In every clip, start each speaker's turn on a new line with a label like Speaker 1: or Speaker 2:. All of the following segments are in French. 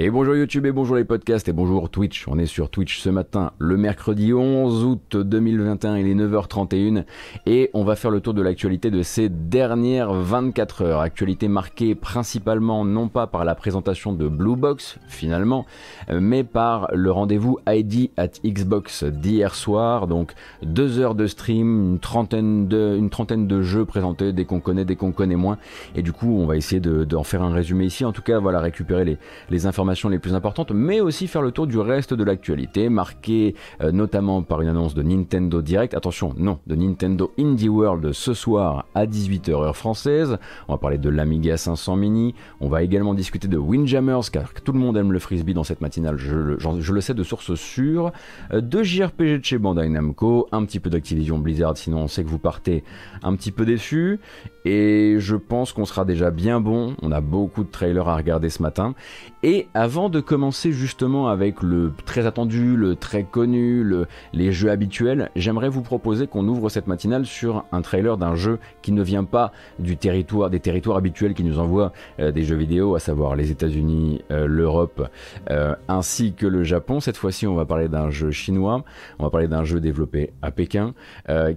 Speaker 1: Et bonjour YouTube et bonjour les podcasts et bonjour Twitch. On est sur Twitch ce matin, le mercredi 11 août 2021, il est 9h31 et on va faire le tour de l'actualité de ces dernières 24 heures. Actualité marquée principalement non pas par la présentation de Blue Box finalement, mais par le rendez-vous ID at Xbox d'hier soir. Donc deux heures de stream, une trentaine de, de jeux présentés, dès qu'on connaît, dès qu'on connaît moins. Et du coup, on va essayer d'en faire un résumé ici. En tout cas, voilà, récupérer les informations les plus importantes, mais aussi faire le tour du reste de l'actualité, marqué euh, notamment par une annonce de Nintendo Direct. Attention, non, de Nintendo Indie World ce soir à 18h heure française. On va parler de l'Amiga 500 Mini. On va également discuter de Windjammers, car tout le monde aime le frisbee dans cette matinale, je, le sais de source sûre. Euh, de JRPG de chez Bandai Namco, un petit peu d'Activision Blizzard, sinon on sait que vous partez un petit peu déçu. Et je pense qu'on sera déjà bien bon. On a beaucoup de trailers à regarder ce matin. Et avant de commencer justement avec le très attendu, le très connu, les jeux habituels, j'aimerais vous proposer qu'on ouvre cette matinale sur un trailer d'un jeu qui ne vient pas du territoire, des territoires habituels qui nous envoient euh, des jeux vidéo, à savoir les États-Unis, euh, l'Europe, euh, ainsi que le Japon. Cette fois-ci, on va parler d'un jeu chinois. On va parler d'un jeu développé à Pékin,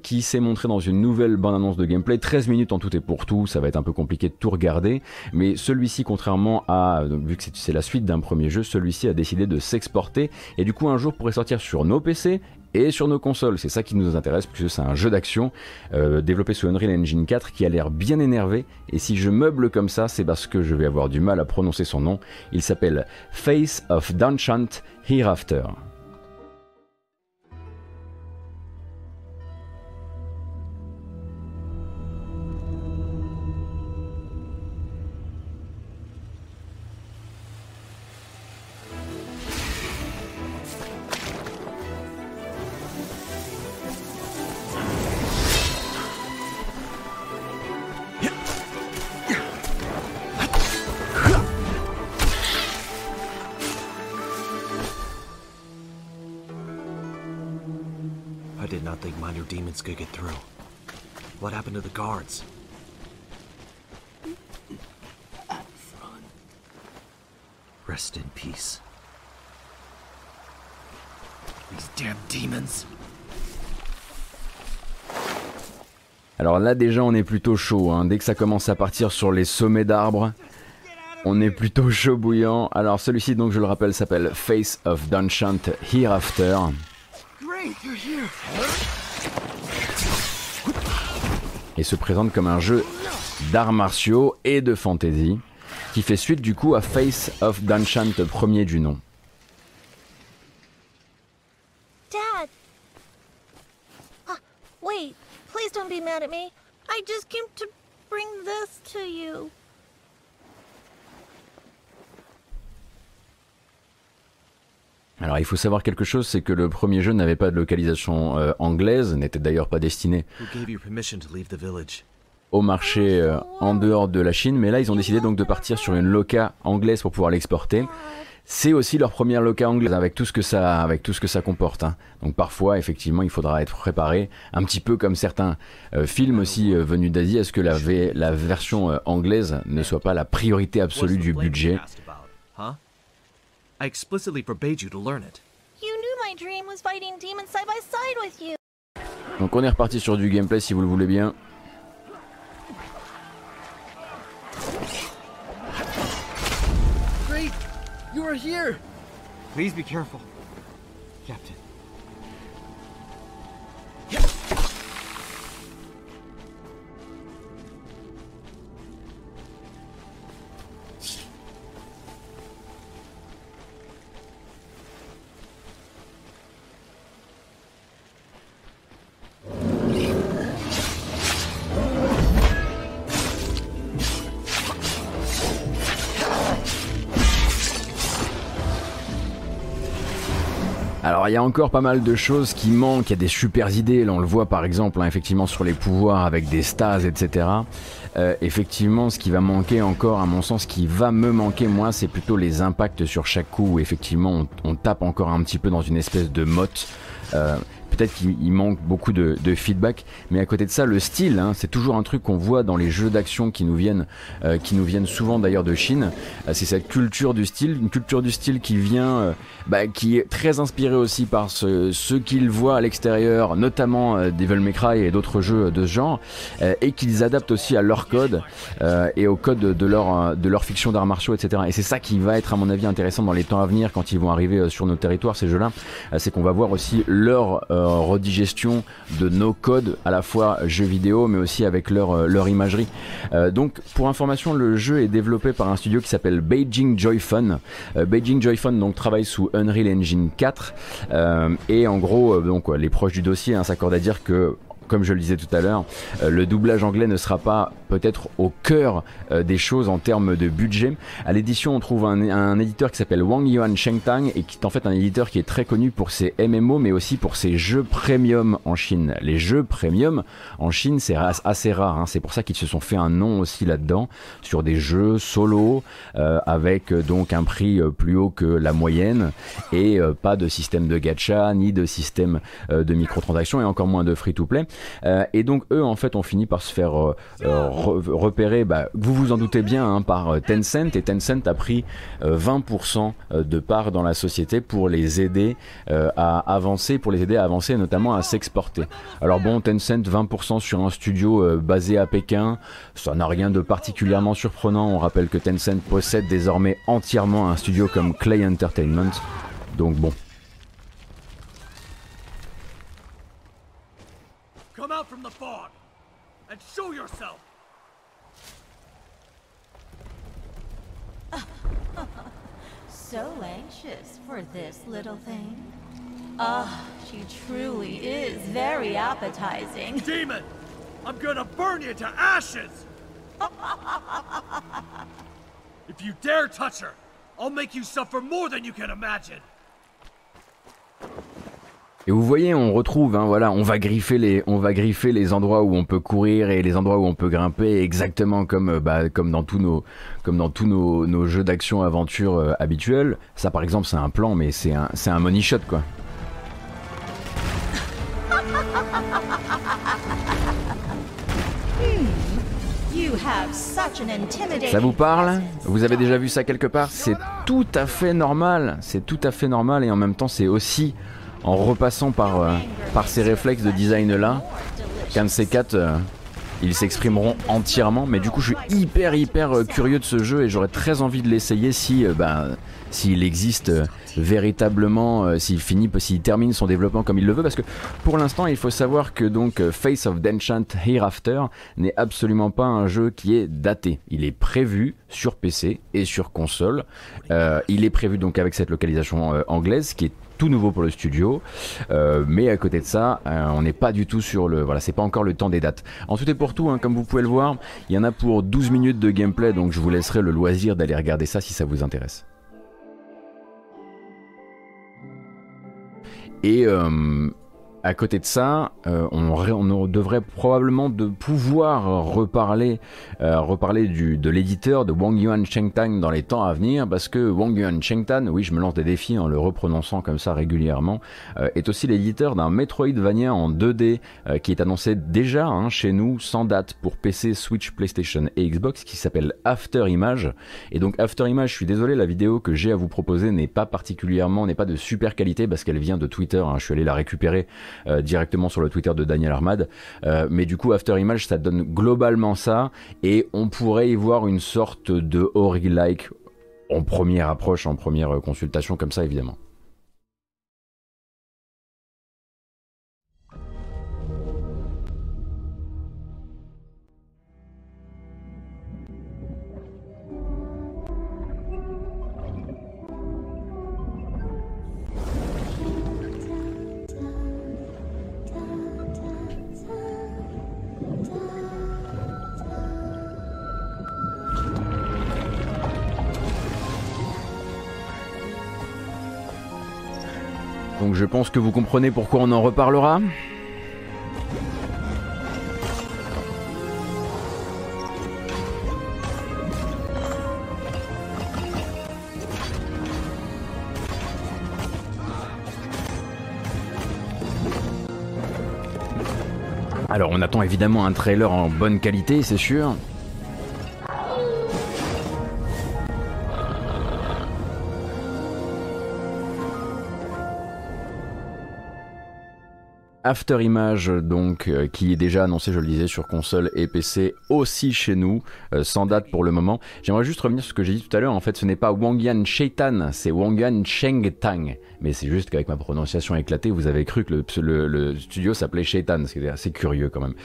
Speaker 1: qui s'est montré dans une nouvelle bande-annonce de gameplay. 13 minutes en tout et pour tout. Ça va être un peu compliqué de tout regarder, mais celui-ci, contrairement à, vu que c'est la suite d'un premier jeu, celui-ci a décidé de s'exporter et du coup un jour pourrait sortir sur nos PC et sur nos consoles. C'est ça qui nous intéresse puisque c'est un jeu d'action euh, développé sous Unreal Engine 4 qui a l'air bien énervé. Et si je meuble comme ça, c'est parce que je vais avoir du mal à prononcer son nom. Il s'appelle Face of Dunchant Hereafter.
Speaker 2: What happened to the guards? Rest in peace. These damn demons.
Speaker 1: Alors là déjà on est plutôt chaud, hein. dès que ça commence à partir sur les sommets d'arbres, on est plutôt chaud bouillant. Alors celui-ci donc je le rappelle s'appelle Face of Dunchant Hereafter. Great, you're here et se présente comme un jeu d'arts martiaux et de fantasy qui fait suite du coup à Face of Dunchant, premier du nom. Dad. Uh, wait, please don't be mad at me. I just came to bring this to you. Alors il faut savoir quelque chose, c'est que le premier jeu n'avait pas de localisation euh, anglaise, n'était d'ailleurs pas destiné au marché euh, en dehors de la Chine, mais là ils ont décidé donc de partir sur une loca anglaise pour pouvoir l'exporter. C'est aussi leur première loca anglaise avec tout ce que ça, avec tout ce que ça comporte. Hein. Donc parfois, effectivement, il faudra être préparé, un petit peu comme certains euh, films aussi venus d'Asie, à ce que la, la version anglaise ne soit pas la priorité absolue du budget? I explicitly forbade you to learn it. You knew my dream was fighting demons side by side with you. Donc on est reparti sur du gameplay si vous le voulez bien.
Speaker 2: Great! You are here! Please be careful, Captain.
Speaker 1: Alors il y a encore pas mal de choses qui manquent, il y a des super idées, là on le voit par exemple hein, effectivement sur les pouvoirs avec des stases, etc. Euh, effectivement ce qui va manquer encore à mon sens, ce qui va me manquer moi c'est plutôt les impacts sur chaque coup où effectivement on, tape encore un petit peu dans une espèce de motte. Euh, peut-être qu'il manque beaucoup de, feedback, mais à côté de ça, le style, hein, c'est toujours un truc qu'on voit dans les jeux d'action qui nous viennent, euh, qui nous viennent souvent d'ailleurs de Chine. Euh, c'est cette culture du style, une culture du style qui vient, euh, bah, qui est très inspirée aussi par ce, ce qu'ils voient à l'extérieur, notamment Devil May Cry et d'autres jeux de ce genre, et qu'ils adaptent aussi à leur code et au code de leur, de leur fiction d'arts martiaux, etc. Et c'est ça qui va être à mon avis intéressant dans les temps à venir quand ils vont arriver sur nos territoires, ces jeux-là, c'est qu'on va voir aussi leur redigestion de nos codes, à la fois jeux vidéo, mais aussi avec leur, euh, leur imagerie. Euh, donc, pour information, le jeu est développé par un studio qui s'appelle Beijing Joy Fun. Euh, Beijing Joy Fun donc travaille sous Unreal Engine 4 et en gros, donc les proches du dossier hein, s'accordent à dire que comme je le disais tout à l'heure, euh, le doublage anglais ne sera pas peut-être au cœur euh, des choses en termes de budget. À l'édition, on trouve un, éditeur qui s'appelle Wang Yuan Shengtang et qui est en fait un éditeur qui est très connu pour ses MMO mais aussi pour ses jeux premium en Chine. Les jeux premium en Chine, c'est assez rare. Hein. C'est pour ça qu'ils se sont fait un nom aussi là-dedans sur des jeux solo euh, avec donc un prix plus haut que la moyenne et pas de système de gacha ni de système de microtransactions et encore moins de free-to-play. Euh, et donc eux en fait ont fini par se faire euh, euh, repérer, bah, vous vous en doutez bien, hein, par Tencent et Tencent a pris 20% de part dans la société pour les aider à avancer, pour les aider à avancer notamment à s'exporter. Alors bon, Tencent 20% sur un studio basé à Pékin, ça n'a rien de particulièrement surprenant. On rappelle que Tencent possède désormais entièrement un studio comme Clay Entertainment. Donc bon, Come out from the fog and show yourself!
Speaker 3: so anxious for this little thing. Ah, oh, she truly is very appetizing.
Speaker 4: Demon! I'm gonna burn you to ashes! if you dare touch her, I'll make you suffer more than you can imagine!
Speaker 1: Et vous voyez, on retrouve, hein, voilà, on va griffer les, on va griffer les endroits où on peut courir et les endroits où on peut grimper, exactement comme, euh, bah, comme dans tous nos, comme dans tous nos, nos jeux d'action aventure euh, habituels. Ça, par exemple, c'est un plan, mais c'est un, c'est un money shot, quoi. Ça vous parle? Vous avez déjà vu ça quelque part? C'est tout à fait normal. C'est tout à fait normal et en même temps, c'est aussi en repassant par, euh, par ces réflexes de design là, qu'un de ces quatre, euh, ils s'exprimeront entièrement. Mais du coup, je suis hyper hyper euh, curieux de ce jeu et j'aurais très envie de l'essayer si, ben, s'il existe véritablement, s'il finit, s'il termine son développement comme il le veut. Parce que pour l'instant, il faut savoir que donc Face of Denchant Hereafter n'est absolument pas un jeu qui est daté. Il est prévu sur PC et sur console. il est prévu donc avec cette localisation anglaise qui est tout nouveau pour le studio. Euh, mais à côté de ça, euh, on n'est pas du tout sur le. Voilà, c'est pas encore le temps des dates. En tout et pour tout, hein, comme vous pouvez le voir, il y en a pour 12 minutes de gameplay, donc je vous laisserai le loisir d'aller regarder ça si ça vous intéresse. Et, euh, à côté de ça, euh, on, devrait probablement de pouvoir reparler, euh, reparler de l'éditeur de Wang Yuan Chengtan dans les temps à venir, parce que Wang Yuan Chengtan, oui, je me lance des défis en le reprononçant comme ça régulièrement, euh, est aussi l'éditeur d'un Metroidvania en 2D qui est annoncé déjà hein, chez nous sans date pour PC, Switch, PlayStation et Xbox, qui s'appelle After Image. Et donc After Image, je suis désolé, la vidéo que j'ai à vous proposer n'est pas particulièrement, n'est pas de super qualité parce qu'elle vient de Twitter. Hein, je suis allé la récupérer euh, directement sur le Twitter de Daniel Armad. Euh, mais du coup, After Image, ça donne globalement ça, et on pourrait y voir une sorte de Ori-like en première approche, en première consultation comme ça, évidemment. Je pense que vous comprenez pourquoi on en reparlera. Alors on attend évidemment un trailer en bonne qualité, c'est sûr. After Image, donc, euh, qui est déjà annoncé, je le disais, sur console et PC aussi chez nous, euh, sans date pour le moment. J'aimerais juste revenir sur ce que j'ai dit tout à l'heure. En fait, ce n'est pas Wangyan Shaitan, c'est Wangyan Cheng Tang. Mais c'est juste qu'avec ma prononciation éclatée, vous avez cru que le, le, studio s'appelait Shaitan, ce qui est assez curieux quand même.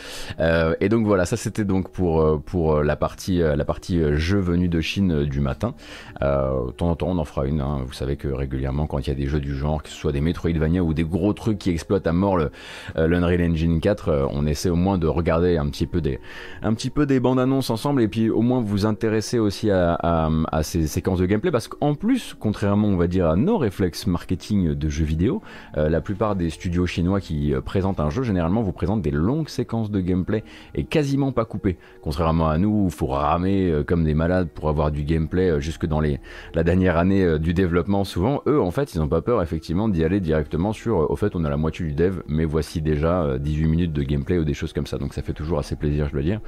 Speaker 1: Euh, et donc voilà, ça c'était donc pour, pour la partie, la partie jeu venu de Chine du matin. de temps en temps, on en fera une. Hein. Vous savez que régulièrement, quand il y a des jeux du genre, que ce soit des Metroidvania ou des gros trucs qui exploitent à mort le euh, l'Unreal Engine 4, euh, on essaie au moins de regarder un petit peu des, un petit peu des bandes annonces ensemble et puis au moins vous intéresser aussi à, ces séquences de gameplay parce qu'en plus, contrairement on va dire à nos réflexes marketing de jeux vidéo, euh, la plupart des studios chinois qui présentent un jeu généralement vous présentent des longues séquences de gameplay et quasiment pas coupées. Contrairement à nous, il faut ramer comme des malades pour avoir du gameplay jusque dans les, la dernière année du développement souvent, eux en fait ils n'ont pas peur effectivement d'y aller directement sur au fait on a la moitié du dev mais voici déjà 18 euh, minutes de gameplay ou des choses comme ça. Donc ça fait toujours assez plaisir, je dois dire.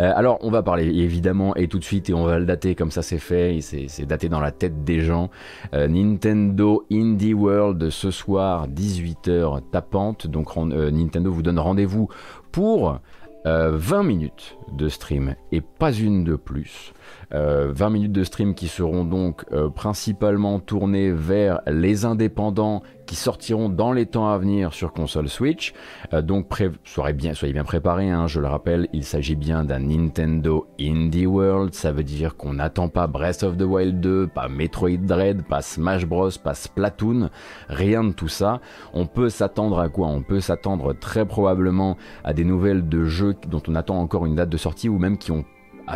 Speaker 1: Euh, alors on va parler évidemment et tout de suite et on va le dater comme ça c'est fait. C'est daté dans la tête des gens. Euh, Nintendo Indie World ce soir 18h tapante. Donc Nintendo vous donne rendez-vous pour 20 minutes de stream et pas une de plus. 20 minutes de stream qui seront donc principalement tournées vers les indépendants sortiront dans les temps à venir sur console Switch. Euh, donc soyez bien, soyez bien préparés, hein, je le rappelle, il s'agit bien d'un Nintendo Indie World, ça veut dire qu'on n'attend pas Breath of the Wild 2, pas Metroid Dread, pas Smash Bros, pas Splatoon, rien de tout ça. On peut s'attendre à quoi? On peut s'attendre très probablement à des nouvelles de jeux dont on attend encore une date de sortie ou même qui ont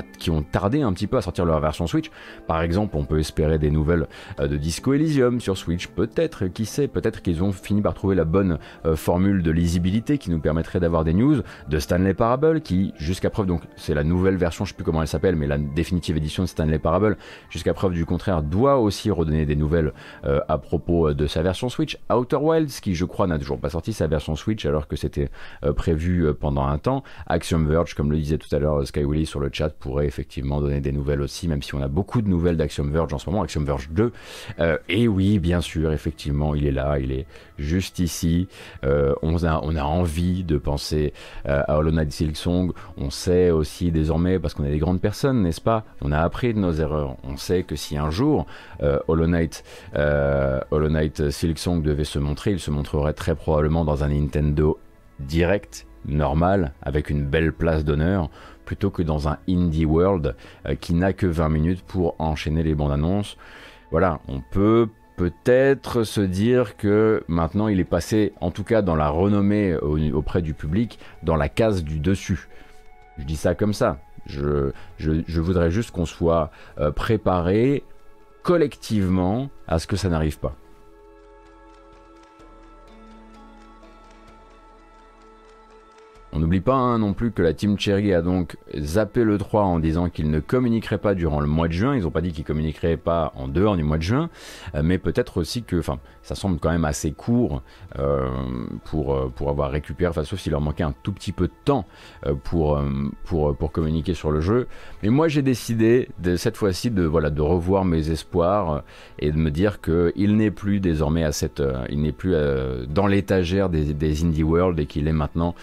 Speaker 1: qui ont tardé un petit peu à sortir leur version Switch. Par exemple, on peut espérer des nouvelles euh, de Disco Elysium sur Switch. Peut-être, qui sait, peut-être qu'ils ont fini par trouver la bonne euh, formule de lisibilité qui nous permettrait d'avoir des news. De Stanley Parable, qui, jusqu'à preuve, donc c'est la nouvelle version, je sais plus comment elle s'appelle, mais la définitive édition de Stanley Parable, jusqu'à preuve du contraire, doit aussi redonner des nouvelles euh, à propos de sa version Switch. Outer Wilds, qui je crois n'a toujours pas sorti sa version Switch alors que c'était prévu pendant un temps. Axiom Verge, comme le disait tout à l'heure Sky Willy sur le chat, pourrait effectivement donner des nouvelles aussi, même si on a beaucoup de nouvelles d'Axiom Verge en ce moment, Axiom Verge 2. Euh, et oui, bien sûr, effectivement, il est là, il est juste ici. Euh, on, a, on a envie de penser euh, à Hollow Knight Silksong. On sait aussi désormais, parce qu'on est des grandes personnes, n'est-ce pas On a appris de nos erreurs. On sait que si un jour Hollow Knight, Hollow Knight Silksong devait se montrer, il se montrerait très probablement dans un Nintendo direct normal, avec une belle place d'honneur, plutôt que dans un indie world euh, qui n'a que 20 minutes pour enchaîner les bandes annonces. Voilà, on peut peut-être se dire que maintenant il est passé, en tout cas dans la renommée auprès du public, dans la case du dessus. Je dis ça comme ça. Je, voudrais juste qu'on soit euh, préparé collectivement à ce que ça n'arrive pas. On n'oublie pas hein, non plus que la Team Cherry a donc zappé le 3 en disant qu'il ne communiquerait pas durant le mois de juin. Ils n'ont pas dit qu'ils communiqueraient pas en dehors du mois de juin, euh, mais peut-être aussi que, ça semble quand même assez court euh, pour, euh, pour avoir récupéré, enfin, sauf s'il leur manquait un tout petit peu de temps pour, communiquer sur le jeu. Mais moi, j'ai décidé cette fois-ci de, voilà, de revoir mes espoirs et de me dire qu'il n'est plus désormais à cette, il n'est plus dans l'étagère des, des, Indie World et qu'il est maintenant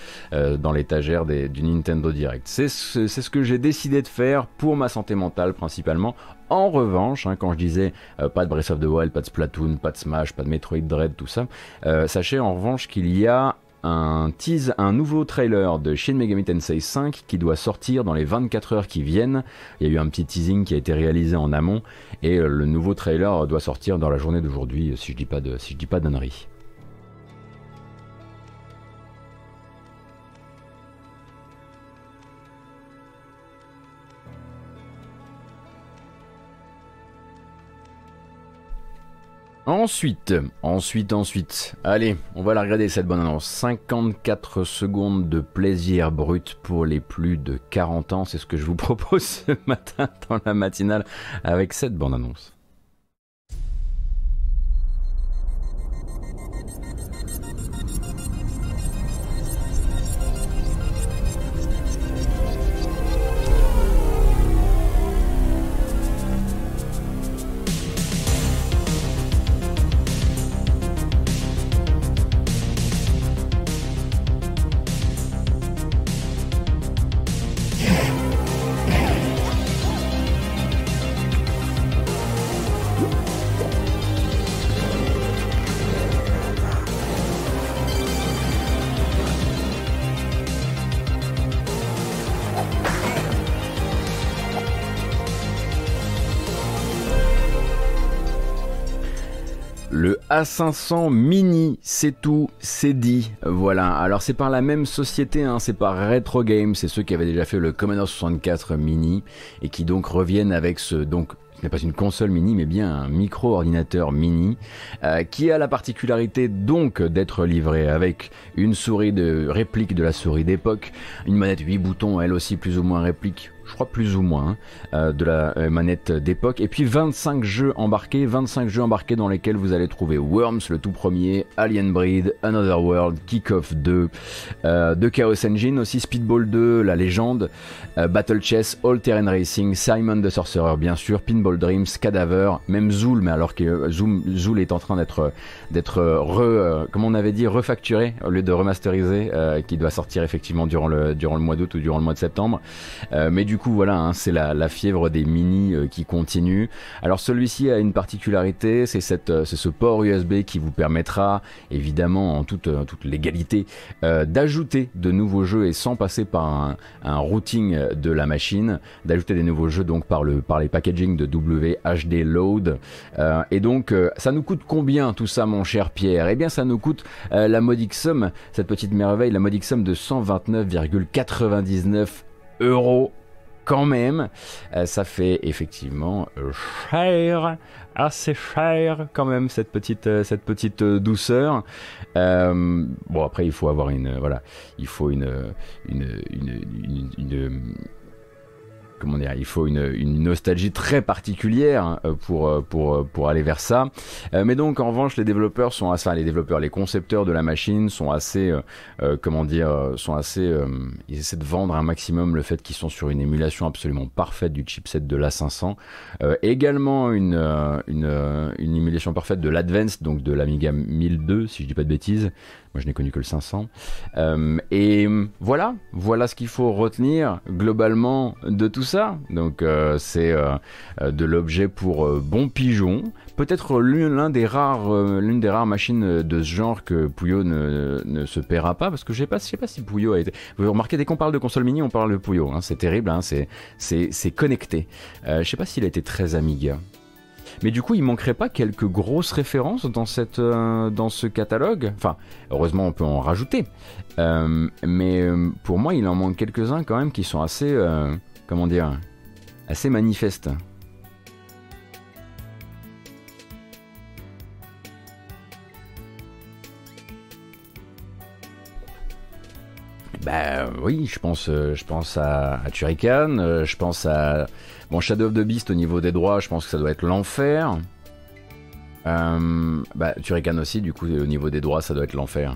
Speaker 1: dans l'étagère du Nintendo Direct. C'est ce, que j'ai décidé de faire pour ma santé mentale principalement. En revanche, hein, quand je disais euh, pas de Breath of the Wild, pas de Splatoon, pas de Smash, pas de Metroid Dread, tout ça, euh, sachez en revanche qu'il y a un tease, un nouveau trailer de Shin Megami Tensei 5 qui doit sortir dans les 24 heures qui viennent. Il y a eu un petit teasing qui a été réalisé en amont et euh, le nouveau trailer doit sortir dans la journée d'aujourd'hui si je dis pas de si je dis pas. Ensuite, ensuite, ensuite, allez, on va la regarder cette bonne annonce. 54 secondes de plaisir brut pour les plus de 40 ans, c'est ce que je vous propose ce matin dans la matinale avec cette bande annonce. A500 Mini, c'est tout, c'est dit. Voilà. Alors c'est par la même société, hein, c'est par Retro Games, c'est ceux qui avaient déjà fait le Commodore 64 Mini et qui donc reviennent avec ce donc n'est pas une console mini, mais bien un micro-ordinateur mini, euh, qui a la particularité donc d'être livré avec une souris de réplique de la souris d'époque, une manette 8 boutons, elle aussi plus ou moins réplique je crois plus ou moins, hein, euh, de la euh, manette d'époque. Et puis 25 jeux embarqués, 25 jeux embarqués dans lesquels vous allez trouver Worms, le tout premier, Alien Breed, Another World, Kick-Off 2, euh, Chaos Engine, aussi Speedball 2, La Légende, euh, Battle Chess, All Terrain Racing, Simon the Sorcerer bien sûr, Pinball Dreams, Cadaver, même Zool, mais alors que Zool, est en train d'être d'être re, comme on avait dit, refacturé au lieu de remasteriser, qui doit sortir effectivement durant le durant le mois d'août ou durant le mois de septembre. mais du voilà, hein, c'est la, fièvre des mini euh, qui continue. Alors celui-ci a une particularité, c'est euh, ce port USB qui vous permettra, évidemment en toute, euh, légalité, d'ajouter de nouveaux jeux et sans passer par un, routing de la machine, d'ajouter des nouveaux jeux donc par les packaging de WHD Load. et donc ça nous coûte combien tout ça, mon cher Pierre? Eh bien ça nous coûte la modique somme, cette petite merveille, la modique somme de 129,99 euros quand même, euh, ça fait effectivement euh, cher, assez cher quand même cette petite euh, cette petite douceur. bon après il faut avoir une voilà, il faut une une, une, une comment dire, il faut une, nostalgie très particulière hein, pour, euh, pour, euh, pour aller vers ça. Euh, mais donc en revanche, les développeurs sont assez, les développeurs, les concepteurs de la machine sont assez, comment dire, sont assez, ils essaient de vendre un maximum le fait qu'ils sont sur une émulation absolument parfaite du chipset de l'A500. également une, une, une émulation parfaite de l'Advance, donc de l'Amiga 1002, si je dis pas de bêtises. Moi, je n'ai connu que le 500. Euh, et voilà, voilà ce qu'il faut retenir globalement de tout ça. Donc, euh, c'est euh, de l'objet pour bon pigeon. Peut-être l'un des rares, l'une des rares machines de ce genre que Puyo ne, ne se paiera pas, parce que je sais sais pas si Puyo a été. Vous remarquez dès qu'on parle de console mini, on parle de Puyo. Hein, c'est terrible, hein, c'est, connecté. je sais pas s'il a été très Amiga. Mais du coup, il manquerait pas quelques grosses références dans, cette, euh, dans ce catalogue. Enfin, heureusement, on peut en rajouter. Euh, mais euh, pour moi, il en manque quelques-uns quand même qui sont assez, comment dire, assez manifestes. Bah oui, je pense, je pense à, à Turrican, je pense à Bon, Shadow of the Beast, au niveau des droits, je pense que ça doit être l'enfer. Euh, bah, Turrican aussi, du coup, au niveau des droits, ça doit être l'enfer.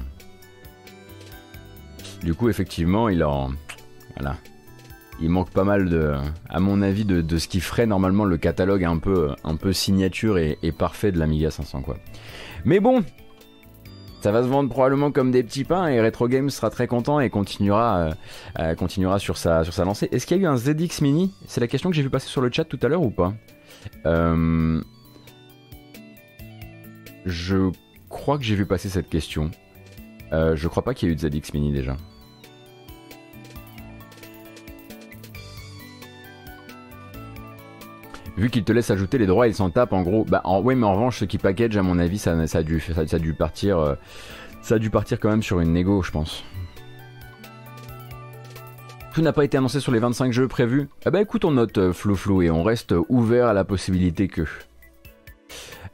Speaker 1: Du coup, effectivement, il en. Voilà. Il manque pas mal de, à mon avis, de, ce qui ferait normalement le catalogue un peu, un peu signature et, parfait de l'Amiga 500, quoi. Mais bon, ça va se vendre probablement comme des petits pains et Retro Games sera très content et continuera, euh, euh, continuera sur, sa, sur sa lancée. Est-ce qu'il y a eu un ZX Mini? C'est la question que j'ai vu passer sur le chat tout à l'heure ou pas? Euh, Je crois que j'ai vu passer cette question. je crois pas qu'il y ait eu de ZX Mini déjà. Vu qu'il te laisse ajouter les droits, il s'en tape en gros. Bah en, mais en revanche, ce qui package, à mon avis, ça, a, dû, partir. Euh, ça a dû partir quand même sur une négo, je pense. Tout n'a pas été annoncé sur les 25 jeux prévus. Eh bah écoute, on note euh, flou flou et on reste ouvert à la possibilité que.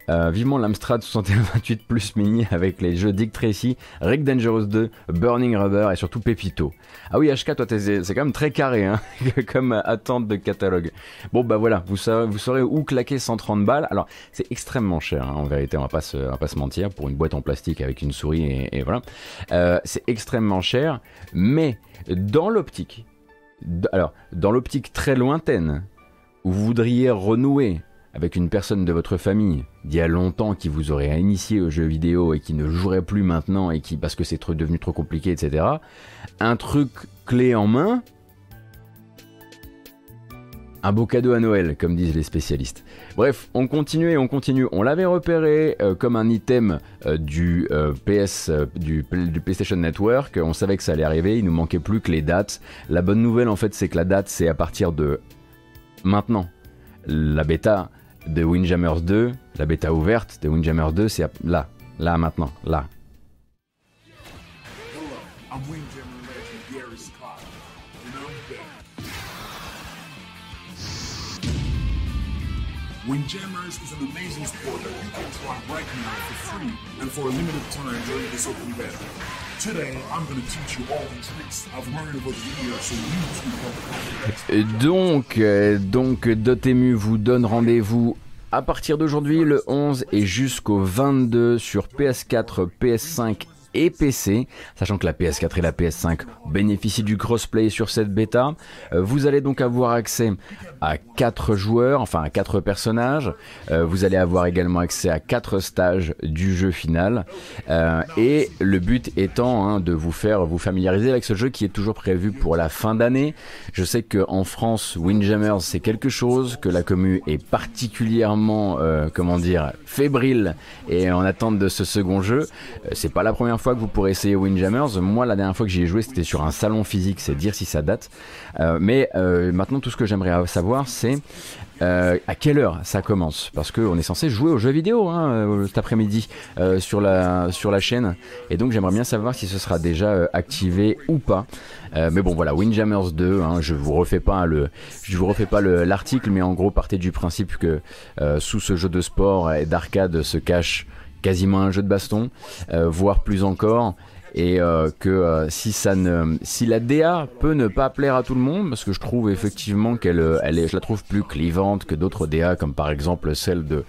Speaker 1: Euh, vivement l'Amstrad 6128 Plus Mini avec les jeux Dick Tracy, Rick Dangerous 2, Burning Rubber et surtout Pepito. Ah oui, HK, toi, c'est quand même très carré, hein, comme attente de catalogue. Bon, bah voilà, vous saurez, vous saurez où claquer 130 balles. Alors, c'est extrêmement cher, hein, en vérité, on va, pas se, va pas se mentir, pour une boîte en plastique avec une souris et, voilà. Euh, c'est extrêmement cher, mais dans l'optique, alors, dans l'optique très lointaine, où vous voudriez renouer avec une personne de votre famille d'il y a longtemps qui vous aurait initié aux jeux vidéo et qui ne jouerait plus maintenant et qui parce que c'est devenu trop compliqué, etc. Un truc clé en main, un beau cadeau à Noël, comme disent les spécialistes. Bref, on continue et on continue. On l'avait repéré euh, comme un item euh, du euh, PS, du, PlayStation Network. On savait que ça allait arriver. Il nous manquait plus que les dates. La bonne nouvelle, en fait, c'est que la date, c'est à partir de maintenant. La bêta, de Windjammers 2, la bêta ouverte de Windjammers 2, c'est là, là maintenant, là.
Speaker 5: Windjammers is an amazing sport that you can try right now for free and for a limited time during this open beta.
Speaker 1: Donc, euh, donc Dotemu vous donne rendez-vous à partir d'aujourd'hui, le 11 et jusqu'au 22 sur PS4, PS5 et PC, sachant que la PS4 et la PS5 bénéficient du crossplay sur cette bêta. Euh, vous allez donc avoir accès à 4 joueurs, enfin à 4 personnages. Euh, vous allez avoir également accès à 4 stages du jeu final. Euh, et le but étant hein, de vous faire vous familiariser avec ce jeu qui est toujours prévu pour la fin d'année. Je sais qu'en France, Windjammers c'est quelque chose, que la commu est particulièrement, comment dire, fébrile et en attente de ce second jeu. C'est pas la première fois que vous pourrez essayer Windjammers. Moi, la dernière fois que j'y ai joué, c'était sur un salon physique, c'est dire si ça date. Euh, mais euh, maintenant, tout ce que j'aimerais savoir, c'est euh, à quelle heure ça commence? Parce qu'on est censé jouer aux jeux vidéo hein, cet après-midi sur, la, sur la chaîne. Et donc j'aimerais bien savoir si ce sera déjà activé ou pas. Mais bon voilà, Windjammers 2, hein, je vous refais pas le, je vous refais pas le- l'article, mais en gros partez du principe que sous ce jeu de sport et d'arcade se cache quasiment un jeu de baston, euh, voire plus encore et euh, que euh, si ça ne la DA peut ne pas plaire à tout le monde parce que je trouve effectivement qu'elle elle est je la trouve plus clivante que d'autres DA comme par exemple celle de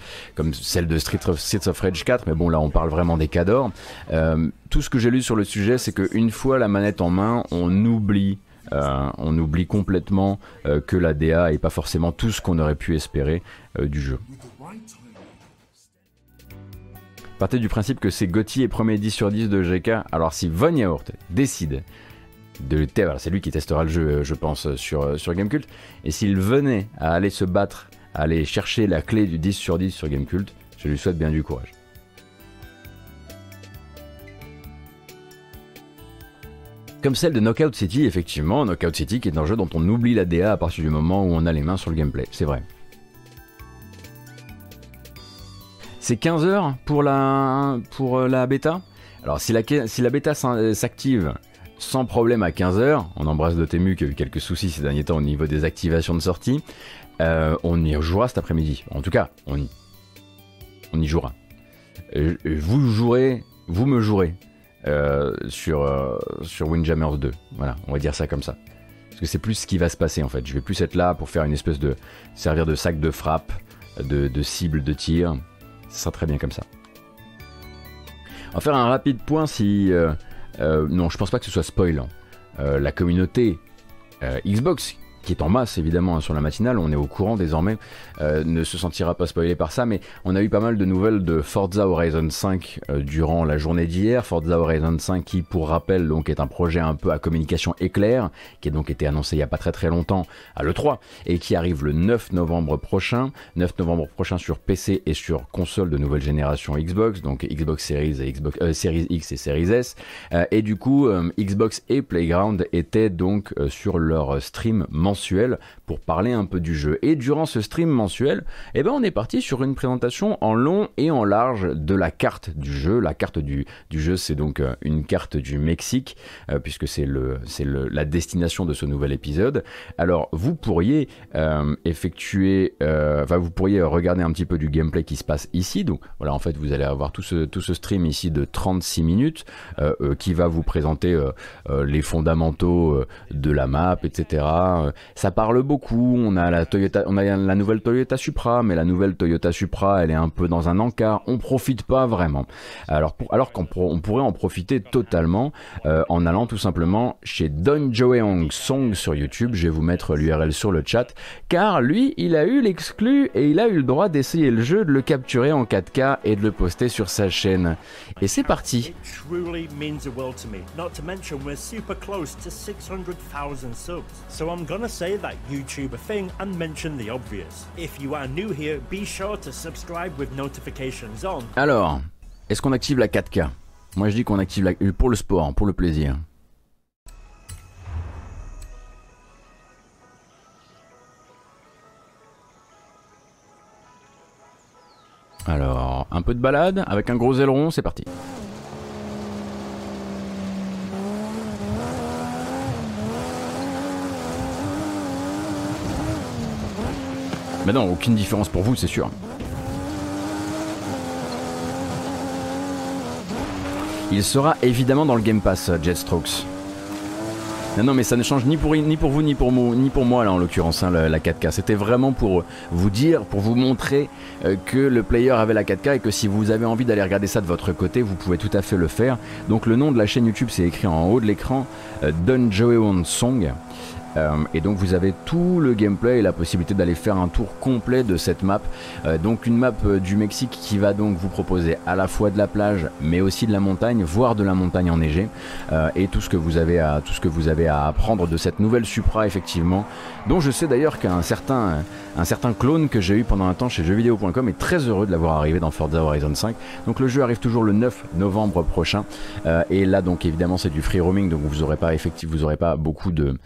Speaker 1: Street of, Streets of Rage 4 mais bon là on parle vraiment des cadors euh, tout ce que j'ai lu sur le sujet c'est que une fois la manette en main on oublie on oublie complètement que la DA est pas forcément tout ce qu'on aurait pu espérer du jeu. Partez du principe que c'est Gotti et premier 10 sur 10 de GK. Alors si Von Yaourt décide de c'est lui qui testera le jeu, euh, je pense, sur, euh, sur Gamecult, et s'il venait à aller se battre, à aller chercher la clé du 10 sur 10 sur Gamecult, je lui souhaite bien du courage. Comme celle de Knockout City, effectivement, Knockout City qui est un jeu dont on oublie la DA à partir du moment où on a les mains sur le gameplay, c'est vrai. C'est 15 heures pour euh, la bêta. Alors si la, si la bêta euh, s'active sans problème à 15 heures, on embrasse Dotemu qui a eu quelques soucis ces derniers temps au niveau des activations de sortie, euh, on y jouera cet après-midi. En tout cas, on y, on y jouera. Vous jouerez, vous me jouerez sur, sur Windjammers 2. Voilà, on va dire ça comme ça. Parce que c'est plus ce qui va se passer en fait. Je vais plus être là pour faire une espèce de servir de sac de frappe, de cible de tir. Ça sera très bien comme ça. On faire un rapide point si. euh, euh, non, je pense pas que ce soit spoilant. Euh, la communauté Xbox, qui est en masse évidemment hein, sur la matinale, on est au courant désormais, euh, ne se sentira pas spoilé par ça, mais on a eu pas mal de nouvelles de Forza Horizon 5 euh, durant la journée d'hier. Forza Horizon 5 qui, pour rappel, donc est un projet un peu à communication éclair, qui a donc été annoncé il y a pas très très longtemps à l'E3 et qui arrive le 9 novembre prochain. 9 novembre prochain sur PC et sur console de nouvelle génération Xbox, donc Xbox Series et Xbox euh, Series X et Series S. Euh, et du coup, euh, Xbox et Playground étaient donc sur leur stream mensuel mensuel pour parler un peu du jeu. Et durant ce stream mensuel, eh ben on est parti sur une présentation en long et en large de la carte du jeu. La carte du, du jeu, c'est donc euh, une carte du Mexique, euh, puisque c'est le, la destination de ce nouvel épisode. Alors, vous pourriez euh, effectuer, enfin, vous pourriez regarder un petit peu du gameplay qui se passe ici. Donc, voilà, en fait, vous allez avoir tout ce, tout ce stream ici de 36 minutes qui va vous présenter les fondamentaux de la map, etc. Ça parle beaucoup. On a la nouvelle Toyota Supra, mais la nouvelle Toyota Supra, elle est un peu dans un encart. On profite pas vraiment. Alors, alors qu'on pour- on pourrait en profiter totalement euh, en allant tout simplement chez Don Joeong Song sur YouTube. Je vais vous mettre l'URL sur le chat, car lui, il a eu l'exclu et il a eu le droit d'essayer le jeu, de le capturer en 4K et de le poster sur sa chaîne. Et c'est parti.
Speaker 6: It truly means the world to me. Not to mention, we're super close to 600,000 subs. So I'm gonna say that YouTuber thing and mention the obvious. If you are new here, be sure to subscribe with notifications on.
Speaker 1: Alors, est-ce qu'on active la 4K Moi je dis qu'on active la... pour le sport, pour le plaisir. Alors, un peu de balade avec un gros aileron, c'est parti. Mais non, aucune différence pour vous, c'est sûr. Il sera évidemment dans le Game Pass, Jetstrokes. Non, non, mais ça ne change ni pour, ni pour vous, ni pour, moi, ni pour moi, là, en l'occurrence, hein, la, 4K. C'était vraiment pour vous dire, pour vous montrer euh, que le player avait la 4K et que si vous avez envie d'aller regarder ça de votre côté, vous pouvez tout à fait le faire. Donc, le nom de la chaîne YouTube, c'est écrit en haut de l'écran, euh, Don Joe Song. Euh, et donc vous avez tout le gameplay et la possibilité d'aller faire un tour complet de cette map. Euh, donc une map euh, du Mexique qui va donc vous proposer à la fois de la plage mais aussi de la montagne, voire de la montagne enneigée. et tout ce que vous avez à tout ce que vous avez à apprendre de cette nouvelle Supra effectivement, dont je sais d'ailleurs qu'un certain un certain clone que j'ai eu pendant un temps chez jeuxvideo.com est très heureux de l'avoir arrivé dans Forza Horizon 5. Donc le jeu arrive toujours le 9 novembre prochain. et là donc évidemment c'est du free roaming donc vous aurez pas effectivement vous aurez pas beaucoup de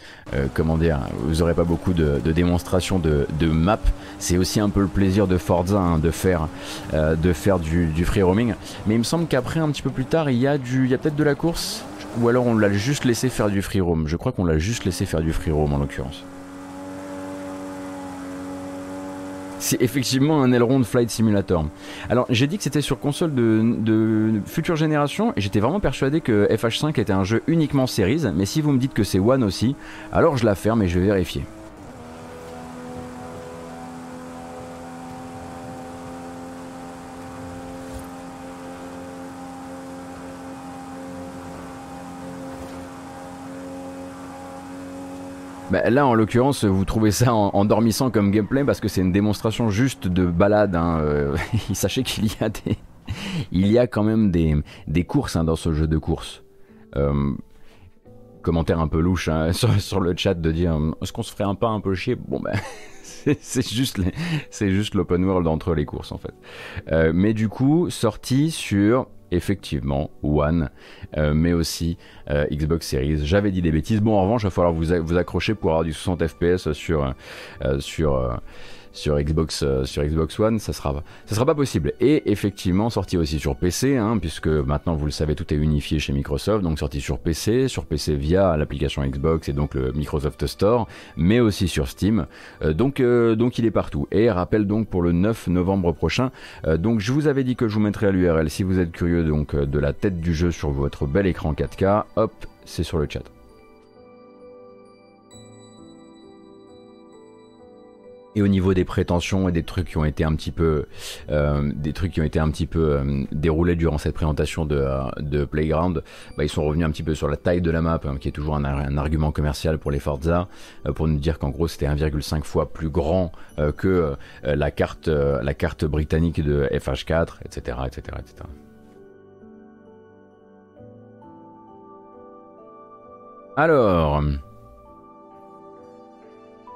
Speaker 1: comment dire, vous aurez pas beaucoup de, démonstrations de, maps. C'est aussi un peu le plaisir de Forza hein, de faire, euh, de faire du, free roaming. Mais il me semble qu'après, un petit peu plus tard, il y a, du, il y a peut-être de la course. Ou alors on l'a juste laissé faire du free roam. Je crois qu'on l'a juste laissé faire du free roam en l'occurrence. C'est effectivement un aileron de Flight Simulator. Alors j'ai dit que c'était sur console de, future génération et j'étais vraiment persuadé que FH5 était un jeu uniquement Series, mais si vous me dites que c'est One aussi, alors je la ferme et je vais vérifier. Bah, là, en l'occurrence, vous trouvez ça en, dormissant comme gameplay parce que c'est une démonstration juste de balade. Hein. Euh, sachez qu'il y a des, il y a quand même des, des courses hein, dans ce jeu de course. Euh, commentaire un peu louche hein, sur, le chat de dire est-ce qu'on se ferait un pas un peu chier? Bon ben. c'est juste, juste l'open world entre les courses en fait. Euh, mais du coup, sorti sur effectivement One, euh, mais aussi euh, Xbox Series. J'avais dit des bêtises. Bon, en revanche, il va falloir vous, accrocher pour avoir du 60 FPS sur, euh, sur sur Xbox, euh, sur Xbox One, ça sera, sera pas possible. Et effectivement, sorti aussi sur PC, hein, puisque maintenant vous le savez, tout est unifié chez Microsoft, donc sorti sur PC, sur PC via l'application Xbox et donc le Microsoft Store, mais aussi sur Steam. Euh, donc, euh, donc il est partout. Et rappel donc pour le 9 novembre prochain. donc je vous avais dit que je vous mettrais à l'URL si vous êtes curieux donc de la tête du jeu sur votre bel écran 4K. Hop, c'est sur le chat. Et au niveau des prétentions et des trucs qui ont été un petit peu euh, des trucs qui ont été un petit peu euh, déroulés durant cette présentation de, euh, de Playground bah, ils sont revenus un petit peu sur la taille de la map hein, qui est toujours un, argument commercial pour les Forza pour nous dire qu'en gros c'était 1,5 fois plus grand que la carte la carte britannique de FH4 etc etc etc alors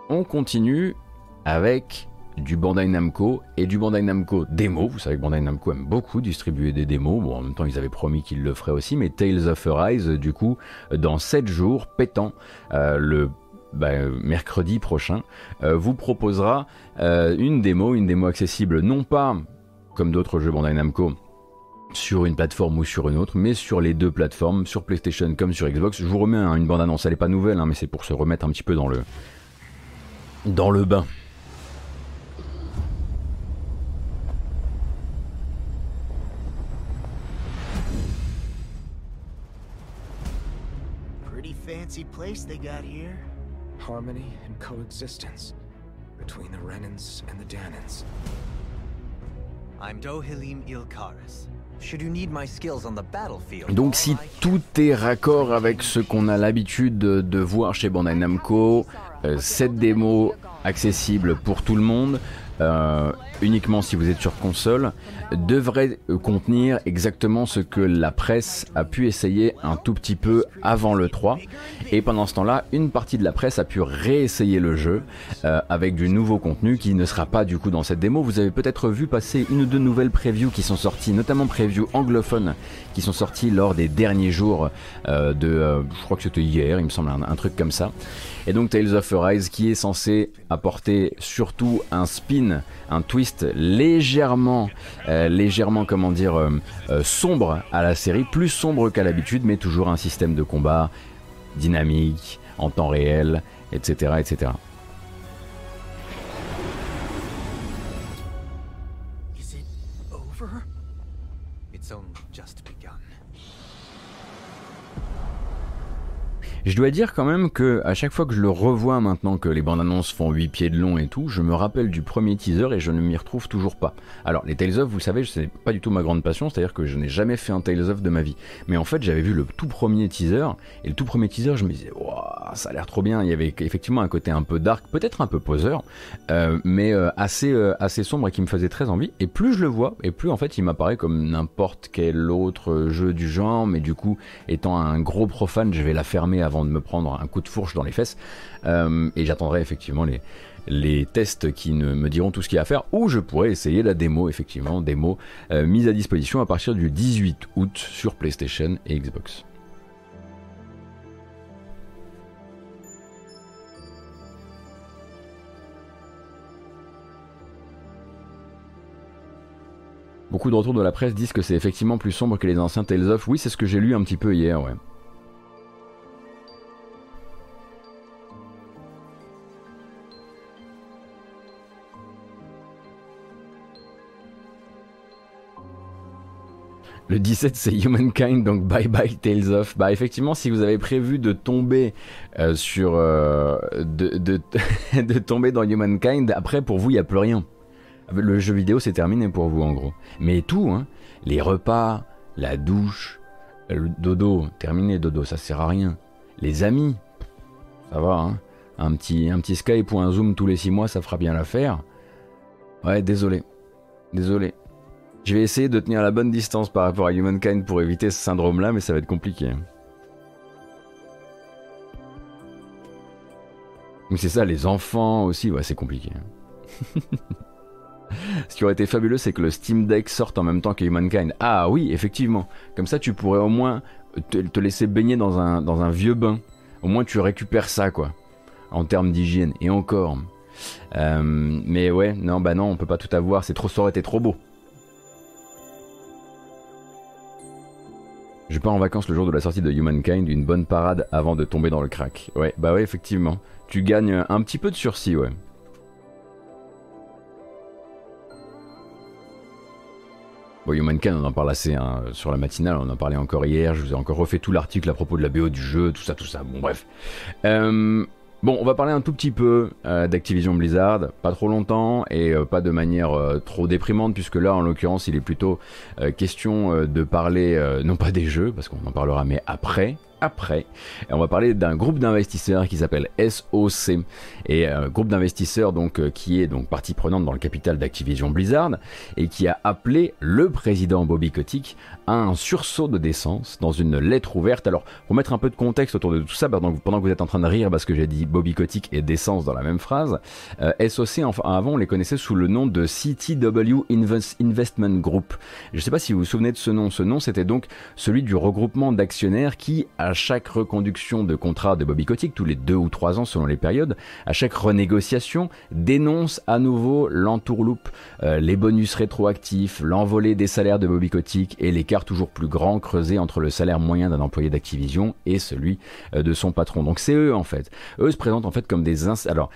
Speaker 1: on continue avec du Bandai Namco et du Bandai Namco démo. Vous savez que Bandai Namco aime beaucoup distribuer des démos. Bon, en même temps, ils avaient promis qu'ils le feraient aussi, mais Tales of Arise, du coup, dans 7 jours, pétant, euh, le bah, mercredi prochain, euh, vous proposera euh, une démo, une démo accessible non pas comme d'autres jeux Bandai Namco sur une plateforme ou sur une autre, mais sur les deux plateformes, sur PlayStation comme sur Xbox. Je vous remets une bande-annonce, elle n'est pas nouvelle, hein, mais c'est pour se remettre un petit peu dans le, dans le bain. Place they got here? Harmony and coexistence between the Renans and the Danans. I'm Dohilim Ilkaris. Should you need my skills on the battlefield, Donc si tout est raccord avec ce qu'on a l'habitude de, de, voir chez Bandai Namco, euh, cette démo accessible pour tout le monde, euh, uniquement si vous êtes sur console, devrait contenir exactement ce que la presse a pu essayer un tout petit peu avant le 3. Et pendant ce temps-là, une partie de la presse a pu réessayer le jeu euh, avec du nouveau contenu qui ne sera pas du coup dans cette démo. Vous avez peut-être vu passer une ou deux nouvelles previews qui sont sorties, notamment previews anglophones qui sont sorties lors des derniers jours euh, de, je crois que c'était hier, il me semble, un truc comme ça. Et donc Tales of Arise qui est censé apporter surtout un spin un twist légèrement, euh, légèrement, comment dire, euh, euh, sombre à la série, plus sombre qu'à l'habitude, mais toujours un système de combat dynamique, en temps réel, etc., etc. Je dois dire quand même que à chaque fois que je le revois maintenant que les bandes annonces font 8 pieds de long et tout, je me rappelle du premier teaser et je ne m'y retrouve toujours pas. Alors les Tales of, vous le savez, c'est pas du tout ma grande passion, c'est-à-dire que je n'ai jamais fait un Tales of de ma vie. Mais en fait, j'avais vu le tout premier teaser et le tout premier teaser, je me disais, waouh, ça a l'air trop bien. Il y avait effectivement un côté un peu dark, peut-être un peu poseur, euh, mais euh, assez euh, assez sombre et qui me faisait très envie. Et plus je le vois, et plus en fait, il m'apparaît comme n'importe quel autre jeu du genre. Mais du coup, étant un gros profane, je vais la fermer avant de me prendre un coup de fourche dans les fesses. Euh, et j'attendrai effectivement les, tests qui me diront tout ce qu'il y a à faire, ou je pourrais essayer la démo, effectivement, démo euh, mise à disposition à partir du 18 août sur PlayStation et Xbox. Beaucoup de retours de la presse disent que c'est effectivement plus sombre que les anciens Tales of. Oui, c'est ce que j'ai lu un petit peu hier, ouais. Le 17 c'est Humankind, donc bye bye Tales of. Bah effectivement, si vous avez prévu de tomber euh, sur... euh, de, tomber dans Humankind, après pour vous il n'y a plus rien. Le jeu vidéo c'est terminé pour vous en gros. Mais tout, hein, les repas, la douche, le dodo, terminé dodo, ça sert à rien. Les amis, ça va, hein. Un petit, un petit Skype ou un Zoom tous les 6 mois, ça fera bien l'affaire. Ouais, désolé. Désolé. Je vais essayer de tenir la bonne distance par rapport à Humankind pour éviter ce syndrome-là, mais ça va être compliqué. Mais c'est ça, les enfants aussi, ouais, c'est compliqué. Ce qui aurait été fabuleux, c'est que le Steam Deck sorte en même temps que Humankind. Ah oui, effectivement. Comme ça, tu pourrais au moins te, te laisser baigner dans un, dans un vieux bain. Au moins, tu récupères ça, quoi. En termes d'hygiène. Et encore. Euh, mais ouais, non, bah non, on peut pas tout avoir. C'est trop, ça aurait été trop beau. Je pars en vacances le jour de la sortie de Humankind, une bonne parade avant de tomber dans le crack. Ouais, bah ouais, effectivement. Tu gagnes un petit peu de sursis, ouais. Bon, Humankind, on en parle assez hein, sur la matinale, on en parlait encore hier, je vous ai encore refait tout l'article à propos de la BO du jeu, tout ça, tout ça, bon bref. Euh, bon, on va parler un tout petit peu euh, d'Activision Blizzard, pas trop longtemps et euh, pas de manière euh, trop déprimante, puisque là, en l'occurrence, il est plutôt question de parler, non pas des jeux, parce qu'on en parlera, mais après, après. On va parler d'un groupe d'investisseurs qui s'appelle SOC et euh, groupe d'investisseurs donc euh, qui est donc partie prenante dans le capital d'Activision Blizzard et qui a appelé le président Bobby Kotick à un sursaut de décence dans une lettre ouverte. Alors pour mettre un peu de contexte autour de tout ça, pendant que, vous êtes en train de rire parce que j'ai dit Bobby Kotick et décence dans la même phrase, euh, SOC enfin avant on les connaissait sous le nom de CTW Invest- Investment Group. Je ne sais pas si vous vous souvenez de ce nom. Ce nom c'était donc celui du regroupement d'actionnaires qui chaque reconduction de contrat de Bobby Kotick, tous les deux ou trois ans selon les périodes, à chaque renégociation, dénonce à nouveau l'entourloupe, euh, les bonus rétroactifs, l'envolée des salaires de Bobby Kotick et l'écart toujours plus grand creusé entre le salaire moyen d'un employé d'Activision et celui euh, de son patron. Donc c'est eux en fait. Eux se présentent en fait comme des. Alors,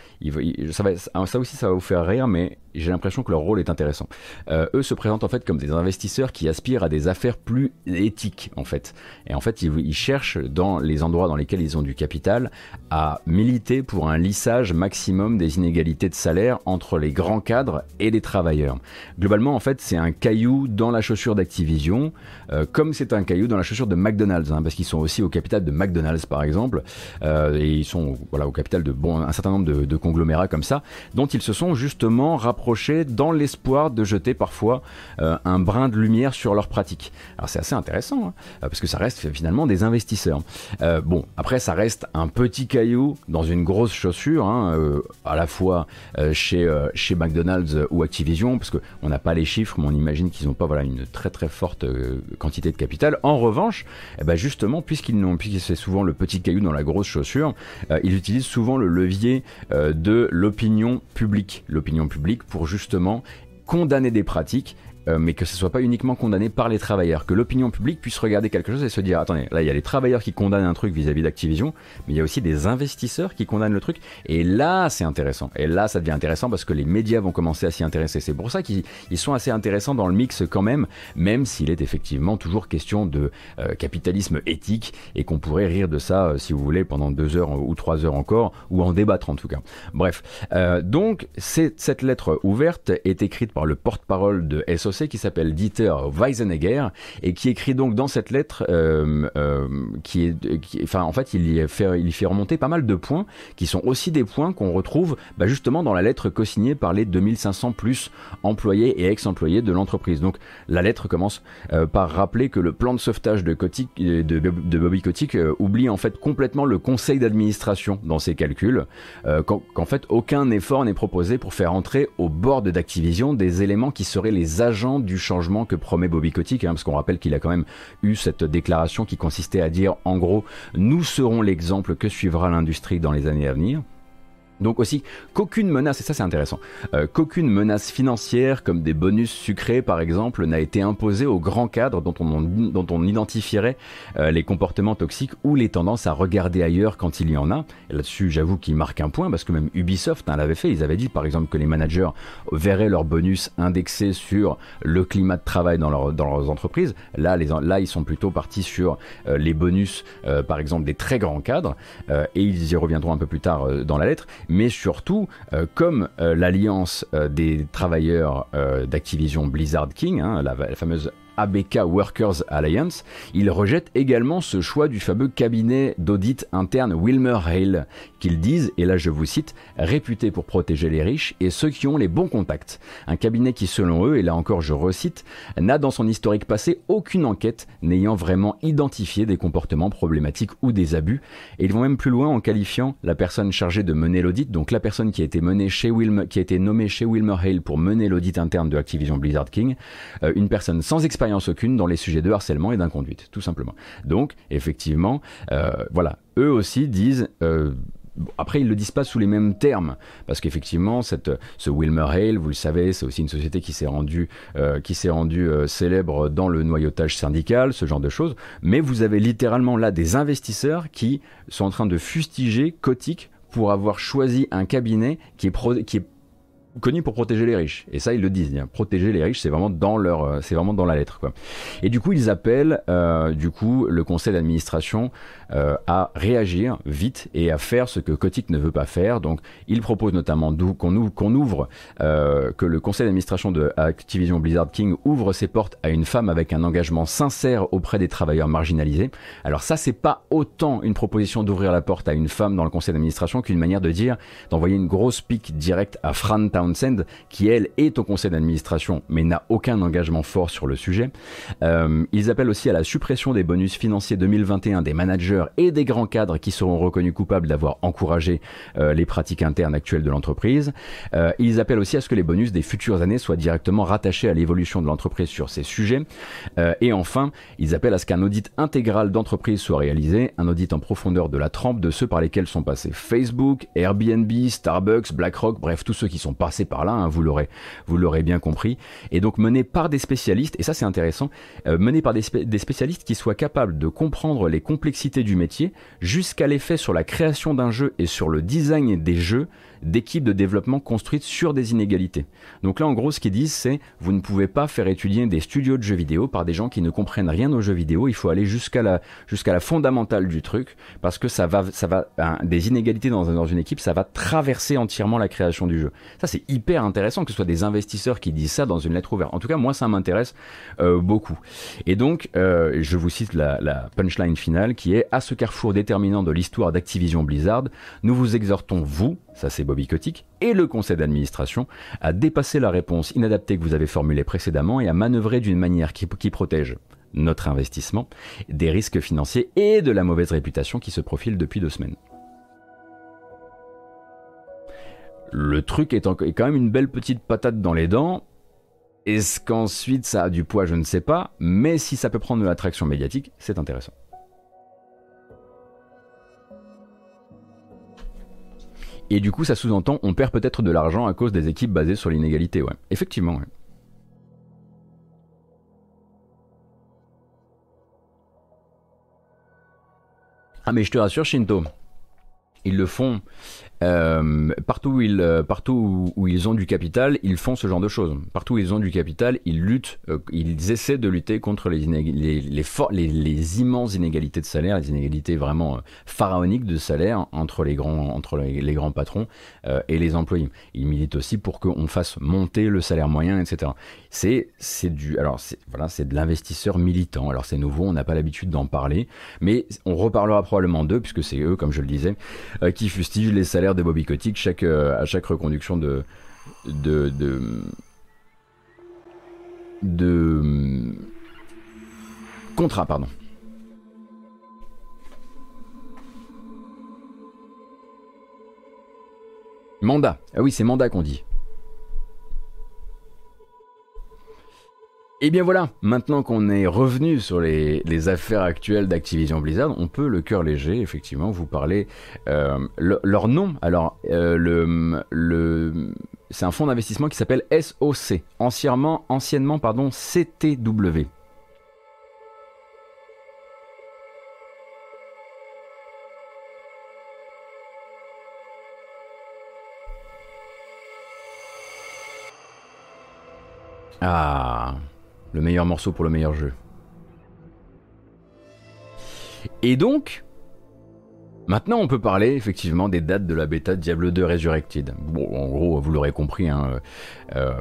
Speaker 1: ça, ça aussi ça va vous faire rire, mais j'ai l'impression que leur rôle est intéressant. Euh, eux se présentent en fait comme des investisseurs qui aspirent à des affaires plus éthiques en fait. Et en fait, ils, cherchent dans les endroits dans lesquels ils ont du capital à militer pour un lissage maximum des inégalités de salaire entre les grands cadres et les travailleurs. Globalement, en fait, c'est un caillou dans la chaussure d'Activision, euh, comme c'est un caillou dans la chaussure de McDonald's, hein, parce qu'ils sont aussi au capital de McDonald's par exemple, euh, et ils sont voilà au capital de bon un certain nombre de, de conglomérats comme ça, dont ils se sont justement rapprochés dans l'espoir de jeter parfois euh, un brin de lumière sur leurs pratiques. Alors c'est assez intéressant, hein, parce que ça reste finalement des investisseurs. Euh, bon, après ça reste un petit caillou dans une grosse chaussure, hein, euh, à la fois chez, chez McDonald's ou Activision, parce qu'on n'a pas les chiffres, mais on imagine qu'ils n'ont pas voilà, une très très forte quantité de capital. En revanche, eh ben justement, puisqu'ils n'ont puisque c'est souvent le petit caillou dans la grosse chaussure, ils utilisent souvent le levier de l'opinion publique. L'opinion publique pour justement condamner des pratiques euh, mais que ce soit pas uniquement condamné par les travailleurs, que l'opinion publique puisse regarder quelque chose et se dire attendez, là il y a les travailleurs qui condamnent un truc vis-à-vis d'Activision, mais il y a aussi des investisseurs qui condamnent le truc, et là c'est intéressant, et là ça devient intéressant parce que les médias vont commencer à s'y intéresser. C'est pour ça qu'ils sont assez intéressants dans le mix quand même, même s'il est effectivement toujours question de euh, capitalisme éthique et qu'on pourrait rire de ça euh, si vous voulez pendant deux heures ou trois heures encore, ou en débattre en tout cas. Bref, donc cette lettre ouverte est écrite par le porte-parole de Qui s'appelle Dieter Weisenegger et qui écrit donc dans cette lettre, euh, euh, qui est, enfin en fait il y, fait, il fait remonter pas mal de points qui sont aussi des points qu'on retrouve bah, justement dans la lettre co-signée par les 2500 plus employés et ex-employés de l'entreprise. Donc la lettre commence euh, par rappeler que le plan de sauvetage de, Kotick, de, Bobby Kotick oublie en fait complètement le conseil d'administration dans ses calculs, qu'en fait aucun effort n'est proposé pour faire entrer au board d'Activision des éléments qui seraient les agents du changement que promet Bobby Kotick, hein, parce qu'on rappelle qu'il a quand même eu cette déclaration qui consistait à dire en gros nous serons l'exemple que suivra l'industrie dans les années à venir. Donc aussi qu'aucune menace, et ça c'est intéressant, euh, qu'aucune menace financière comme des bonus sucrés par exemple n'a été imposée aux grands cadres dont on, dont on identifierait euh, les comportements toxiques ou les tendances à regarder ailleurs quand il y en a. Là-dessus j'avoue qu'il marque un point parce que même Ubisoft hein, l'avait fait, ils avaient dit par exemple que les managers verraient leurs bonus indexés sur le climat de travail dans, leur, dans leurs entreprises. Là, les, là ils sont plutôt partis sur euh, les bonus par exemple des très grands cadres et ils y reviendront un peu plus tard dans la lettre mais surtout, euh, comme euh, l'alliance euh, des travailleurs d'Activision Blizzard King, hein, la, fameuse ABK Workers Alliance, il rejette également ce choix du fameux cabinet d'audit interne Wilmer Hale, qu'ils disent, et là je vous cite, réputé pour protéger les riches et ceux qui ont les bons contacts. Un cabinet qui, selon eux, et là encore je recite, n'a dans son historique passé aucune enquête n'ayant vraiment identifié des comportements problématiques ou des abus, et ils vont même plus loin en qualifiant la personne chargée de mener l'audit, donc la personne qui a été nommée chez Wilmer Hale pour mener l'audit interne de Activision Blizzard King, euh, une personne sans expérience aucune dans les sujets de harcèlement et d'inconduite, tout simplement. Donc, effectivement, euh, voilà, eux aussi disent. Euh, après, ils le disent pas sous les mêmes termes, parce qu'effectivement, cette, ce Wilmer Hale, vous le savez, c'est aussi une société qui s'est rendue, euh, qui s'est rendue célèbre dans le noyautage syndical, ce genre de choses. Mais vous avez littéralement là des investisseurs qui sont en train de fustiger Kotick pour avoir choisi un cabinet qui est, qui est connu pour protéger les riches. Et ça, ils le disent. Hein. Protéger les riches, c'est vraiment dans leur, euh, c'est vraiment dans la lettre, quoi. Et du coup, ils appellent, euh, du coup, le conseil d'administration euh, à réagir vite et à faire ce que Kotick ne veut pas faire. Donc, ils proposent notamment qu'on ouvre, ouvre que le conseil d'administration de Activision Blizzard King ouvre ses portes à une femme avec un engagement sincère auprès des travailleurs marginalisés. Alors ça, c'est pas autant une proposition d'ouvrir la porte à une femme dans le conseil d'administration qu'une manière de dire d'envoyer une grosse pique directe à Fran Town qui elle est au conseil d'administration mais n'a aucun engagement fort sur le sujet. Euh, ils appellent aussi à la suppression des bonus financiers 2021 des managers et des grands cadres qui seront reconnus coupables d'avoir encouragé euh, les pratiques internes actuelles de l'entreprise. Euh, ils appellent aussi à ce que les bonus des futures années soient directement rattachés à l'évolution de l'entreprise sur ces sujets. et enfin, ils appellent à ce qu'un audit intégral d'entreprise soit réalisé, un audit en profondeur de la trempe de ceux par lesquels sont passés Facebook, Airbnb, Starbucks, BlackRock, bref, tous ceux qui sont passés par là, hein, vous l'aurez, bien compris, et donc mené par des spécialistes, et ça c'est intéressant, euh, mené par des, spécialistes qui soient capables de comprendre les complexités du métier jusqu'à l'effet sur la création d'un jeu et sur le design des jeux d'équipes de développement construites sur des inégalités. Donc là, en gros, ce qu'ils disent, c'est vous ne pouvez pas faire étudier des studios de jeux vidéo par des gens qui ne comprennent rien aux jeux vidéo. Il faut aller jusqu'à la jusqu'à la fondamentale du truc parce que ça va ça va des inégalités dans, dans une équipe, ça va traverser entièrement la création du jeu. Ça, c'est hyper intéressant que ce soit des investisseurs qui disent ça dans une lettre ouverte. En tout cas, moi, ça m'intéresse euh, beaucoup. Et donc, euh, je vous cite la, la punchline finale qui est à ce carrefour déterminant de l'histoire d'Activision Blizzard, nous vous exhortons vous ça c'est Bobby Kotick, et le conseil d'administration à dépasser la réponse inadaptée que vous avez formulée précédemment et à manœuvrer d'une manière qui, protège notre investissement des risques financiers et de la mauvaise réputation qui se profile depuis deux semaines. Le truc est, est quand même une belle petite patate dans les dents. Est-ce qu'ensuite ça a du poids Je ne sais pas. Mais si ça peut prendre de l'attraction médiatique, c'est intéressant. Et du coup, ça sous-entend, on perd peut-être de l'argent à cause des équipes basées sur l'inégalité, ouais. Effectivement, ouais. Ah mais je te rassure Shinto, ils le font euh, partout, où ils, euh, partout où, ils ont du capital, ils font ce genre de choses. Partout où ils ont du capital, ils luttent, euh, ils essaient de lutter contre les, les, immenses inégalités de salaire, les inégalités vraiment pharaoniques de salaire entre les grands, entre les, grands patrons et les employés. Ils militent aussi pour qu'on fasse monter le salaire moyen, etc. C'est, c'est du, alors voilà, c'est de l'investisseur militant. Alors c'est nouveau, on n'a pas l'habitude d'en parler, mais on reparlera probablement d'eux puisque c'est eux, comme je le disais, qui fustigent les salaires de Bobby chaque, euh, à chaque reconduction de, de, de, contrat, pardon. Mandat. Ah oui, c'est mandat qu'on dit. Et eh bien voilà, maintenant qu'on est revenu sur les, affaires actuelles d'Activision Blizzard, on peut le cœur léger, effectivement, vous parler euh, leur nom. Alors, euh, le, le c'est un fonds d'investissement qui s'appelle SOC, anciennement, anciennement pardon, CTW. Ah le meilleur morceau pour le meilleur jeu. Et donc, maintenant on peut parler effectivement des dates de la bêta Diablo 2 Resurrected. Bon, en gros, vous l'aurez compris, hein, euh,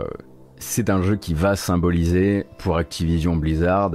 Speaker 1: c'est un jeu qui va symboliser pour Activision Blizzard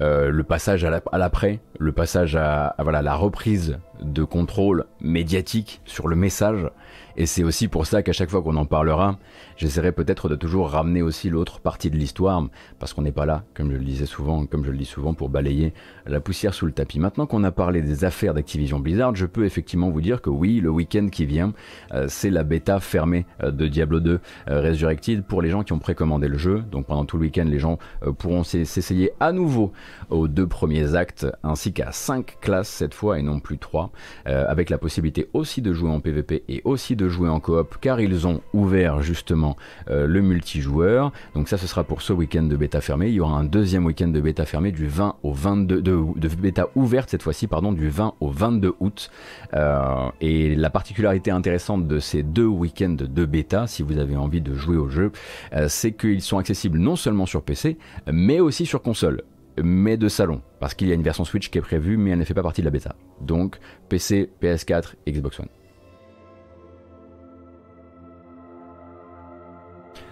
Speaker 1: euh, le passage à l'après, le passage à, la reprise de contrôle médiatique sur le message. Et c'est aussi pour ça qu'à chaque fois qu'on en parlera, J'essaierai peut-être de toujours ramener aussi l'autre partie de l'histoire, parce qu'on n'est pas là, comme je le disais souvent, comme je le dis souvent, pour balayer la poussière sous le tapis. Maintenant qu'on a parlé des affaires d'Activision Blizzard, je peux effectivement vous dire que oui, le week-end qui vient, euh, c'est la bêta fermée euh, de Diablo 2 euh, Resurrected pour les gens qui ont précommandé le jeu. Donc pendant tout le week-end, les gens pourront s'essayer à nouveau aux deux premiers actes, ainsi qu'à cinq classes cette fois et non plus trois, avec la possibilité aussi de jouer en PvP et aussi de jouer en coop, car ils ont ouvert justement euh, le multijoueur. Donc ça, ce sera pour ce week-end de bêta fermée. Il y aura un deuxième week-end de bêta fermée du 20 au 22, de, bêta ouverte cette fois-ci, pardon, du 20 au 22 août. Euh, et la particularité intéressante de ces deux week-ends de bêta, si vous avez envie de jouer au jeu, euh, c'est qu'ils sont accessibles non seulement sur PC, mais aussi sur console mais de salon, parce qu'il y a une version Switch qui est prévue, mais elle ne fait pas partie de la bêta. Donc PC, PS4, Xbox One.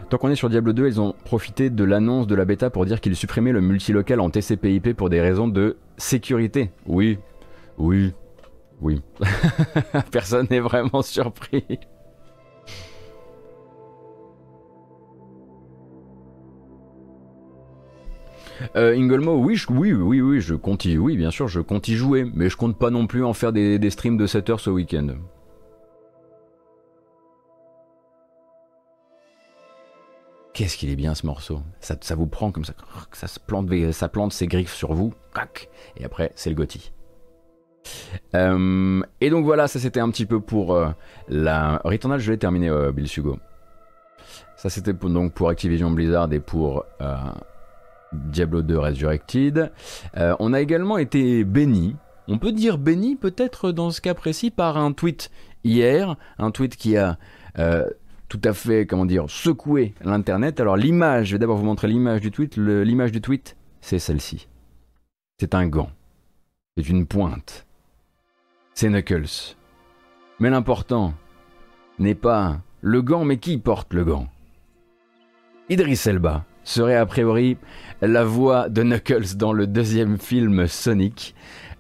Speaker 1: Tant qu'on est sur Diablo 2, ils ont profité de l'annonce de la bêta pour dire qu'ils supprimaient le multilocal en TCP/IP pour des raisons de sécurité. Oui, oui, oui. Personne n'est vraiment surpris. Euh, Ingelmo, oui, oui, oui, oui, je compte y, oui, bien sûr, je compte y jouer, mais je compte pas non plus en faire des, des streams de 7 heures ce week-end. Qu'est-ce qu'il est bien ce morceau. Ça, vous prend comme ça, ça plante, ça plante ses griffes sur vous, et après c'est le Gotti. Euh, et donc voilà, ça c'était un petit peu pour euh, la Returnal, je l'ai terminé, euh, Bill Sugo. Ça c'était donc pour Activision Blizzard et pour Diablo 2 Resurrected. on a également été béni, on peut dire béni peut-être dans ce cas précis par un tweet hier, un tweet qui a tout à fait, comment dire, secouer l'internet. Alors l'image, je vais d'abord vous montrer l'image du tweet. L'image du tweet, c'est celle-ci. C'est un gant. C'est une pointe. C'est Knuckles. Mais l'important n'est pas le gant, mais qui porte le gant? Idris Elba serait a priori la voix de Knuckles dans le deuxième film Sonic.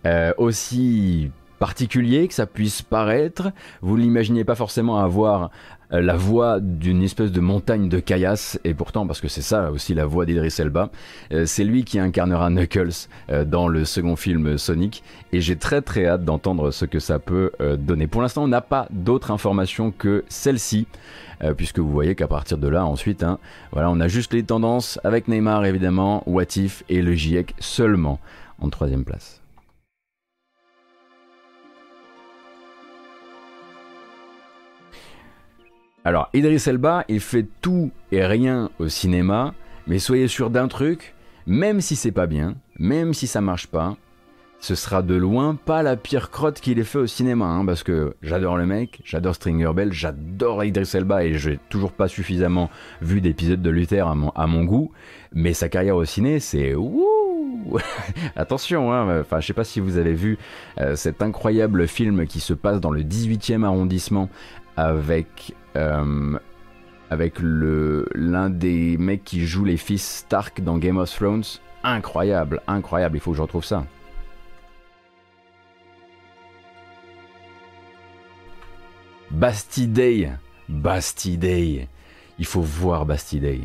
Speaker 1: Euh, aussi particulier que ça puisse paraître, vous l'imaginez pas forcément avoir la voix d'une espèce de montagne de caillasse, et pourtant, parce que c'est ça aussi la voix d'Idris Elba, euh, c'est lui qui incarnera Knuckles euh, dans le second film Sonic, et j'ai très très hâte d'entendre ce que ça peut donner. Pour l'instant, on n'a pas d'autres informations que celle-ci, puisque vous voyez qu'à partir de là, ensuite, hein, voilà, on a juste les tendances avec Neymar évidemment, Watif et le GIEC seulement en troisième place. Alors, Idris Elba, il fait tout et rien au cinéma, mais soyez sûr d'un truc, même si c'est pas bien, même si ça marche pas, ce sera de loin pas la pire crotte qu'il ait fait au cinéma, hein, parce que j'adore le mec, j'adore Stringer Bell, j'adore Idris Elba et j'ai toujours pas suffisamment vu d'épisodes de Luther à mon, goût, mais sa carrière au ciné, c'est Attention, hein, enfin je sais pas si vous avez vu euh, cet incroyable film qui se passe dans le 18e arrondissement avec avec le l'un des mecs qui joue les fils Stark dans Game of Thrones. Incroyable, incroyable, il faut que je retrouve ça. Bastille Day. Il faut voir Bastille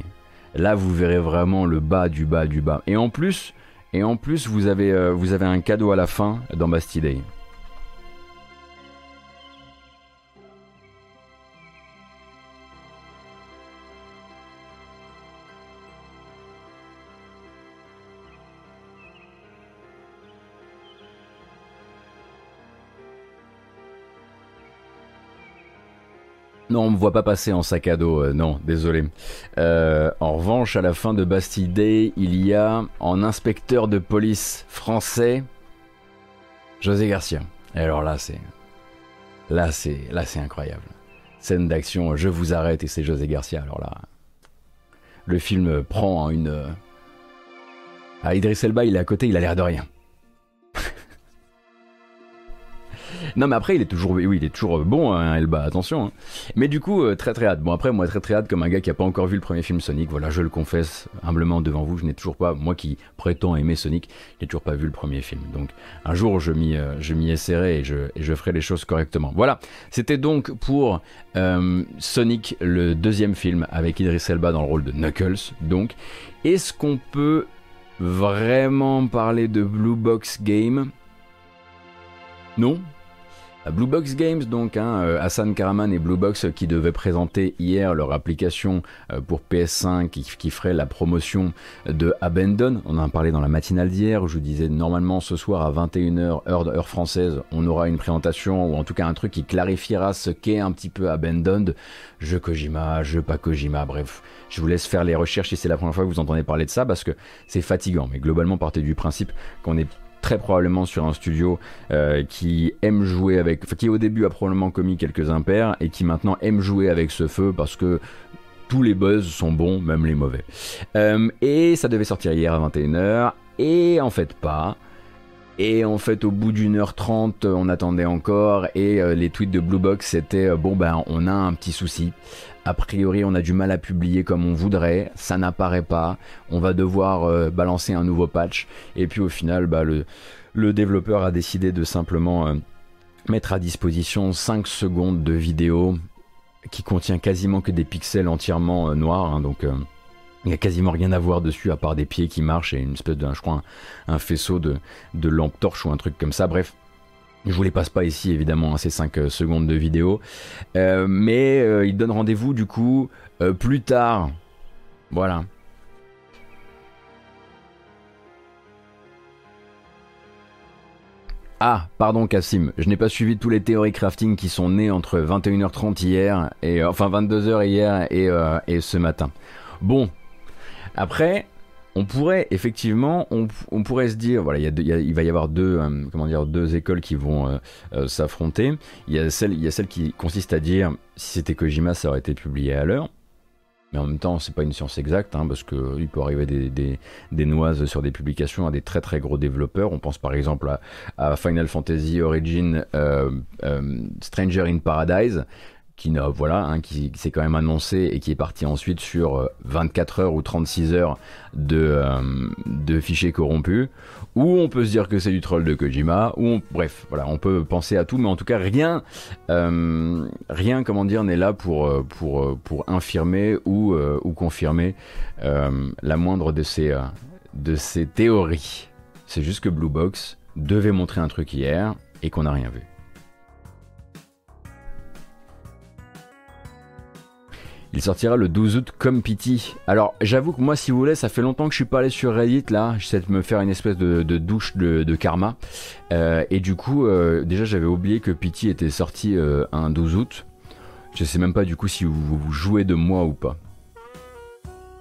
Speaker 1: Là, vous verrez vraiment le bas du bas du bas. Et en plus, et en plus vous, avez, euh, un cadeau à la fin dans Bastille Non, on me voit pas passer en sac à dos, euh, non, désolé. Euh, en revanche, à la fin de Bastille il y a en inspecteur de police français José Garcia. Et alors là, c'est là, c'est là, c'est incroyable. Scène d'action, je vous arrête et c'est José Garcia. Alors là, le film prend une. Ah, Idris Elba, il est à côté, il a l'air de rien. Non, mais après, il est toujours, oui, il est toujours bon, hein, Elba, attention. Hein. Mais du coup, euh, très très hâte. Bon, après, moi, très très hâte, comme un gars qui a pas encore vu le premier film Sonic, voilà, je le confesse humblement devant vous, je n'ai toujours pas, moi qui prétends aimer Sonic, je n'ai toujours pas vu le premier film. Donc, un jour, je m'y, euh, essaierai et je, ferai les choses correctement. Voilà, c'était donc pour euh, Sonic, le deuxième film avec Idris Elba dans le rôle de Knuckles. Donc, est-ce qu'on peut vraiment parler de Blue Box Game? Non, Blue Box Games, donc, hein, euh, Hassan Karaman et Blue Box qui devaient présenter hier leur application euh, pour PS5 qui, ferait la promotion de Abandon. On en a parlé dans la matinale d'hier où je vous disais normalement ce soir à 21h heure, heure française, on aura une présentation ou en tout cas un truc qui clarifiera ce qu'est un petit peu Abandoned. Jeu Kojima, jeu pas Kojima, bref. Je vous laisse faire les recherches si c'est la première fois que vous entendez parler de ça parce que c'est fatigant. Mais globalement, partez du principe qu'on est très probablement sur un studio euh, qui aime jouer avec, qui au début a probablement commis quelques impairs et qui maintenant aime jouer avec ce feu parce que tous les buzz sont bons, même les mauvais. Euh, et ça devait sortir hier à 21h et en fait pas. Et en fait, au bout d'une heure trente, on attendait encore. Et euh, les tweets de Bluebox, c'était bon, ben, on a un petit souci. A priori, on a du mal à publier comme on voudrait, ça n'apparaît pas, on va devoir euh, balancer un nouveau patch, et puis au final, bah, le, développeur a décidé de simplement euh, mettre à disposition 5 secondes de vidéo qui contient quasiment que des pixels entièrement euh, noirs, hein, donc il n'y a quasiment rien à voir dessus à part des pieds qui marchent et une espèce de, je crois, un, faisceau de, de lampe torche ou un truc comme ça, bref. Je vous les passe pas ici évidemment, hein, ces 5 euh, secondes de vidéo. Euh, mais euh, il donne rendez-vous du coup plus tard. Voilà. Ah, pardon Cassim, je n'ai pas suivi tous les théories crafting qui sont nées entre 21h30 hier, et enfin 22h hier et, et ce matin. Bon, après, on pourrait effectivement, on, pourrait se dire, voilà, il, va y avoir deux, euh, écoles qui vont euh, euh, s'affronter. Il y a celle, qui consiste à dire, si c'était Kojima, ça aurait été publié à l'heure. Mais en même temps, c'est pas une science exacte, hein, parce qu'il peut arriver des, noises sur des publications à des très très gros développeurs. On pense par exemple à Final Fantasy Origin Stranger in Paradise, qui, voilà, hein, qui, s'est quand même annoncé et qui est parti ensuite sur 24 euh, heures ou 36 heures de, euh, de fichiers corrompus, ou on peut se dire que c'est du troll de Kojima, ou bref, voilà, on peut penser à tout, mais en tout cas rien, euh, rien comment dire n'est là pour, pour, pour infirmer ou, ou confirmer la moindre de ces, de ces théories. C'est juste que Blue Box devait montrer un truc hier et qu'on n'a rien vu. Il sortira le 12 août comme Pity. Alors j'avoue que moi si vous voulez ça fait longtemps que je suis pas allé sur Reddit là, j'essaie de me faire une espèce de, douche de, karma. Euh, et du coup euh, déjà j'avais oublié que Pity était sorti euh, un 12 août. Je sais même pas du coup si vous, jouez de moi ou pas.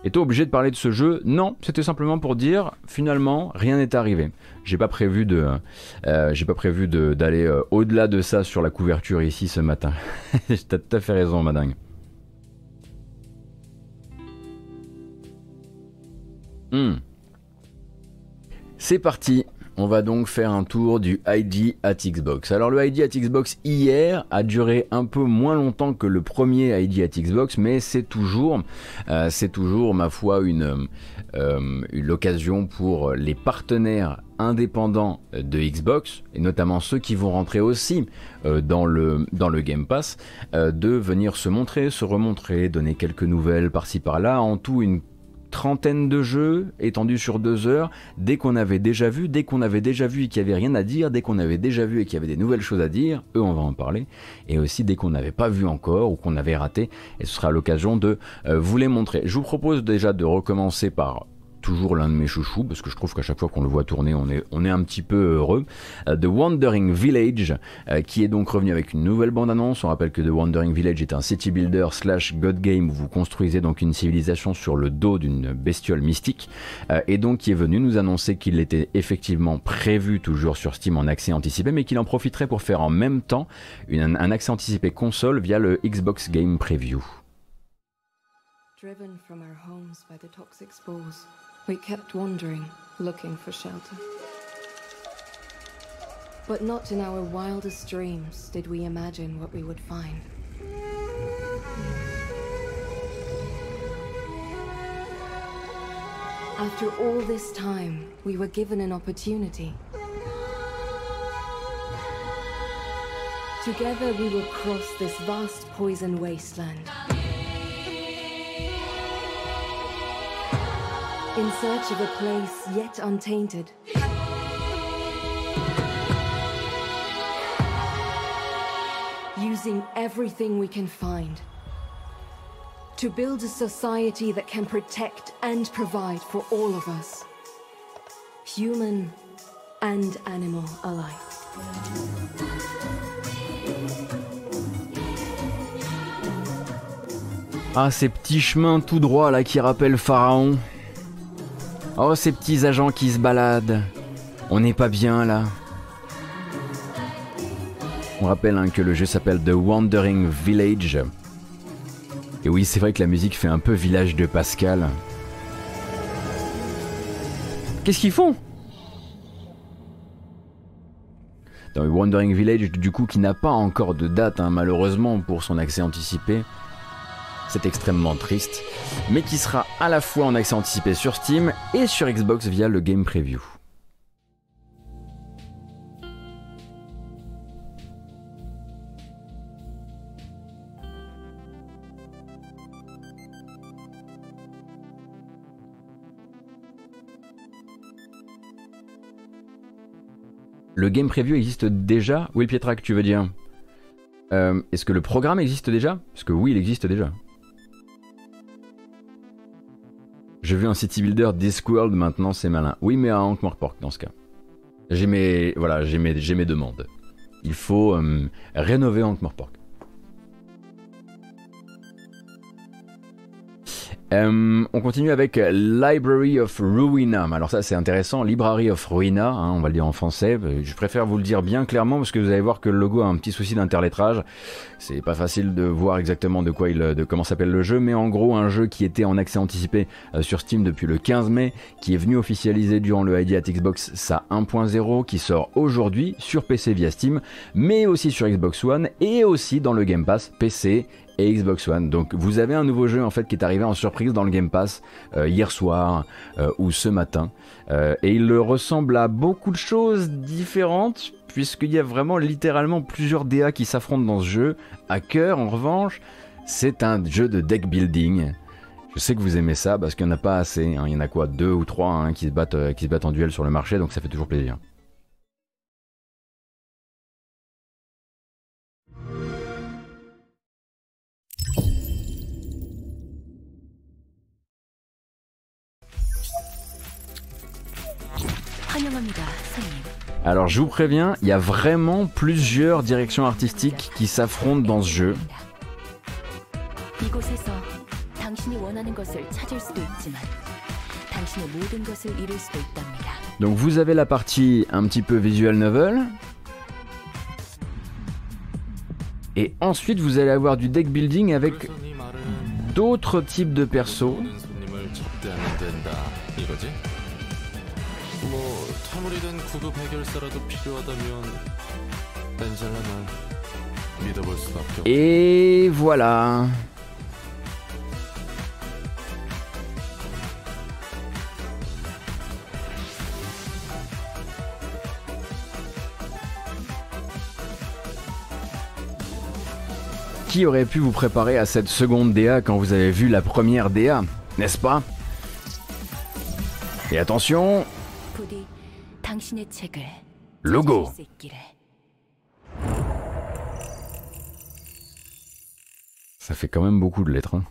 Speaker 1: Est-on obligé de parler de ce jeu? Non, c'était simplement pour dire finalement rien n'est arrivé. J'ai pas prévu d'aller au-delà de ça sur la couverture ici ce matin. T'as tout à fait raison, madingue. Hmm. C'est parti. On va donc faire un tour du ID at Xbox. Alors le ID at Xbox hier a duré un peu moins longtemps que le premier ID at Xbox, mais c'est toujours, euh, c'est toujours ma foi une, euh, une l'occasion pour les partenaires indépendants de Xbox et notamment ceux qui vont rentrer aussi euh, dans le Game Pass de venir se montrer, se remontrer, donner quelques nouvelles par-ci par-là. En tout une trentaine de jeux étendus sur deux heures, dès qu'on avait déjà vu, dès qu'on avait déjà vu et qu'il n'y avait rien à dire, dès qu'on avait déjà vu et qu'il y avait des nouvelles choses à dire, eux on va en parler, et aussi dès qu'on n'avait pas vu encore ou qu'on avait raté, et ce sera l'occasion de euh, vous les montrer. Je vous propose déjà de recommencer par toujours l'un de mes chouchous, parce que je trouve qu'à chaque fois qu'on le voit tourner, on est, on est un petit peu heureux. Euh, The Wandering Village, euh, qui est donc revenu avec une nouvelle bande-annonce. On rappelle que The Wandering Village est un city builder slash god game où vous construisez donc une civilisation sur le dos d'une bestiole mystique, euh, et donc qui est venu nous annoncer qu'il était effectivement prévu toujours sur Steam en accès anticipé, mais qu'il en profiterait pour faire en même temps un accès anticipé console via le Xbox Game Preview.
Speaker 7: Driven from our homes by the toxic spores, we kept wandering, looking for shelter. But not in our wildest dreams did we imagine what we would find. After all this time, we were given an opportunity. Together, we will cross this vast poison wasteland. In search of a place yet untainted. Using everything we can find to build a society that can protect and provide for all of us, human and animal alike.
Speaker 1: Ah, ces petits chemins tout droits là qui rappellent Pharaon. Oh, ces petits agents qui se baladent. On n'est pas bien là. On rappelle hein, que le jeu s'appelle The Wandering Village. Et oui, c'est vrai que la musique fait un peu village de Pascal. Qu'est-ce qu'ils font? Dans le Wandering Village, du coup, qui n'a pas encore de date, hein, malheureusement, pour son accès anticipé. C'est extrêmement triste, mais qui sera à la fois en accès anticipé sur Steam et sur Xbox via le Game Preview. Le Game Preview existe déjà? Oui, Pietrak, tu veux dire? Euh, Est-ce que le programme existe déjà? Parce que oui, il existe déjà. J'ai vu un city builder Discworld maintenant, c'est malin. Oui, mais à Ankh-Morpork dans ce cas. J'ai mes, voilà, mes demandes. Il faut euh, rénover Ankh-Morpork. Euh, on continue avec Library of Ruina. Alors ça c'est intéressant, Library of Ruina, hein, on va le dire en français. Je préfère vous le dire bien clairement parce que vous allez voir que le logo a un petit souci d'interlettrage. C'est pas facile de voir exactement de quoi il, de comment s'appelle le jeu, mais en gros un jeu qui était en accès anticipé euh, sur Steam depuis le 15 mai, qui est venu officialiser durant le ID at Xbox sa 1.0, qui sort aujourd'hui sur PC via Steam, mais aussi sur Xbox One et aussi dans le Game Pass PC et Xbox One. Donc vous avez un nouveau jeu en fait qui est arrivé en surprise dans le Game Pass euh, hier soir euh, ou ce matin. Euh, et il ressemble à beaucoup de choses différentes puisqu'il y a vraiment littéralement plusieurs DA qui s'affrontent dans ce jeu. À cœur en revanche, c'est un jeu de deck building. Je sais que vous aimez ça parce qu'il n'y en a pas assez. hein. Il y en a quoi Deux ou trois hein, qui, se battent, qui se battent en duel sur le marché, donc ça fait toujours plaisir. Alors je vous préviens, il y a vraiment plusieurs directions artistiques qui s'affrontent dans ce jeu. Donc vous avez la partie un petit peu visual novel. Et ensuite vous allez avoir du deck building avec d'autres types de persos.
Speaker 8: 뭐 퇴물이 된 구급 해결사라도 필요하다면 벤젤라 널 믿어볼 수밖에 없.
Speaker 1: Et voilà. Qui aurait pu vous préparer à cette seconde DA quand vous avez vu la première DA, n'est-ce pas Et attention,
Speaker 9: 부디 당신의 책을
Speaker 1: 로고.
Speaker 9: 찾을 수 있기를.
Speaker 1: Ça fait quand même beaucoup de lettres. hein.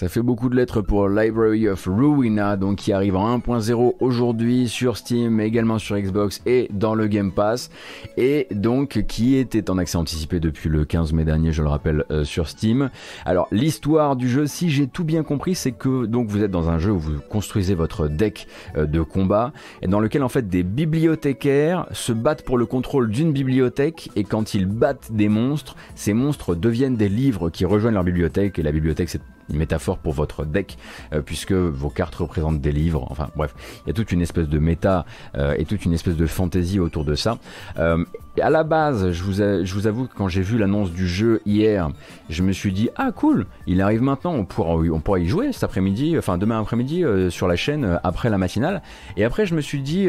Speaker 1: Ça fait beaucoup de lettres pour Library of Ruina, donc qui arrive en 1.0 aujourd'hui sur Steam, mais également sur Xbox et dans le Game Pass, et donc qui était en accès anticipé depuis le 15 mai dernier, je le rappelle, euh, sur Steam. Alors l'histoire du jeu, si j'ai tout bien compris, c'est que donc vous êtes dans un jeu où vous construisez votre deck euh, de combat, et dans lequel en fait des bibliothécaires se battent pour le contrôle d'une bibliothèque, et quand ils battent des monstres, ces monstres deviennent des livres qui rejoignent leur bibliothèque, et la bibliothèque c'est une métaphore pour votre deck, euh, puisque vos cartes représentent des livres. Enfin bref, il y a toute une espèce de méta euh, et toute une espèce de fantaisie autour de ça. Euh, à la base, je vous, je vous avoue que quand j'ai vu l'annonce du jeu hier, je me suis dit ah cool, il arrive maintenant, on pourra, on pourra y jouer cet après-midi, enfin demain après-midi euh, sur la chaîne après la matinale. Et après, je me suis dit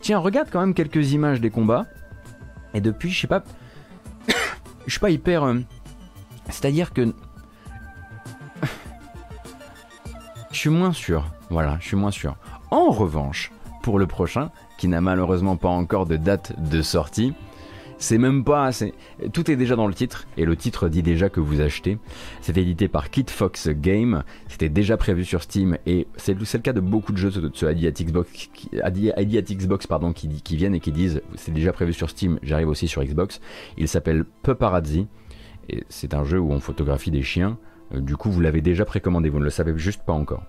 Speaker 1: tiens, regarde quand même quelques images des combats. Et depuis, je sais pas, je suis pas hyper. C'est-à-dire que je suis moins sûr. Voilà, je suis moins sûr. En revanche, pour le prochain, qui n'a malheureusement pas encore de date de sortie, c'est même pas assez. Tout est déjà dans le titre, et le titre dit déjà que vous achetez. C'est édité par Kid Fox Game, c'était déjà prévu sur Steam, et c'est le cas de beaucoup de jeux de ce ID at Xbox, qui, Xbox pardon, qui, qui viennent et qui disent c'est déjà prévu sur Steam, j'arrive aussi sur Xbox. Il s'appelle Paparazzi, et c'est un jeu où on photographie des chiens. Euh, Du coup, vous l'avez déjà précommandé, vous ne le savez juste pas encore.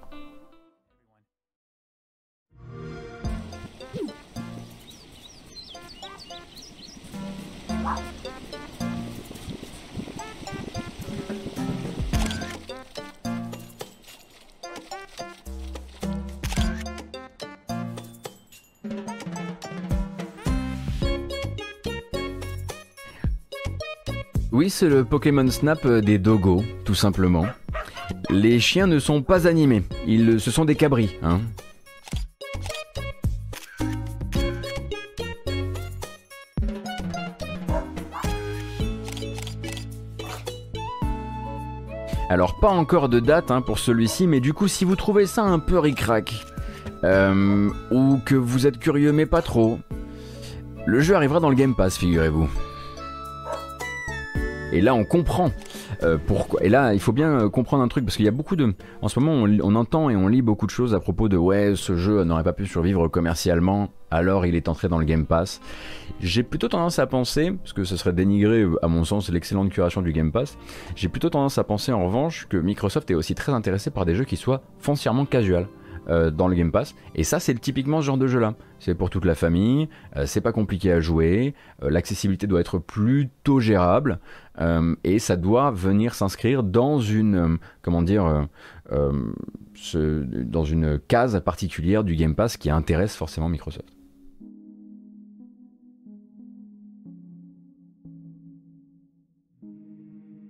Speaker 1: Oui, c'est le Pokémon Snap euh, des dogos, tout simplement. Les chiens ne sont pas animés, ils, ce sont des cabris. Hein. Alors pas encore de date hein, pour celui-ci, mais du coup si vous trouvez ça un peu ric-rac, euh, ou que vous êtes curieux mais pas trop, le jeu arrivera dans le Game Pass, figurez-vous. Et là, on comprend euh. Et là, il faut bien euh, comprendre un truc parce qu'il y a beaucoup de. En ce moment, on entend et on lit beaucoup de choses à propos de ouais, ce jeu n'aurait pas pu survivre commercialement, alors il est entré dans le Game Pass. J'ai plutôt tendance à penser, parce que ce serait dénigrer, euh, à mon sens, l'excellente curation du Game Pass. J'ai plutôt tendance à penser en revanche que Microsoft est aussi très intéressé par des jeux qui soient foncièrement casual. Euh, dans le Game Pass et ça c'est typiquement ce genre de jeu là c'est pour toute la famille euh, c'est pas compliqué à jouer euh, l'accessibilité doit être plutôt gérable et ça doit venir s'inscrire dans une comment dire dans une case particulière du Game Pass qui intéresse forcément Microsoft.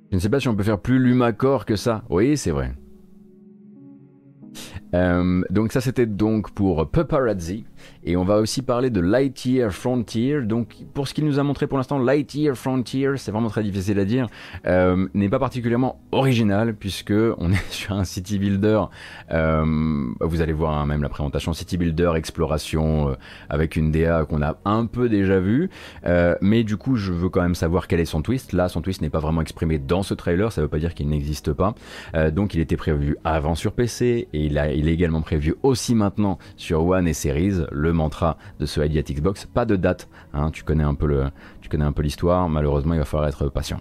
Speaker 1: Je ne sais pas si on peut faire plus Lumacor que ça. Oui, c'est vrai. Euh, donc ça c'était donc pour Paparazzi et on va aussi parler de Lightyear Frontier. Donc pour ce qu'il nous a montré pour l'instant, Lightyear Frontier, c'est vraiment très difficile à dire, euh, n'est pas particulièrement original puisque on est sur un city builder. euh, vous allez voir hein, même la présentation city builder exploration euh, avec une DA qu'on a un peu déjà vue, mais du coup je veux quand même savoir quel est son twist. Là son twist n'est pas vraiment exprimé dans ce trailer, ça veut pas dire qu'il n'existe pas. Donc il était prévu avant sur PC et il est également prévu aussi maintenant sur One et Series. Le mantra de ce ID at Xbox, pas de date. hein, tu connais un peu l'histoire. Malheureusement, il va falloir être patient.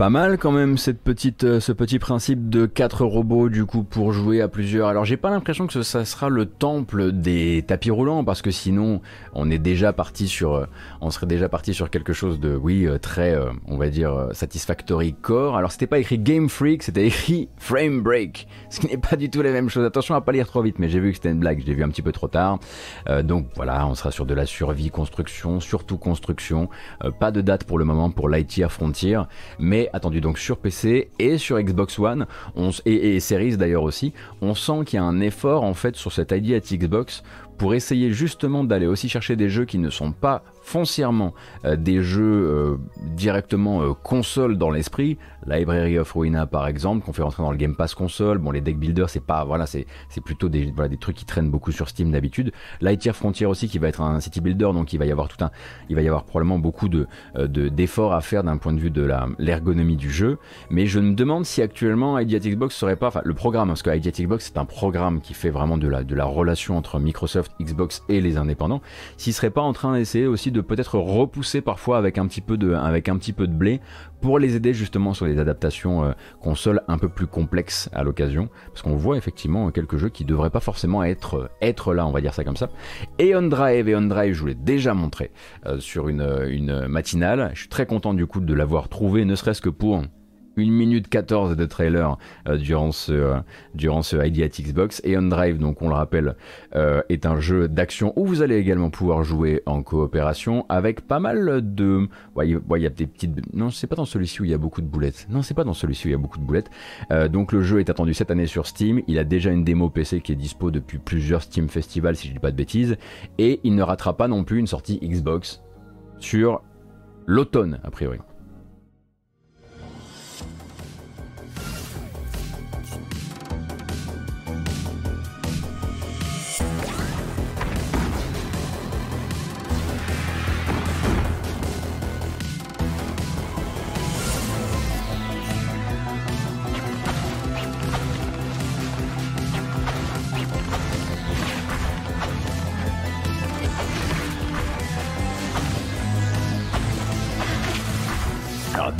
Speaker 1: Pas mal quand même cette petite, euh, ce petit principe de quatre robots du coup pour jouer à plusieurs. Alors j'ai pas l'impression que ça sera le temple des tapis roulants parce que sinon on est déjà parti sur, euh, on serait déjà parti sur quelque chose de oui euh, très, on va dire satisfactory core. Alors c'était pas écrit Game Freak, c'était écrit Frame Break, ce qui n'est pas du tout la même chose. Attention à pas lire trop vite, mais j'ai vu que c'était une blague, je l'ai vu un petit peu trop tard. Donc voilà, on sera sur de la survie, construction, surtout construction. Pas de date pour le moment pour Lightyear Frontier, mais attendu donc sur PC et sur Xbox One et, Series d'ailleurs aussi. On sent qu'il y a un effort en fait sur cette idea at Xbox pour essayer justement d'aller aussi chercher des jeux qui ne sont pas foncièrement euh, des jeux euh, directement euh, console dans l'esprit. Library of Ruina par exemple, qu'on fait rentrer dans le Game Pass console. Bon, les deck builders, c'est pas voilà, c'est plutôt des voilà, des trucs qui traînent beaucoup sur Steam d'habitude. Lightyear Frontier aussi qui va être un city builder, donc il va y avoir tout un, il va y avoir probablement beaucoup de de- d'efforts à faire d'un point de vue de l'ergonomie du jeu. Mais je me demande si actuellement Idiot Xbox serait pas, enfin le programme, parce que Idiot Xbox c'est un programme qui fait vraiment de la de la relation entre Microsoft, Xbox et les indépendants, s'il serait pas en train d'essayer aussi de peut-être repousser parfois avec un petit peu de avec un petit peu de blé pour les aider justement sur les adaptations euh, consoles un peu plus complexes à l'occasion, parce qu'on voit effectivement quelques jeux qui devraient pas forcément être euh, être là, on va dire ça comme ça. Et On Drive, et On Drive, je vous l'ai déjà montré euh, sur une, une matinale. Je suis très content du coup de l'avoir trouvé, ne serait-ce que pour 1 minute 14 de trailer euh, durant ce, euh, durant ce ID at Xbox. Et On Drive, donc on le rappelle, euh, est un jeu d'action où vous allez également pouvoir jouer en coopération avec pas mal de... Il ouais, y a des petites... Non, c'est pas dans celui-ci où il y a beaucoup de boulettes. Non, c'est pas dans celui-ci où il y a beaucoup de boulettes. Euh, donc le jeu est attendu cette année sur Steam. Il a déjà une démo PC qui est dispo depuis plusieurs Steam Festivals, si je dis pas de bêtises. Et il ne ratera pas non plus une sortie Xbox sur l'automne, a priori.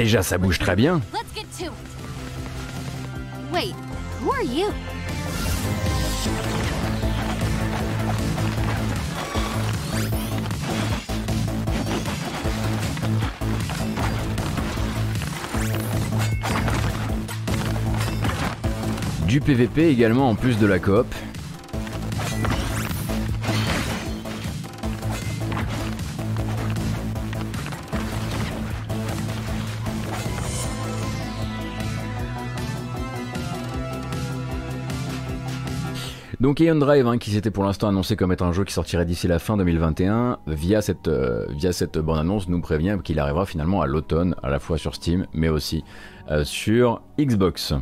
Speaker 1: Déjà, ça bouge très bien.
Speaker 10: Wait, who are you?
Speaker 1: Du PVP également en plus de la coop. Donc Aeon Drive, hein, qui s'était pour l'instant annoncé comme être un jeu qui sortirait d'ici la fin 2021, via cette, euh, via cette bande-annonce, nous prévient qu'il arrivera finalement à l'automne, à la fois sur Steam, mais aussi euh, sur Xbox.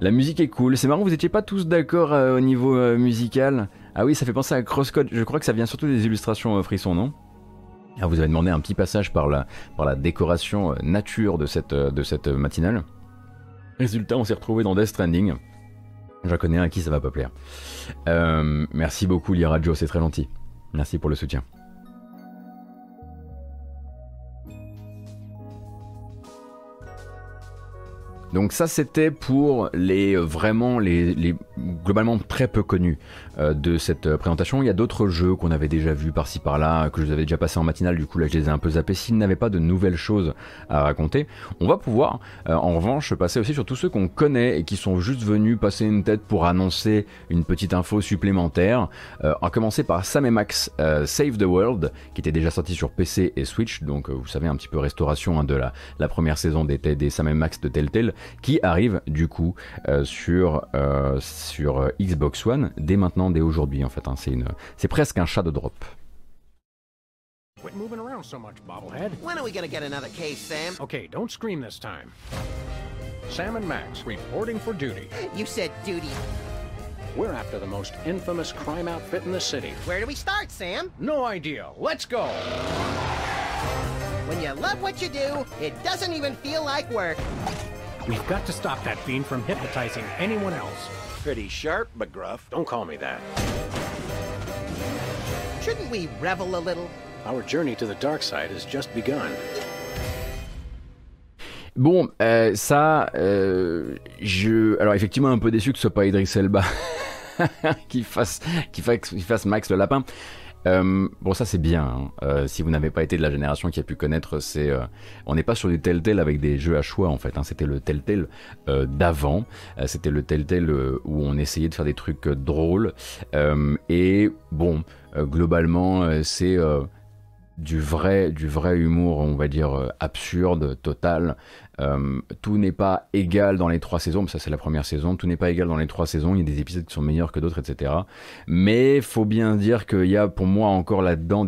Speaker 1: La musique est cool. C'est marrant, vous étiez pas tous d'accord euh, au niveau euh, musical. Ah oui, ça fait penser à Crosscode. Je crois que ça vient surtout des illustrations frissons, non? Ah, Vous avez demandé un petit passage par la, par la décoration nature de cette, de cette matinale. Résultat, on s'est retrouvé dans Death Stranding. J'en connais un à qui ça va pas plaire. Euh, merci beaucoup, Lira Joe, c'est très gentil. Merci pour le soutien. Donc ça c'était pour les vraiment les, globalement très peu connus de cette euh, présentation. Il y a d'autres jeux qu'on avait déjà vus par-ci par-là, que je vous avais déjà passé en matinale, du coup là je les ai un peu zappés. S'ils n'avaient pas de nouvelles choses à raconter, on va pouvoir euh, en revanche passer aussi sur tous ceux qu'on connaît et qui sont juste venus passer une tête pour annoncer une petite info supplémentaire. Euh, à commencer par Sam et Max euh, Save the World, qui était déjà sorti sur PC et Switch, donc euh, vous savez un petit peu restauration hein, de la, la première saison des, des Sam et Max de Telltale, qui arrive du coup euh, sur, euh, sur euh, Xbox One dès maintenant, dès aujourd'hui en fait. hein. c'est une, c'est presque un shadow drop.
Speaker 11: Quit moving around so much, bobblehead.
Speaker 12: When are we gonna get another case, Sam?
Speaker 11: Okay, don't scream this time. Sam and Max reporting for duty.
Speaker 12: You said duty.
Speaker 11: We're after the most infamous crime outfit in the city.
Speaker 12: Where do we start, Sam?
Speaker 11: No idea. Let's go.
Speaker 12: When you love what you do, it doesn't even feel like work.
Speaker 11: We've got to stop that fiend from hypnotizing anyone else.
Speaker 13: Pretty sharp, but gruff.
Speaker 11: Don't call me that.
Speaker 12: Shouldn't we revel a little?
Speaker 11: Our journey to the dark side has just begun.
Speaker 1: Bon, euh, ça, euh, je, alors effectivement un peu déçu que ce soit pas Idris Elba qui fasse, qui fasse, qui fasse Max le lapin. Euh, bon, ça c'est bien. hein. Euh, si vous n'avez pas été de la génération qui a pu connaître, c'est, euh, on n'est pas sur du Telltale avec des jeux à choix en fait. hein. C'était le Telltale euh, d'avant. Euh, C'était le Telltale euh, où on essayait de faire des trucs drôles. Et bon, globalement, c'est du vrai, du vrai humour, on va dire absurde, total. Euh, tout n'est pas égal dans les trois saisons, mais ça c'est la première saison. Tout n'est pas égal dans les trois saisons. Il y a des épisodes qui sont meilleurs que d'autres, etc. Mais faut bien dire qu'il y a pour moi encore là-dedans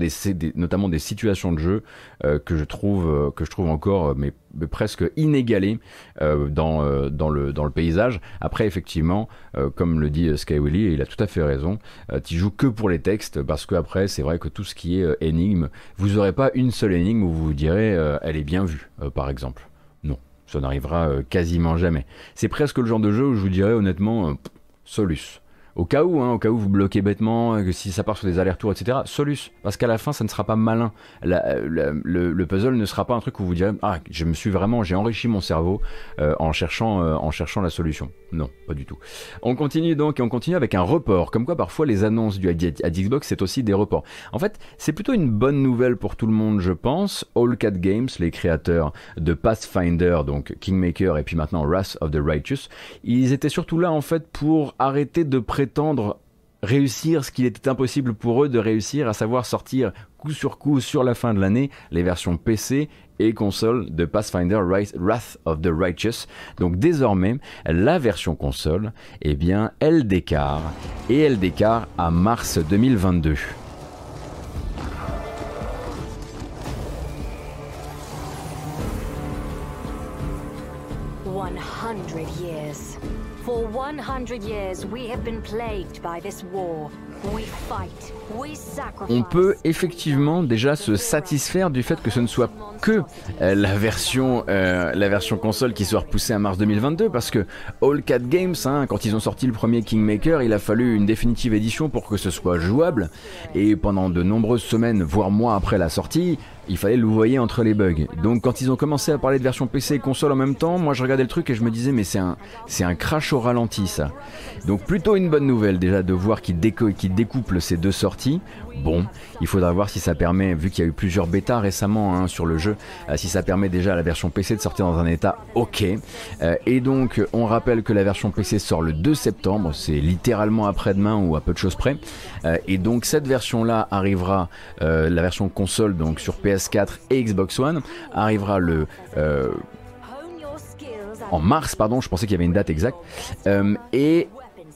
Speaker 1: notamment des situations de jeu euh, que je trouve euh, que je trouve encore mais, presque inégalées dans le paysage. Après effectivement, comme le dit Sky Willy, et il a tout à fait raison. Tu joues que pour les textes parce que après c'est vrai que tout ce qui est énigme, vous aurez pas une seule énigme où vous vous direz elle est bien vue, par exemple. Ça n'arrivera euh, quasiment jamais. C'est presque le genre de jeu où je vous dirais honnêtement, euh, Solus. Au cas où, hein, au cas où vous bloquez bêtement, euh, que si ça part sur des allers-retours, etc. Solus. Parce qu'à la fin, ça ne sera pas malin. La- le, le puzzle ne sera pas un truc où vous direz Ah, je me suis vraiment, j'ai enrichi mon cerveau euh, en, cherchant, euh, en cherchant la solution. Non, pas du tout. On continue donc et on continue avec un report. Comme quoi, parfois, les annonces du Adi- à Xbox, c'est aussi des reports. En fait, c'est plutôt une bonne nouvelle pour tout le monde, je pense. All Cat Games, les créateurs de Pathfinder, donc Kingmaker et puis maintenant Wrath of the Righteous, ils étaient surtout là en fait pour arrêter de réussir ce qu'il était impossible pour eux de réussir, à savoir sortir coup sur coup sur la fin de l'année les versions PC et console de Pathfinder Wrath of the Righteous. Donc désormais, la version console, eh bien, elle décarre et elle décarre à mars 2022. On peut effectivement déjà se satisfaire du fait que ce ne soit que euh, la version, euh, la version console qui soit repoussée à mars 2022 parce que All Cat Games, hein, quand ils ont sorti le premier Kingmaker, il a fallu une définitive édition pour que ce soit jouable. Et pendant de nombreuses semaines, voire mois après la sortie, il fallait le voyer entre les bugs. Donc quand ils ont commencé à parler de version PC et console en même temps, moi je regardais le truc et je me disais mais c'est un, un crash au ralenti ça. Donc plutôt une bonne nouvelle déjà de voir qu'ils déco- qu'ils découplent ces deux sorties. Bon, il faudra voir si ça permet, vu qu'il y a eu plusieurs bêtas récemment hein, sur le jeu, euh, si ça permet déjà à la version PC de sortir dans un état ok. Euh, et donc on rappelle que la version PC sort le 2 septembre, c'est littéralement après-demain ou à peu de choses près. Euh, et donc cette version-là arrivera, la version console donc sur PS4 et Xbox One arrivera le en mars, pardon, je pensais qu'il y avait une date exacte. Et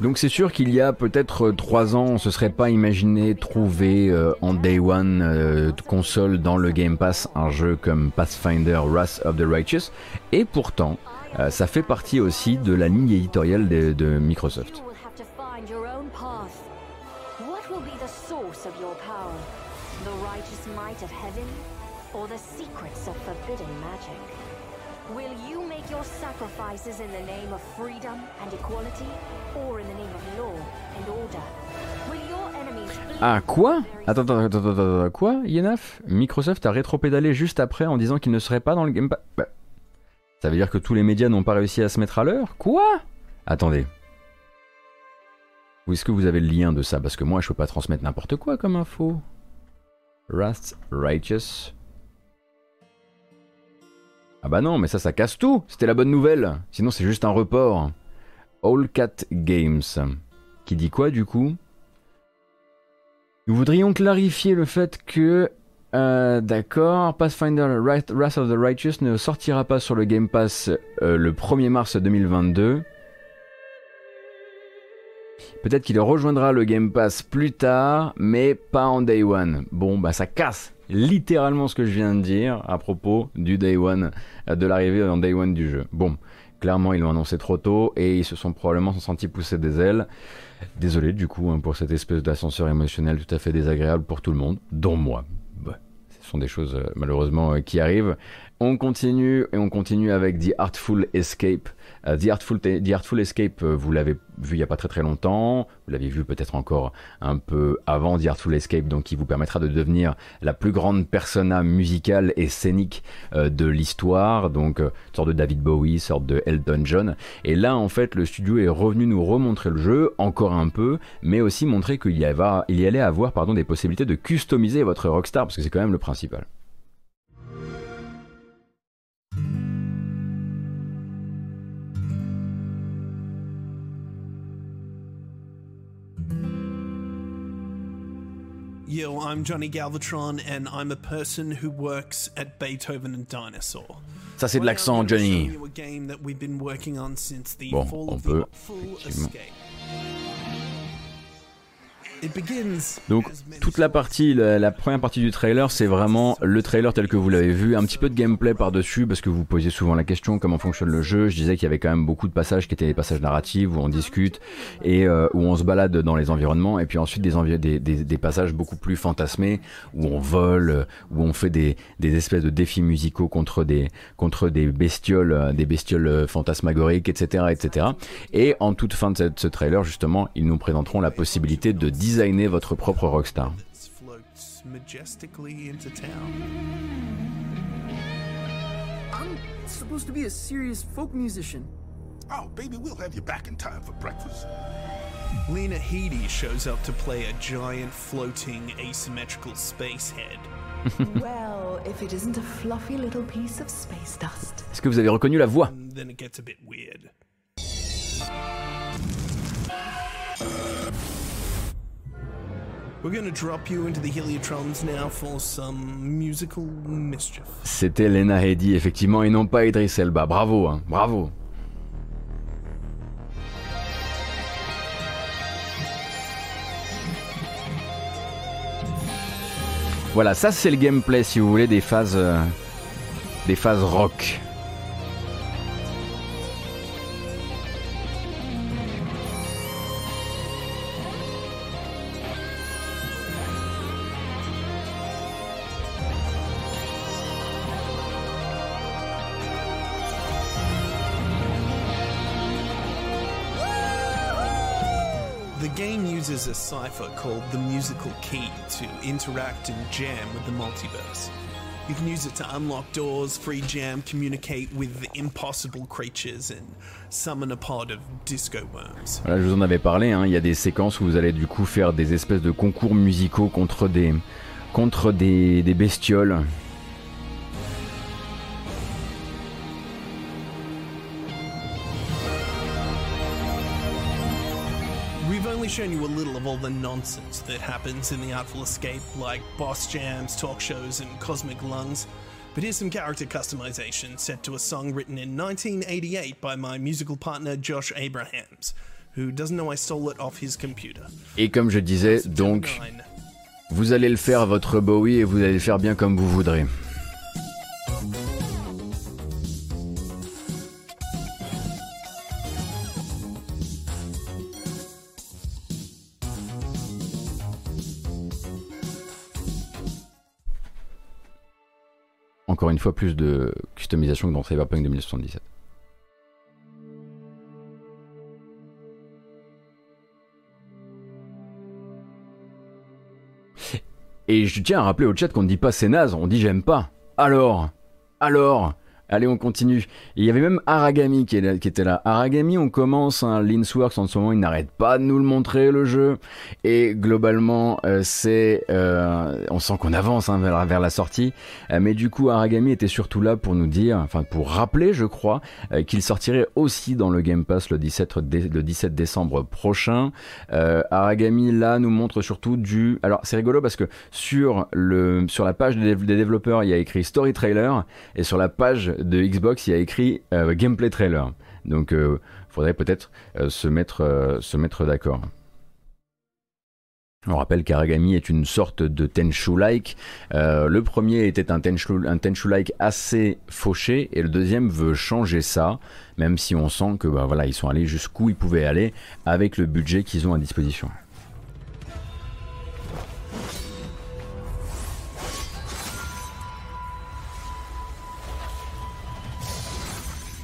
Speaker 1: Donc c'est sûr qu'il y a peut-être euh, trois ans, on se serait pas imaginé trouver euh, en Day One euh, console dans le Game Pass un jeu comme Pathfinder Wrath of the Righteous, et pourtant ça fait partie aussi de la ligne éditoriale de Microsoft.
Speaker 14: Sacrifices in the name of freedom and equality? Or in the name of law and order? Will your enemies bleed
Speaker 1: Ah quoi? Attends, attends, attends, attends, attends, quoi Yenaf? Microsoft a rétropédalé juste après en disant qu'il ne serait pas dans le Game Pass. Bah, ça veut dire que tous les médias n'ont pas réussi à se mettre à l'heure? Quoi? Attendez. Où est-ce que vous avez le lien de ça? Parce que moi, je peux pas transmettre n'importe quoi comme info. Wrath Righteous. Ah bah non, mais ça, ça casse tout. C'était la bonne nouvelle. Sinon, c'est juste un report. All Cat Games. Qui dit quoi du coup? Nous voudrions clarifier le fait que, euh, d'accord, Pathfinder Wrath of the Righteous ne sortira pas sur le Game Pass euh, le 1er mars 2022. Peut-être qu'il rejoindra le Game Pass plus tard, mais pas en Day One. Bon, bah ça casse littéralement ce que je viens de dire à propos du Day One, euh, de l'arrivée en Day One du jeu. Bon, clairement, ils l'ont annoncé trop tôt et ils se sont probablement sentis pousser des ailes. Désolé du coup hein, pour cette espèce d'ascenseur émotionnel tout à fait désagréable pour tout le monde, dont moi. Bah, ce sont des choses euh, malheureusement euh, qui arrivent. On continue et on continue avec The Artful Escape. Euh, The, Artful, Escape, euh, vous l'avez vu il n'y a pas très très longtemps, vous l'avez vu peut-être encore un peu avant The Artful Escape, donc qui vous permettra de devenir la plus grande persona musicale et scénique euh, de l'histoire, donc euh, sorte de David Bowie, sorte de Elton John. Et là en fait le studio est revenu nous remontrer le jeu encore un peu, mais aussi montrer qu'il y, y allait avoir pardon, des possibilités de customiser votre Rockstar, parce que c'est quand même le principal.
Speaker 15: Yo, I'm Johnny Galvatron, and I'm a person who works at Beethoven and Dinosaur.
Speaker 1: Ça c'est de l'accent Johnny.
Speaker 15: A game that we've been working on since the
Speaker 1: Bon, on peut effectivement. Donc toute la partie, la, première partie du trailer, c'est vraiment le trailer tel que vous l'avez vu, un petit peu de gameplay par-dessus parce que vous posiez souvent la question comment fonctionne le jeu. Je disais qu'il y avait quand même beaucoup de passages qui étaient des passages narratifs où on discute et euh, où on se balade dans les environnements et puis ensuite des, passages beaucoup plus fantasmés où on vole, où on fait des, espèces de défis musicaux contre des contre des bestioles, euh, des bestioles euh, fantasmagoriques, etc., etc. Et en toute fin de ce trailer, justement, ils nous présenteront la possibilité de designer votre propre rockstar.
Speaker 15: floats majestically into town.
Speaker 16: I'm supposed to be a serious folk musician.
Speaker 5: Oh, baby, we'll have you back in time for breakfast.
Speaker 15: Lena Headey shows up to play a giant floating asymmetrical space head.
Speaker 17: well, if it isn't a fluffy little piece of space dust.
Speaker 1: Est-ce que vous avez reconnu la voix?
Speaker 15: Then it gets a bit weird.
Speaker 1: C'était Lena Headey, effectivement, et non pas Idris Elba. Bravo, hein, bravo. Voilà, ça c'est le gameplay, si vous voulez, des phases, euh, des phases rock.
Speaker 15: Cipher called the musical key to interact and jam with the multiverse. You can use it to unlock doors, free jam, communicate with impossible creatures, and summon a pod of disco worms.
Speaker 1: Voilà, je vous en avais parlé, hein, il y a des séquences où vous allez du coup faire des espèces de concours musicaux contre des, contre des, des bestioles.
Speaker 15: Shown you a little of all the nonsense that happens in the Artful Escape, like boss jams, talk shows, and cosmic lungs. But here's some character customization set to a song written in 1988 by my musical partner Josh Abrahams, who doesn't know I stole it off his computer.
Speaker 1: Et comme je disais, donc, vous allez le faire à votre Bowie et vous allez le faire bien comme vous voudrez. Une fois, plus de customisation que dans Cyberpunk 2077. Et je tiens à rappeler au chat qu'on ne dit pas c'est naze, on dit j'aime pas. Alors? Alors? Allez, on continue. Il y avait même Aragami qui, était là. Aragami, on commence, un Linsworks en ce moment, il n'arrête pas de nous le montrer, le jeu. Et globalement, euh, c'est... euh, on sent qu'on avance hein, vers, la sortie. Euh, mais du coup, Aragami était surtout là pour nous dire, enfin pour rappeler, je crois, euh, qu'il sortirait aussi dans le Game Pass le 17, dé- le 17 décembre prochain. Euh, Aragami, là, nous montre surtout du... Alors, c'est rigolo parce que sur, le, sur la page des, des développeurs, il y a écrit Story Trailer, et sur la page de Xbox, il y a écrit euh, Gameplay Trailer. Donc, il faudrait peut-être euh, se mettre, euh, d'accord. On rappelle qu'Aragami est une sorte de Tenchu-like. Euh, le premier était un Tenchu, un Tenchu-like assez fauché et le deuxième veut changer ça, même si on sent que bah, voilà, ils sont allés jusqu'où ils pouvaient aller avec le budget qu'ils ont à disposition.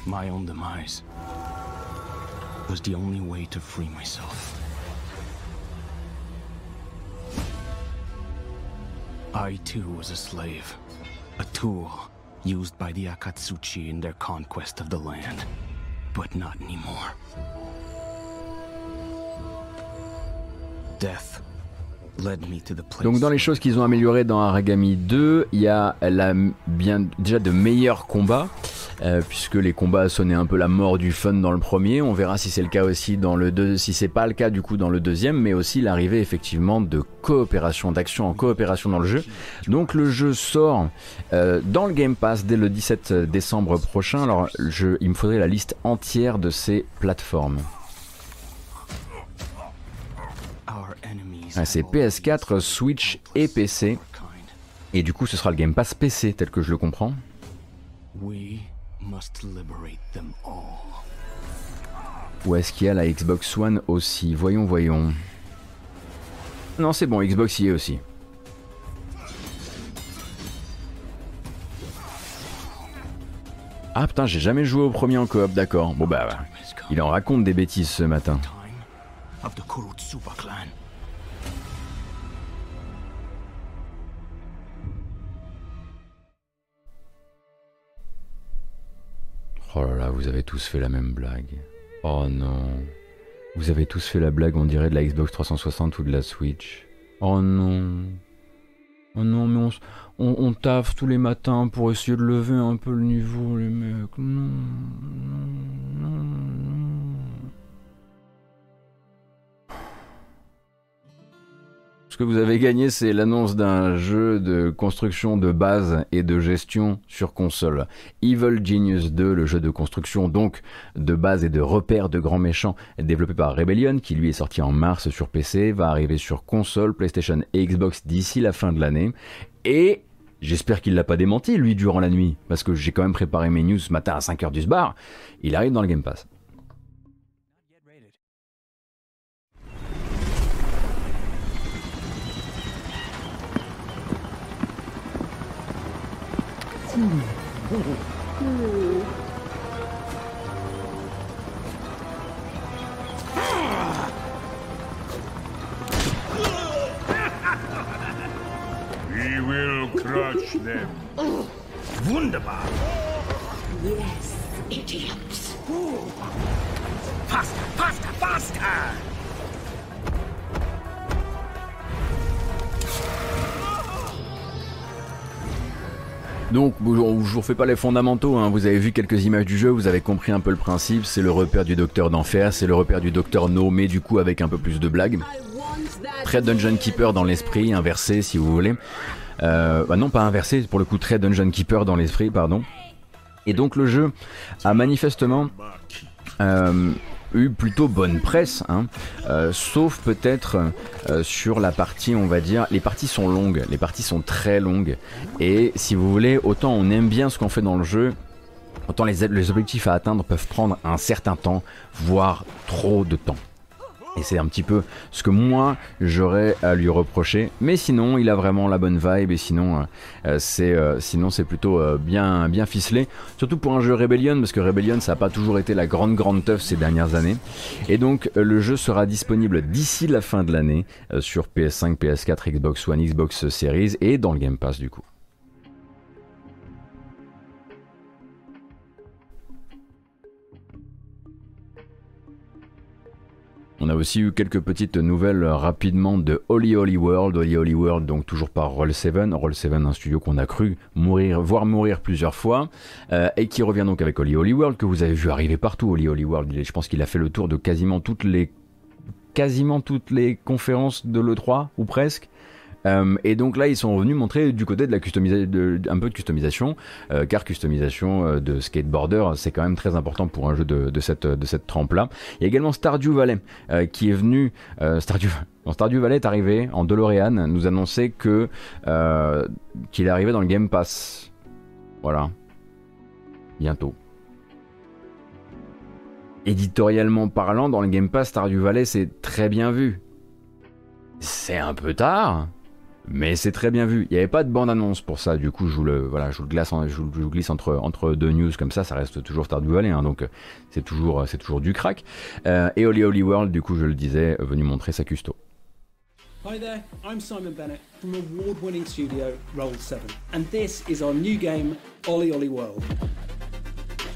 Speaker 18: My own demise was the only way to free myself. I too was a slave, a tool used by the Akatsuchi in their conquest of the land, but not anymore. Death led me to the place.
Speaker 1: Donc dans les choses qu'ils ont améliorées dans Aragami 2, il y a la, bien, déjà de meilleurs combats. Euh, puisque les combats sonnaient un peu la mort du fun dans le premier. On verra si c'est le cas aussi dans le deux, si c'est pas le cas du coup dans le deuxième, mais aussi l'arrivée effectivement de coopération, d'action en coopération dans le jeu. Donc le jeu sort euh, dans le Game Pass dès le 17 décembre prochain. Alors je, il me faudrait la liste entière de ces plateformes. Ah, c'est PS4, Switch et PC. Et du coup, ce sera le Game Pass PC tel que je le comprends.
Speaker 18: We must liberate them all.
Speaker 1: Ou est-ce qu'il y a la Xbox One aussi? Voyons, voyons. Non, c'est bon, Xbox y est aussi. Ah putain, j'ai jamais joué au premier en coop, d'accord. Bon bah, bah, il en raconte des bêtises ce matin. Oh là là, vous avez tous fait la même blague. Oh non. Vous avez tous fait la blague, on dirait de la Xbox 360 ou de la Switch. Oh non. Oh non, mais on, on taffe tous les matins pour essayer de lever un peu le niveau, les mecs. Non, non, non, que vous avez gagné, c'est l'annonce d'un jeu de construction de base et de gestion sur console. Evil Genius 2, le jeu de construction donc de base et de repère de grands méchants, développé par Rebellion, qui lui est sorti en mars sur PC, va arriver sur console, PlayStation et Xbox d'ici la fin de l'année. Et j'espère qu'il l'a pas démenti, lui, durant la nuit, parce que j'ai quand même préparé mes news ce matin à 5h du bar. Il arrive dans le Game Pass.
Speaker 4: We will crush them.
Speaker 2: Wunderbar.
Speaker 19: Yes, idiots.
Speaker 2: Faster, faster, faster!
Speaker 1: Donc, je vous refais pas les fondamentaux, hein. vous avez vu quelques images du jeu, vous avez compris un peu le principe, c'est le repère du docteur d'enfer, c'est le repère du docteur No, mais du coup avec un peu plus de blagues. Très Dungeon Keeper dans l'esprit, inversé si vous voulez. Euh, bah non, pas inversé, pour le coup très Dungeon Keeper dans l'esprit, pardon. Et donc le jeu a manifestement euh, eu plutôt bonne presse, hein, euh, sauf peut-être euh, sur la partie, on va dire, les parties sont longues, les parties sont très longues, et si vous voulez, autant on aime bien ce qu'on fait dans le jeu, autant les, les objectifs à atteindre peuvent prendre un certain temps, voire trop de temps. Et c'est un petit peu ce que moi j'aurais à lui reprocher. Mais sinon, il a vraiment la bonne vibe et sinon, euh, c'est euh, sinon c'est plutôt euh, bien bien ficelé. Surtout pour un jeu Rebellion parce que Rebellion ça n'a pas toujours été la grande grande teuf ces dernières années. Et donc euh, le jeu sera disponible d'ici la fin de l'année euh, sur PS5, PS4, Xbox One, Xbox Series et dans le Game Pass du coup. On a aussi eu quelques petites nouvelles rapidement de Holy Holy World. Holy Holy World, donc toujours par Roll7. Roll7, un studio qu'on a cru mourir, voir mourir plusieurs fois. euh, et qui revient donc avec Holy Holy World, que vous avez vu arriver partout. Holy Holy World, je pense qu'il a fait le tour de quasiment toutes les, quasiment toutes les conférences de l'E3, ou presque. Euh, et donc là, ils sont revenus montrer du côté de la customisation, un peu de customisation, euh, car customisation euh, de skateboarder, c'est quand même très important pour un jeu de, cette, de cette trempe-là. Il y a également Stardew Valley qui est venu. Stardew, Valley est arrivé en DeLorean, nous annoncer que qu'il arrivé dans le Game Pass. Voilà. Bientôt. Éditorialement parlant, dans le Game Pass, Stardew Valley, c'est très bien vu. C'est un peu tard, mais c'est très bien vu. Il n'y avait pas de bande-annonce pour ça, du coup, je vous le, voilà, je vous le, glace en- je vous- je vous glisse entre, entre deux news comme ça, ça reste toujours Stardew Valley, hein, donc c'est toujours, c'est toujours du crack. Euh, et Holy Holy World, du coup, je le disais, euh, venu montrer sa custo.
Speaker 20: Hi there, I'm Simon Bennett from award winning studio Roll7, and this is our new game, Ollie Ollie World.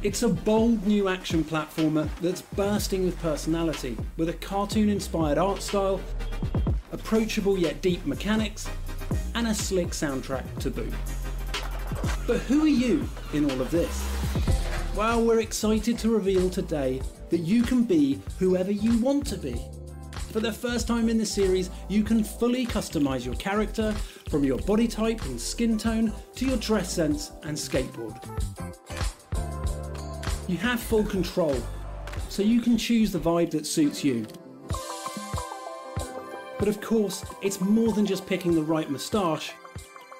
Speaker 20: It's a bold new action platformer that's bursting with personality, with a cartoon inspired art style, approachable yet deep mechanics, and a slick soundtrack to boot. But who are you in all of this? Well, we're excited to reveal today that you can be whoever you want to be. For the first time in the series, you can fully customize your character from your body type and skin tone to your dress sense and skateboard. You have full control, so you can choose the vibe that suits you. But of course, it's more than just picking the right moustache.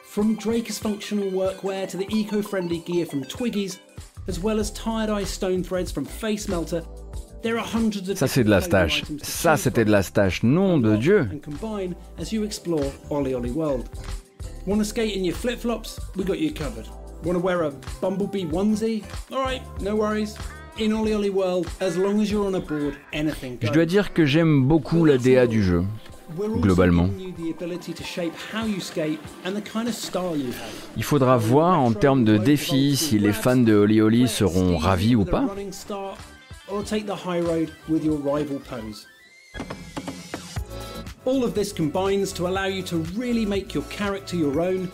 Speaker 20: From Drake's functional workwear to the eco friendly gear from Twiggies, as well as tired eye stone threads from Face Melter, there are hundreds of
Speaker 1: Ça, c'est de la stache. Ça, c'était de la stache. Nom de Dieu.
Speaker 20: and combine as you explore Ollie Ollie World. Want to skate in your flip flops? We got you covered. Want to wear a bumblebee onesie? Alright, no worries. In Ollie Ollie World, as long as you're on a board, anything
Speaker 1: Je
Speaker 20: goes.
Speaker 1: dois dire que j'aime beaucoup la DA du jeu, globalement. Il faudra voir en termes de défis si les fans de Oli Oli seront ravis ou pas.
Speaker 20: All of this combines to allow you to really make your character your own.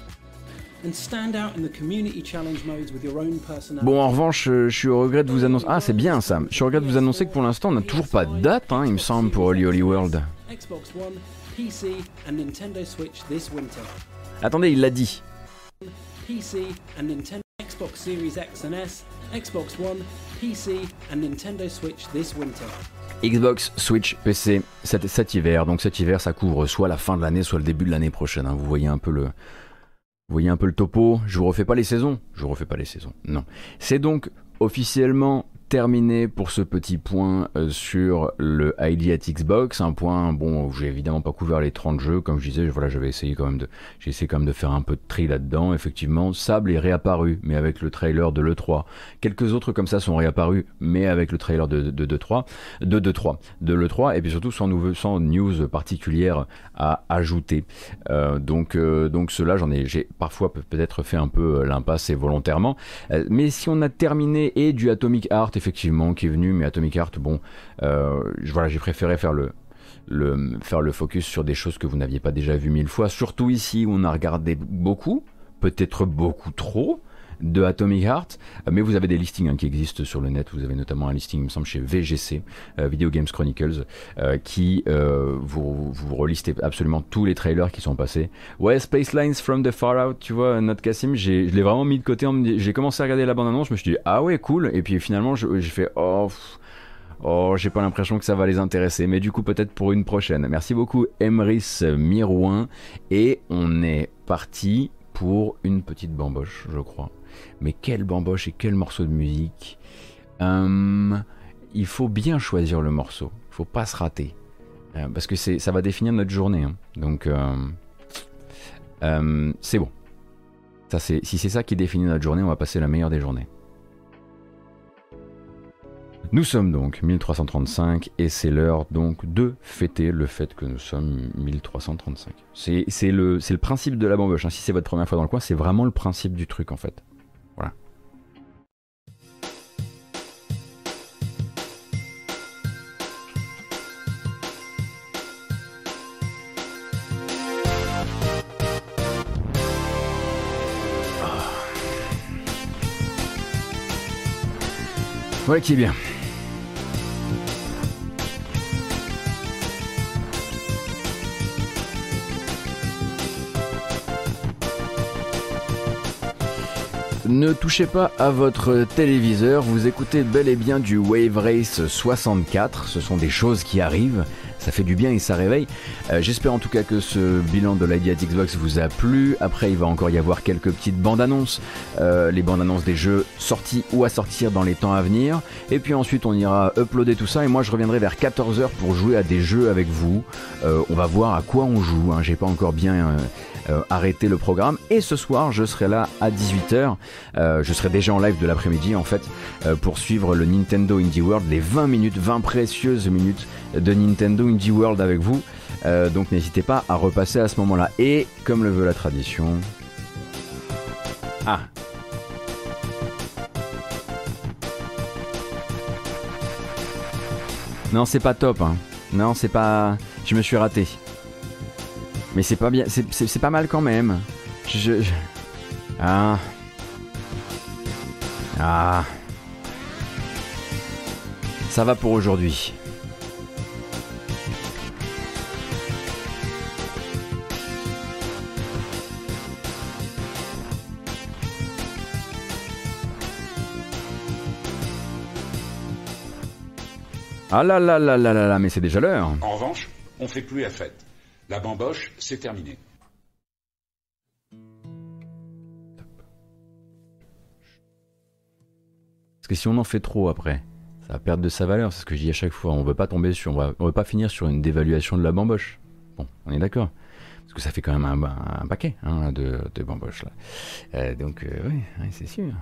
Speaker 1: Bon, en revanche, euh, je suis au regret de vous annoncer. Ah, c'est bien ça. Je suis au regret de vous annoncer que pour l'instant, on n'a toujours pas de date, hein, il me semble, pour Oli Oli World.
Speaker 20: Xbox One, PC, and Nintendo Switch this winter.
Speaker 1: Attendez, il l'a dit.
Speaker 20: PC and Nintendo Xbox Series X and S, Xbox One, PC, and Nintendo Switch this winter.
Speaker 1: Xbox, Switch, PC, cet, cet hiver. Donc cet hiver, ça couvre soit la fin de l'année, soit le début de l'année prochaine. hein. Vous voyez un peu le. Vous voyez un peu le topo. Je vous refais pas les saisons. Je vous refais pas les saisons. Non. C'est donc officiellement terminé pour ce petit point euh, sur le at Xbox. Un point, bon, où j'ai évidemment pas couvert les 30 jeux. Comme je disais, voilà, j'avais essayé quand même de, j'ai essayé quand même de faire un peu de tri là-dedans. Effectivement, Sable est réapparu, mais avec le trailer de l'E3. Quelques autres comme ça sont réapparus, mais avec le trailer de, de, de 3, de, de 3, de l'E3, et puis surtout sans, nouveau, sans news particulière à ajouter. Euh, donc, euh, donc cela, j'en ai, j'ai parfois peut- peut-être fait un peu euh, l'impasse et volontairement. Mais si on a terminé et du Atomic Heart effectivement qui est venu, mais Atomic Heart, bon, euh, voilà, j'ai préféré faire le le, faire le focus sur des choses que vous n'aviez pas déjà vues mille fois, surtout ici où on a regardé beaucoup, peut-être beaucoup trop, de Atomic Heart, Euh, mais vous avez des listings hein, qui existent sur le net, vous avez notamment un listing, il me semble, chez VGC, euh, Video Games Chronicles, euh, qui vous, vous relistez absolument tous les trailers qui sont passés. Ouais, Space Lines from the Far Out, tu vois, Not Cassim, je l'ai vraiment mis de côté, j'ai commencé à regarder la bande-annonce, je me suis dit, ah ouais, cool, et puis finalement, j'ai fait, oh... Oh, j'ai pas l'impression que ça va les intéresser, mais du coup peut-être pour une prochaine. Merci beaucoup Emrys Mirouin. Et on est parti pour une petite bamboche, je crois. Mais quelle bamboche et quel morceau de musique Hum, Il faut bien choisir le morceau, il faut pas se rater, Euh, parce que ça va définir notre journée. hein. Donc euh, euh, c'est bon. Ça, c'est, si c'est ça qui définit notre journée, on va passer la meilleure des journées. Nous sommes donc 1335 et c'est l'heure donc de fêter le fait que nous sommes 1335. C'est, le, principe de la bamboche. hein. Si c'est votre première fois dans le coin, c'est vraiment le principe du truc en fait. Voilà. Voilà qui est bien. Ne touchez pas à votre téléviseur, vous écoutez bel et bien du Wave Race 64, ce sont des choses qui arrivent, ça fait du bien et ça réveille. Euh, j'espère en tout cas que ce bilan de l'IDEA Xbox vous a plu, après il va encore y avoir quelques petites bandes annonces, euh, les bandes annonces des jeux sortis ou à sortir dans les temps à venir, et puis ensuite on ira uploader tout ça, et moi je reviendrai vers 14h pour jouer à des jeux avec vous, Euh, on va voir à quoi on joue, hein. j'ai pas encore bien... euh, arrêter le programme. Et ce soir, je serai là à 18h. Euh, je serai déjà en live de l'après-midi en fait euh, pour suivre le Nintendo Indie World, les 20 minutes, 20 précieuses minutes de Nintendo Indie World avec vous. Donc n'hésitez pas à repasser à ce moment-là. Et comme le veut la tradition. Ah Non, c'est pas top. Hein. Non, c'est pas. Je me suis raté. Mais c'est pas bien, c'est- pas mal quand même. Je, je- Ah. Ah. Ça va pour aujourd'hui. Ah là là là là là là, mais c'est déjà l'heure.
Speaker 21: En revanche, on fait plus la fête. La bamboche, c'est terminé.
Speaker 1: Parce que si on en fait trop après, ça va perdre de sa valeur. C'est ce que je dis à chaque fois. On veut pas tomber sur, on veut pas finir sur une dévaluation de la bamboche. Bon, on est d'accord. Parce que ça fait quand même un, un paquet hein, de, bamboches. Euh, donc euh, oui, c'est sûr.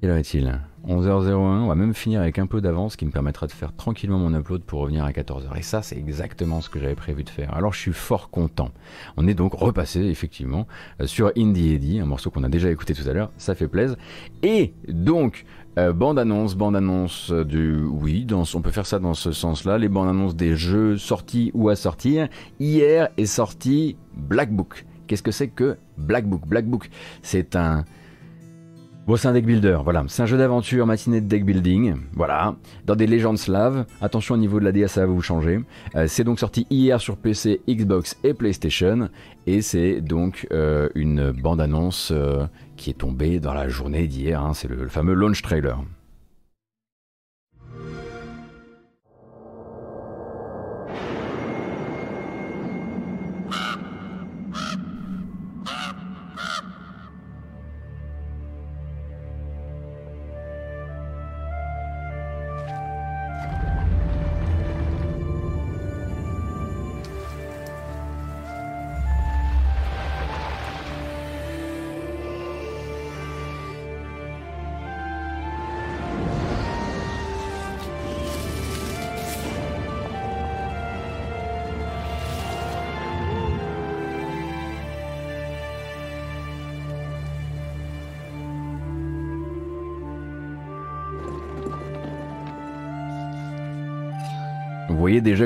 Speaker 1: Quelle heure est-il? 11h01, on va même finir avec un peu d'avance qui me permettra de faire tranquillement mon upload pour revenir à 14h. Et ça, c'est exactement ce que j'avais prévu de faire. Alors je suis fort content. On est donc repassé effectivement euh, sur Indie Eddy, un morceau qu'on a déjà écouté tout à l'heure, ça fait plaisir. Et donc, euh, bande-annonce, bande-annonce du... Oui, on peut faire ça dans ce sens-là, les bandes-annonces des jeux sortis ou à sortir. Hier est sorti Black Book. Qu'est-ce que c'est que Black Book? Black Book, c'est un... Bon, c'est un deck builder, voilà. C'est un jeu d'aventure matinée de deck building, voilà. Dans des légendes slaves. Attention au niveau de la DA, ça va vous changer. Euh, c'est donc sorti hier sur PC, Xbox et PlayStation. Et c'est donc euh, une bande-annonce euh, qui est tombée dans la journée d'hier. hein. C'est le, le fameux launch trailer.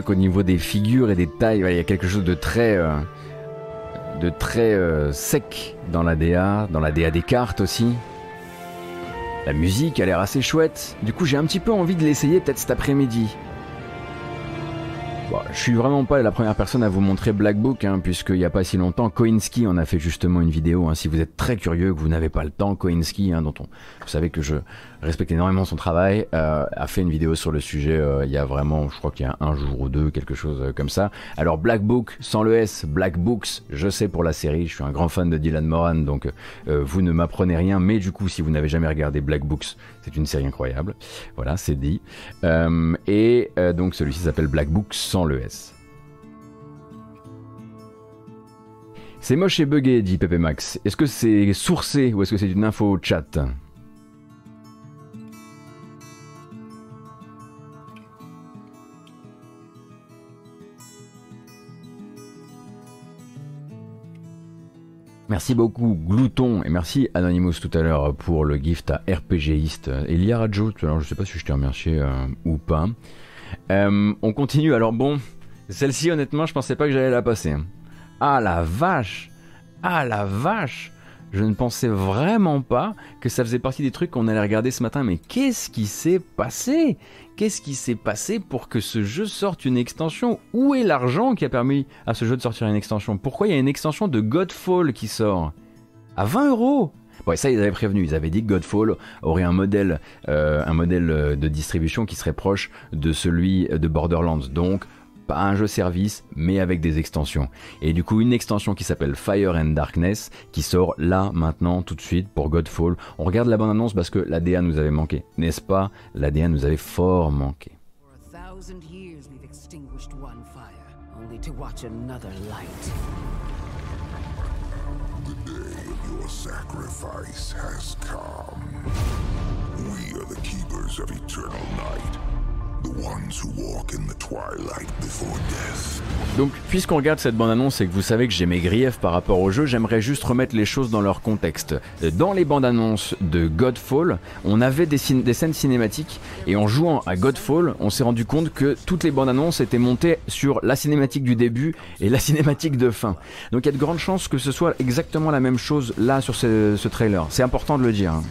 Speaker 1: Qu'au niveau des figures et des tailles, il y a quelque chose de très, euh, de très euh, sec dans la DA, dans la DA des cartes aussi. La musique a l'air assez chouette. Du coup, j'ai un petit peu envie de l'essayer peut-être cet après-midi. Je suis vraiment pas la première personne à vous montrer Black Book, hein, puisqu'il n'y a pas si longtemps, Koinski en a fait justement une vidéo. hein. si vous êtes très curieux, que vous n'avez pas le temps, Koinski, hein, dont on, vous savez que je respecte énormément son travail, euh, a fait une vidéo sur le sujet euh, il y a vraiment, je crois qu'il y a un jour ou deux, quelque chose euh, comme ça. Alors Black Book, sans le S, Black Books, je sais pour la série, je suis un grand fan de Dylan Moran, donc vous ne m'apprenez rien, mais du coup, si vous n'avez jamais regardé Black Books, c'est une série incroyable. Voilà, c'est dit. Et donc celui-ci s'appelle Black Books sans le S. C'est moche et buggé, dit Pepe Max. Est-ce que c'est sourcé ou est-ce que c'est une info chat Merci beaucoup Glouton et merci Anonymous tout à l'heure pour le gift à RPGiste. Et tout à je sais pas si je t'ai remercié euh, ou pas. Euh, on continue, alors bon, celle-ci honnêtement je pensais pas que j'allais la passer. Ah la vache! Ah la vache! Je ne pensais vraiment pas que ça faisait partie des trucs qu'on allait regarder ce matin, mais qu'est-ce qui s'est passé? Qu'est-ce qui s'est passé pour que ce jeu sorte une extension? Où est l'argent qui a permis à ce jeu de sortir une extension? Pourquoi il y a une extension de Godfall qui sort? À 20 euros? Ouais, ça, ils avaient prévenu. Ils avaient dit que Godfall aurait un modèle, euh, un modèle de distribution qui serait proche de celui de Borderlands. Donc, pas un jeu service, mais avec des extensions. Et du coup, une extension qui s'appelle Fire and Darkness, qui sort là, maintenant, tout de suite, pour Godfall. On regarde la bande-annonce parce que l'ADA nous avait manqué. N'est-ce pas? L'ADA nous avait fort manqué.
Speaker 19: For a thousand years we've extinguished one fire, only to watch another light.
Speaker 5: The day of your sacrifice has come. We are the keepers of eternal night.
Speaker 1: Donc, puisqu'on regarde cette bande-annonce et que vous savez que j'ai mes griefs par rapport au jeu, j'aimerais juste remettre les choses dans leur contexte. Dans les bandes-annonces de Godfall, on avait des, scènes cinématiques et en jouant à Godfall, on s'est rendu compte que toutes les bandes-annonces étaient montées sur la cinématique du début et la cinématique de fin. Donc, il y a de grandes chances que ce soit exactement la même chose là sur ce, ce trailer. C'est important de le dire. hein.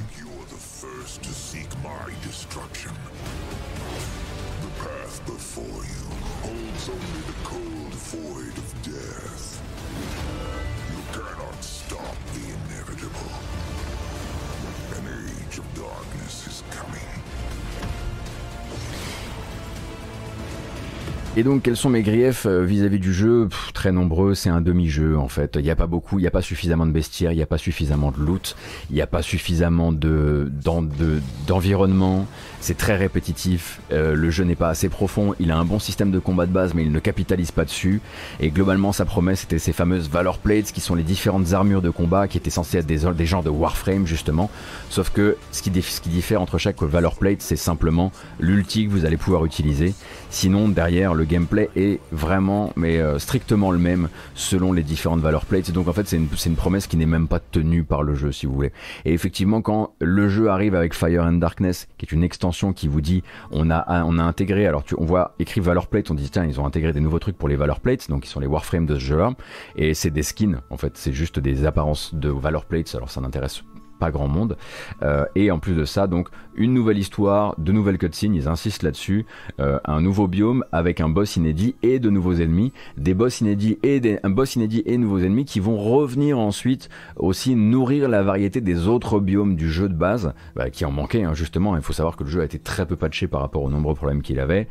Speaker 1: Et donc, quels sont mes griefs euh, vis-à-vis du jeu? Très nombreux, c'est un demi-jeu en fait. Il n'y a pas beaucoup, il n'y a pas suffisamment de bestiaires, il n'y a pas suffisamment de loot, il n'y a pas suffisamment de d'en- de- d'environnement. c'est très répétitif, euh, le jeu n'est pas assez profond, il a un bon système de combat de base, mais il ne capitalise pas dessus. Et globalement, sa promesse c'était ces fameuses Valor Plates qui sont les différentes armures de combat qui étaient censées être des, genres de Warframe justement. Sauf que ce qui, ce qui diffère entre chaque Valor Plate, c'est simplement l'ulti que vous allez pouvoir utiliser. Sinon, derrière, le gameplay est vraiment, mais euh, strictement le même selon les différentes Valor Plates. Donc en fait, c'est une, promesse qui n'est même pas tenue par le jeu, si vous voulez. Et effectivement, quand le jeu arrive avec Fire and Darkness, qui est une extension qui vous dit, on a, intégré, alors tu, on voit écrit Valor Plate, on dit tiens, ils ont intégré des nouveaux trucs pour les Valor Plates, donc ils sont les Warframes de ce jeu-là. Et c'est des skins, en fait, c'est juste des apparences de Valor Plates, alors ça n'intéresse pas grand monde. Euh, et en plus de ça, donc une nouvelle histoire, de nouvelles cutscenes, ils insistent là-dessus, euh, un nouveau biome avec un boss inédit et de nouveaux ennemis, des boss inédits et des, un boss inédit et nouveaux ennemis qui vont revenir ensuite aussi nourrir la variété des autres biomes du jeu de base, bah, qui en manquait hein, justement. Il faut savoir que le jeu a été très peu patché par rapport aux nombreux problèmes qu'il avait.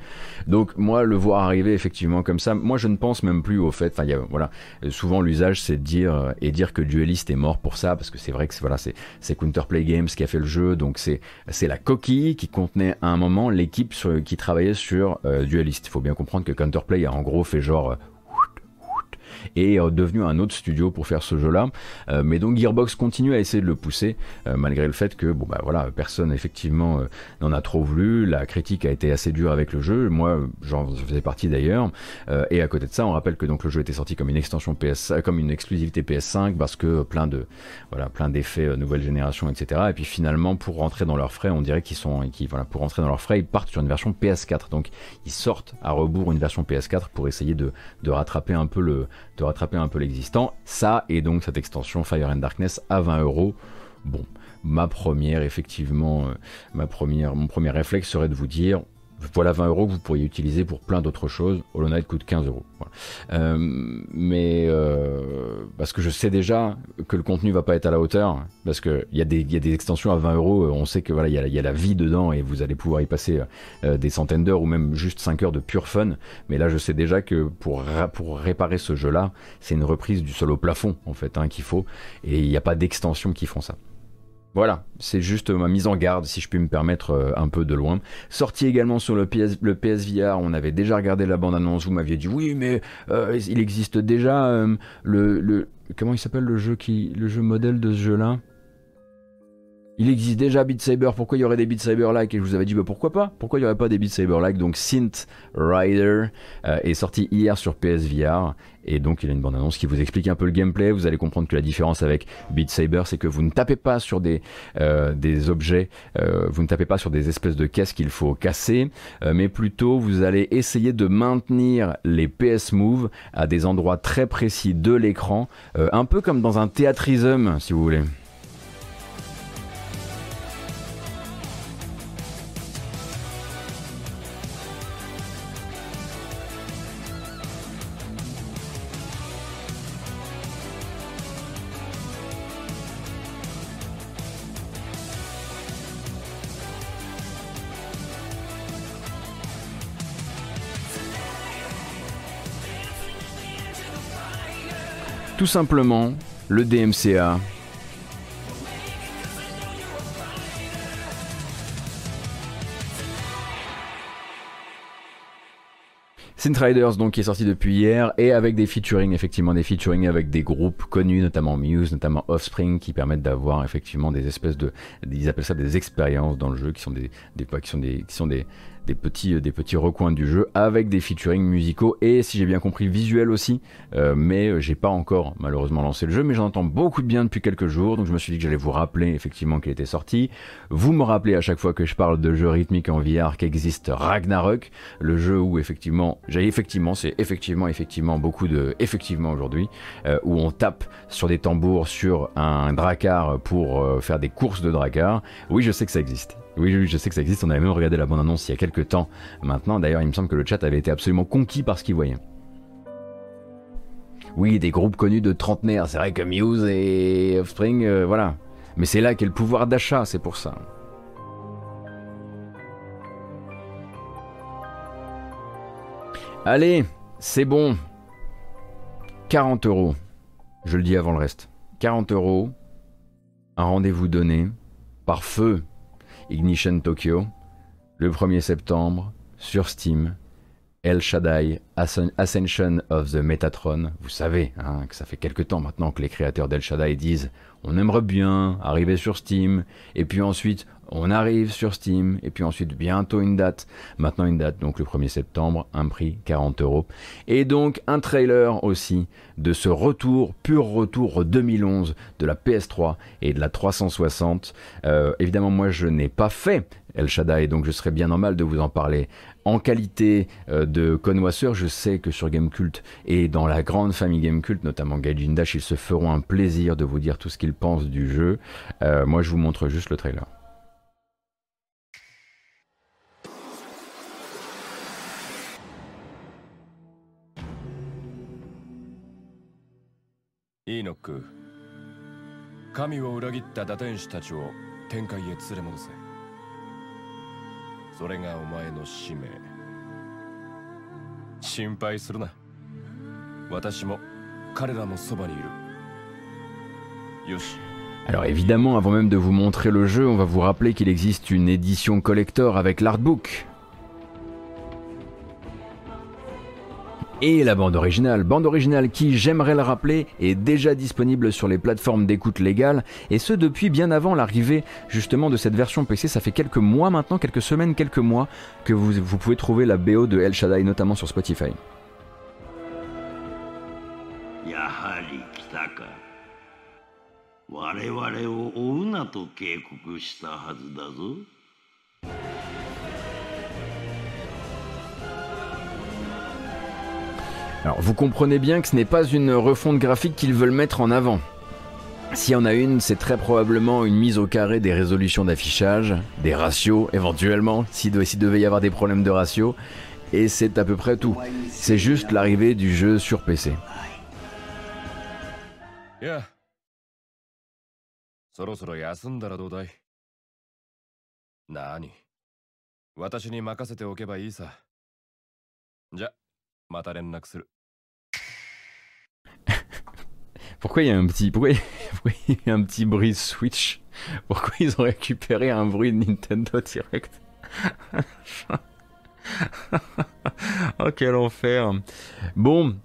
Speaker 1: Donc moi, le voir arriver effectivement comme ça, moi je ne pense même plus au fait. Enfin, voilà, souvent l'usage c'est de dire euh, et dire que Duelist est mort pour ça parce que c'est vrai que voilà, c'est Counterplay Games qui a fait le jeu, donc c'est c'est la coquille qui contenait à un moment l'équipe qui travaillait sur euh, Duelist. Il faut bien comprendre que Counterplay a en gros fait genre euh, et est devenu un autre studio pour faire ce jeu-là. Euh, mais donc Gearbox continue à essayer de le pousser, euh, malgré le fait que bon bah voilà, personne effectivement euh, n'en a trop voulu. La critique a été assez dure avec le jeu. Moi, j'en faisais partie d'ailleurs. Euh, et à côté de ça, on rappelle que donc le jeu était sorti comme une extension PS, euh, comme une exclusivité PS5 parce que plein de voilà, plein d'effets euh, nouvelle génération, etc. Et puis finalement, pour rentrer dans leurs frais, on dirait qu'ils sont, qu'ils voilà, pour rentrer dans leurs frais, ils partent sur une version PS4. Donc ils sortent à rebours une version PS4 pour essayer de, de rattraper un peu le, de rattraper un peu l'existant. Ça et donc cette extension Fire and Darkness à 20 euros. Bon, ma première, effectivement, euh, ma première, mon premier réflexe serait de vous dire, voilà 20 euros que vous pourriez utiliser pour plein d'autres choses. Hollow Knight coûte 15 euros. Euh, mais euh, parce que je sais déjà que le contenu va pas être à la hauteur, parce que il y a des y a des extensions à 20 euros. On sait que voilà il y a, la vie dedans et vous allez pouvoir y passer euh, des centaines d'heures ou même juste 5 heures de pur fun. Mais là je sais déjà que pour pour réparer ce jeu-là, c'est une reprise du sol au plafond en fait hein, qu'il faut et il n'y a pas d'extensions qui font ça. Voilà, c'est juste ma mise en garde, si je puis me permettre euh, un peu de loin. Sorti également sur le, PS, PSVR, on avait déjà regardé la bande-annonce, vous m'aviez dit oui, mais euh, il existe déjà euh, le, le... Comment il s'appelle le jeu qui le jeu modèle de ce jeu-là? Il existe déjà Beat Saber, pourquoi il y aurait des Beat Saber-like Et je vous avais dit bah, pourquoi pas? Pourquoi il n'y aurait pas des Beat Saber-like Donc Synth Rider euh, est sorti hier sur PSVR et donc il y a une bande-annonce qui vous explique un peu le gameplay. Vous allez comprendre que la différence avec Beat Saber, c'est que vous ne tapez pas sur des, euh, des objets, euh, vous ne tapez pas sur des espèces de caisses qu'il faut casser, euh, mais plutôt vous allez essayer de maintenir les PS Move à des endroits très précis de l'écran, un peu comme dans un théâtrisme si vous voulez. Tout simplement le DMCA. Riders donc qui est sorti depuis hier et avec des featuring effectivement des featuring avec des groupes connus notamment Muse notamment Offspring qui permettent d'avoir effectivement des espèces de ils appellent ça des expériences dans le jeu qui sont des, des qui sont des qui sont des des petits, des petits recoins du jeu avec des featuring musicaux et si j'ai bien compris visuels aussi. Euh, mais j'ai pas encore malheureusement lancé le jeu mais j'en entends beaucoup de bien depuis quelques jours. Donc je me suis dit que j'allais vous rappeler effectivement qu'il était sorti. Vous me rappelez à chaque fois que je parle de jeux rythmiques en VR qu'existe Ragnarok le jeu où effectivement j'ai effectivement c'est effectivement effectivement beaucoup de effectivement aujourd'hui euh, où on tape sur des tambours sur un dracar pour euh, faire des courses de dracar oui je sais que ça existe oui, oui, je sais que ça existe. On avait même regardé la bande-annonce il y a quelques temps maintenant. D'ailleurs, il me semble que le chat avait été absolument conquis par ce qu'il voyait. Oui, des groupes connus de trentenaires. C'est vrai que Muse et Offspring, euh, voilà. Mais c'est là qu'est le pouvoir d'achat, c'est pour ça. Allez, c'est bon. 40 euros. Je le dis avant le reste. 40 euros. Un rendez-vous donné. Par feu Ignition Tokyo, le 1er septembre, sur Steam, El Shaddai Ascension of the Metatron. Vous savez hein, que ça fait quelque temps maintenant que les créateurs d'El Shaddai disent on aimerait bien arriver sur Steam, et puis ensuite on arrive sur Steam, et puis ensuite bientôt une date. Maintenant une date, donc le 1er septembre, un prix 40 euros. Et donc un trailer aussi de ce retour, pur retour 2011 de la PS3 et de la 360. Euh, évidemment, moi je n'ai pas fait El Shaddai, donc je serais bien normal de vous en parler. En qualité euh, de connoisseur, je sais que sur Gamecult et dans la grande famille Gamecult, notamment Gaijin Dash, ils se feront un plaisir de vous dire tout ce qu'ils pensent du jeu. Euh, moi, je vous montre juste le trailer.
Speaker 22: イーノック神を裏切った打天使たちを天界へ連れ戻せそれがお前の使命心配するな私も彼らのそばにいるよし
Speaker 1: Alors évidemment, avant même de vous montrer le jeu, on va vous rappeler qu'il existe une édition collector avec l'artbook. Et la bande originale. Bande originale qui, j'aimerais le rappeler, est déjà disponible sur les plateformes d'écoute légales, et ce depuis bien avant l'arrivée justement de cette version PC. Ça fait quelques mois maintenant, quelques semaines, quelques mois que vous, vous pouvez trouver la BO de El Shaddai, notamment sur Spotify. Alors vous comprenez bien que ce n'est pas une refonte graphique qu'ils veulent mettre en avant. S'il y en a une, c'est très probablement une mise au carré des résolutions d'affichage, des ratios éventuellement, s'il devait y avoir des problèmes de ratio, et c'est à peu près tout. C'est juste l'arrivée du jeu sur PC. Pourquoi il y a un petit, pourquoi il y a un petit bruit Switch? Pourquoi ils ont récupéré un bruit de Nintendo Direct? Oh quel enfer Bon,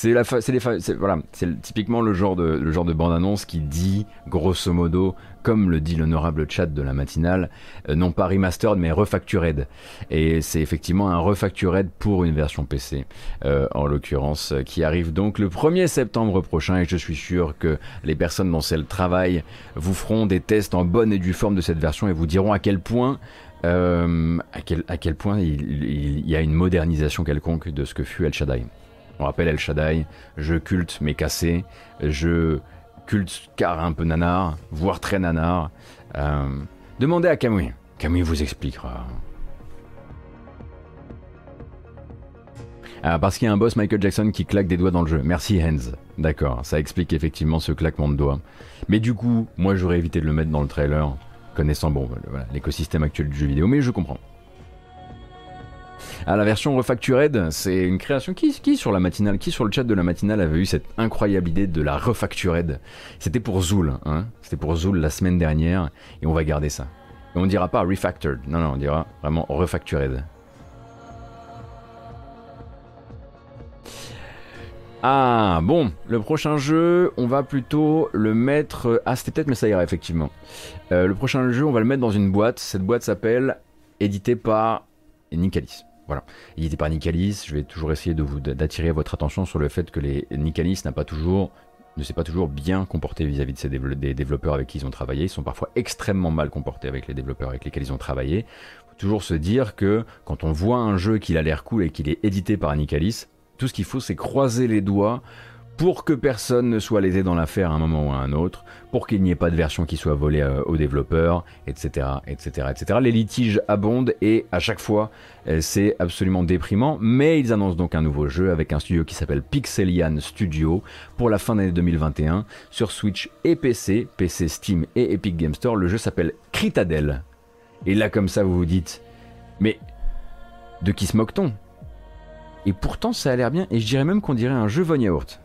Speaker 1: c'est la, c'est les, voilà, c'est typiquement le genre de, le genre de bande annonce qui dit grosso modo comme le dit l'honorable chat de la matinale, euh, non pas remastered mais refactured. Et c'est effectivement un refactured pour une version PC, euh, en l'occurrence, euh, qui arrive donc le 1er septembre prochain. Et je suis sûr que les personnes dont c'est le travail vous feront des tests en bonne et due forme de cette version et vous diront à quel point à, quel, à quel point il, il, y a une modernisation quelconque de ce que fut El Shaddai. On rappelle El Shaddai, jeu culte mais cassé, jeu culte car un peu nanar, voire très nanar. Euh, demandez à Camille. Camille vous expliquera. Ah, parce qu'il y a un boss Michael Jackson qui claque des doigts dans le jeu. Merci Hans. D'accord, ça explique effectivement ce claquement de doigts. Mais du coup, moi j'aurais évité de le mettre dans le trailer, connaissant bon l'écosystème actuel du jeu vidéo, mais je comprends. À la version refactured, c'est une création qui, qui sur la matinale, qui sur le chat de la matinale avait eu cette incroyable idée de la refactured. C'était pour Zool, hein. C'était pour Zool la semaine dernière, et on va garder ça. Et on dira pas refactored, non, non, on dira vraiment refactured. Ah bon, le prochain jeu, on va plutôt le mettre. Ah, c'était peut-être mais ça ira effectivement. Euh, le prochain jeu, on va le mettre dans une boîte. Cette boîte s'appelle édité par Nicalis. Voilà, édité par Nicalis. Je vais toujours essayer de vous d'attirer votre attention sur le fait que les Nicalis n'a pas toujours ne s'est pas toujours bien comporté vis-à-vis de des développeurs avec qui ils ont travaillé. Ils sont parfois extrêmement mal comportés avec les développeurs avec lesquels ils ont travaillé. Faut toujours se dire que quand on voit un jeu qui a l'air cool et qu'il est édité par Nicalis, tout ce qu'il faut, c'est croiser les doigts pour que personne ne soit lésé dans l'affaire à un moment ou à un autre, pour qu'il n'y ait pas de version qui soit volée euh, aux développeurs, etc., etc., etc. Les litiges abondent et à chaque fois, euh, c'est absolument déprimant. Mais ils annoncent donc un nouveau jeu avec un studio qui s'appelle Pixelian Studio pour la fin d'année 2021 sur Switch et PC, PC Steam et Epic Game Store. Le jeu s'appelle Critadel. Et là, comme ça, vous vous dites, mais de qui se moque-t-on? Et pourtant, ça a l'air bien. Et je dirais même qu'on dirait un jeu Von Yaourt.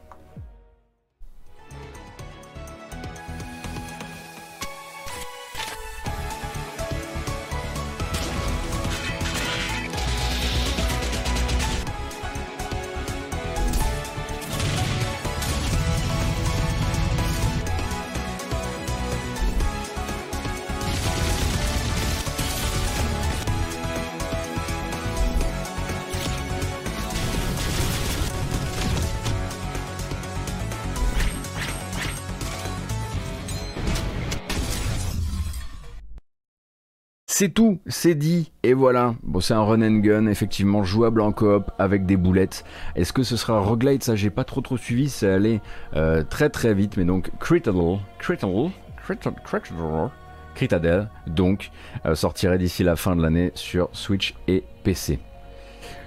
Speaker 1: C'est tout, c'est dit, et voilà. Bon, c'est un run and gun, effectivement, jouable en coop avec des boulettes. Est-ce que ce sera roguelite? Ça, j'ai pas trop trop suivi, c'est allé euh, très très vite, mais donc Critadel, Critadel, Critadel, Critadel, donc, euh, sortirait d'ici la fin de l'année sur Switch et PC.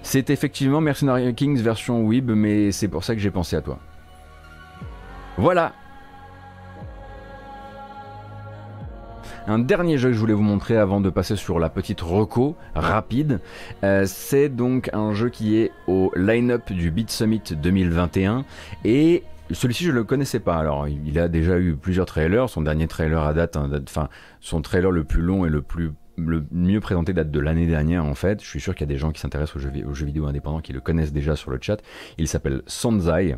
Speaker 1: C'est effectivement Mercenary Kings version Web, mais c'est pour ça que j'ai pensé à toi. Voilà, Un dernier jeu que je voulais vous montrer avant de passer sur la petite reco rapide, euh, c'est donc un jeu qui est au line-up du Beat Summit 2021 et celui-ci, je ne le connaissais pas. Alors, il a déjà eu plusieurs trailers. Son dernier trailer à date, hein, enfin, son trailer le plus long et le plus le mieux présenté date de l'année dernière en fait. Je suis sûr qu'il y a des gens qui s'intéressent aux jeux, vidéo indépendants qui le connaissent déjà sur le chat. Il s'appelle Sonzai.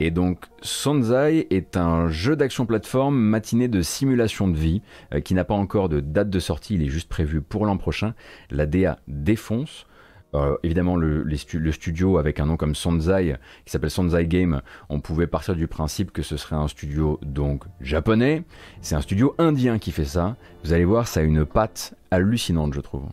Speaker 1: Et donc Sonzai est un jeu d'action plateforme matiné de simulation de vie euh, qui n'a pas encore de date de sortie. Il est juste prévu pour l'an prochain. La DA défonce. Euh, évidemment, le, studio avec un nom comme Sonzai, qui s'appelle Sonzai Game, on pouvait partir du principe que ce serait un studio donc japonais. C'est un studio indien qui fait ça. Vous allez voir, ça a une patte hallucinante, je trouve.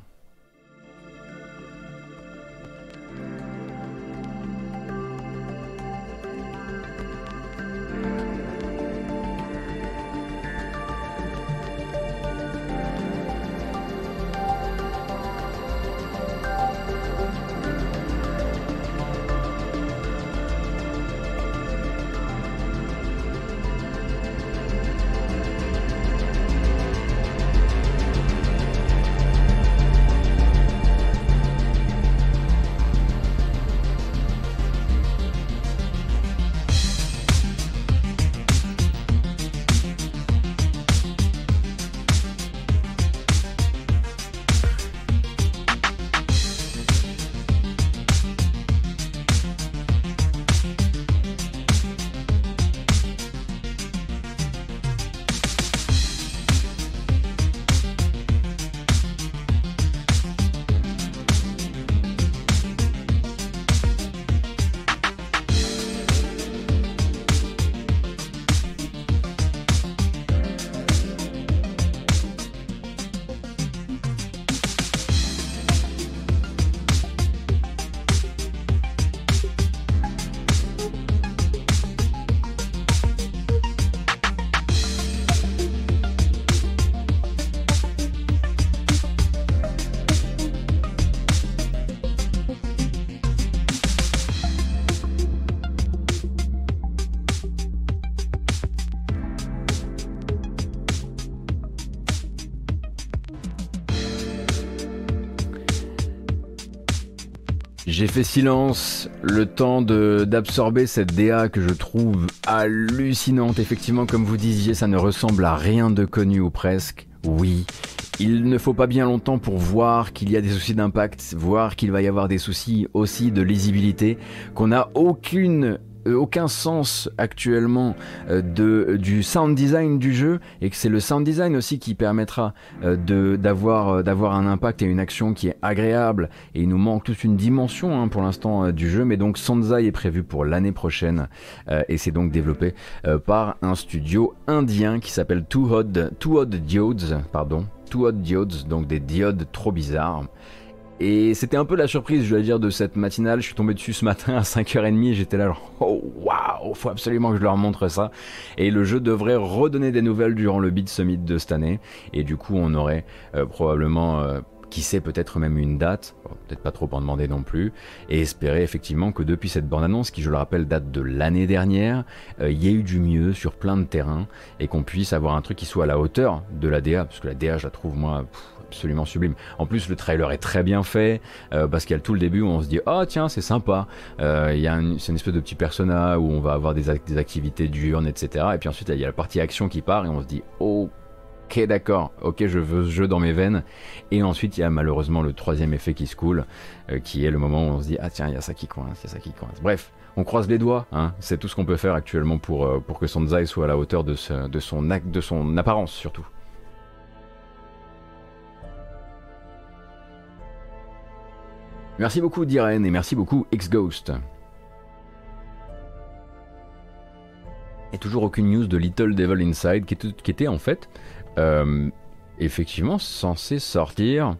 Speaker 1: J'ai fait silence, le temps d'absorber cette DA que je trouve hallucinante. Effectivement, comme vous disiez, ça ne ressemble à rien de connu ou presque. Oui, il ne faut pas bien longtemps pour voir qu'il y a des soucis d'impact, voir qu'il va y avoir des soucis aussi de lisibilité, qu'on n'a aucune aucun sens actuellement euh, du sound design du jeu et que c'est le sound design aussi qui permettra euh, d'avoir euh, un impact et une action qui est agréable. Et il nous manque toute une dimension hein, pour l'instant euh, du jeu mais donc Sanzai est prévu pour l'année prochaine euh, et c'est donc développé euh, par un studio indien qui s'appelle Too Odd Too Odd Diodes pardon. Too Odd Diodes donc des diodes trop bizarres et c'était un peu la surprise, je dois dire, de cette matinale. Je suis tombé dessus ce matin à 5h30 et j'étais là, genre, oh waouh, faut absolument que je leur montre ça. Et le jeu devrait redonner des nouvelles durant le Beat Summit de cette année. Et du coup, on aurait euh, probablement, euh, qui sait, peut-être même une date, peut-être pas trop en demander non plus, et espérer effectivement que depuis cette bande-annonce, qui je le rappelle date de l'année dernière, euh, il y ait eu du mieux sur plein de terrains et qu'on puisse avoir un truc qui soit à la hauteur de la DA, parce que la DA, je la trouve moi. Absolument sublime. En plus, le trailer est très bien fait euh, parce qu'il y a tout le début où on se dit oh tiens c'est sympa. Euh, Il y a une, c'est une espèce de petit persona où on va avoir des, ac- des activités diurnes etc. Et puis ensuite il y a la partie action qui part et on se dit ok d'accord, ok je veux ce jeu dans mes veines. Et ensuite il y a malheureusement le troisième effet qui se coule, euh, qui est le moment où on se dit ah tiens il y a ça qui coince, il y a ça qui coince. Bref. On croise les doigts, hein. c'est tout ce qu'on peut faire actuellement pour, pour que Sanzai soit à la hauteur de, son, de son apparence surtout. Merci beaucoup Diren et merci beaucoup X-Ghost. Et toujours aucune news de Little Devil Inside qui était, en fait euh, effectivement censé sortir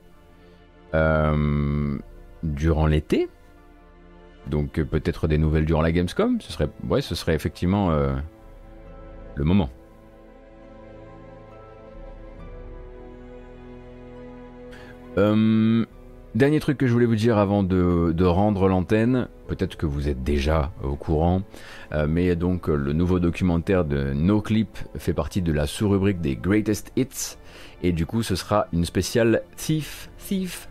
Speaker 1: euh, durant l'été. Donc euh, peut-être des nouvelles durant la Gamescom. Ce serait, ouais, ce serait effectivement le moment. Dernier truc que je voulais vous dire avant de, rendre l'antenne, peut-être que vous êtes déjà au courant, euh, mais donc euh, le nouveau documentaire de No Clip fait partie de la sous-rubrique des Greatest Hits, et du coup ce sera une spéciale Thief, Thief,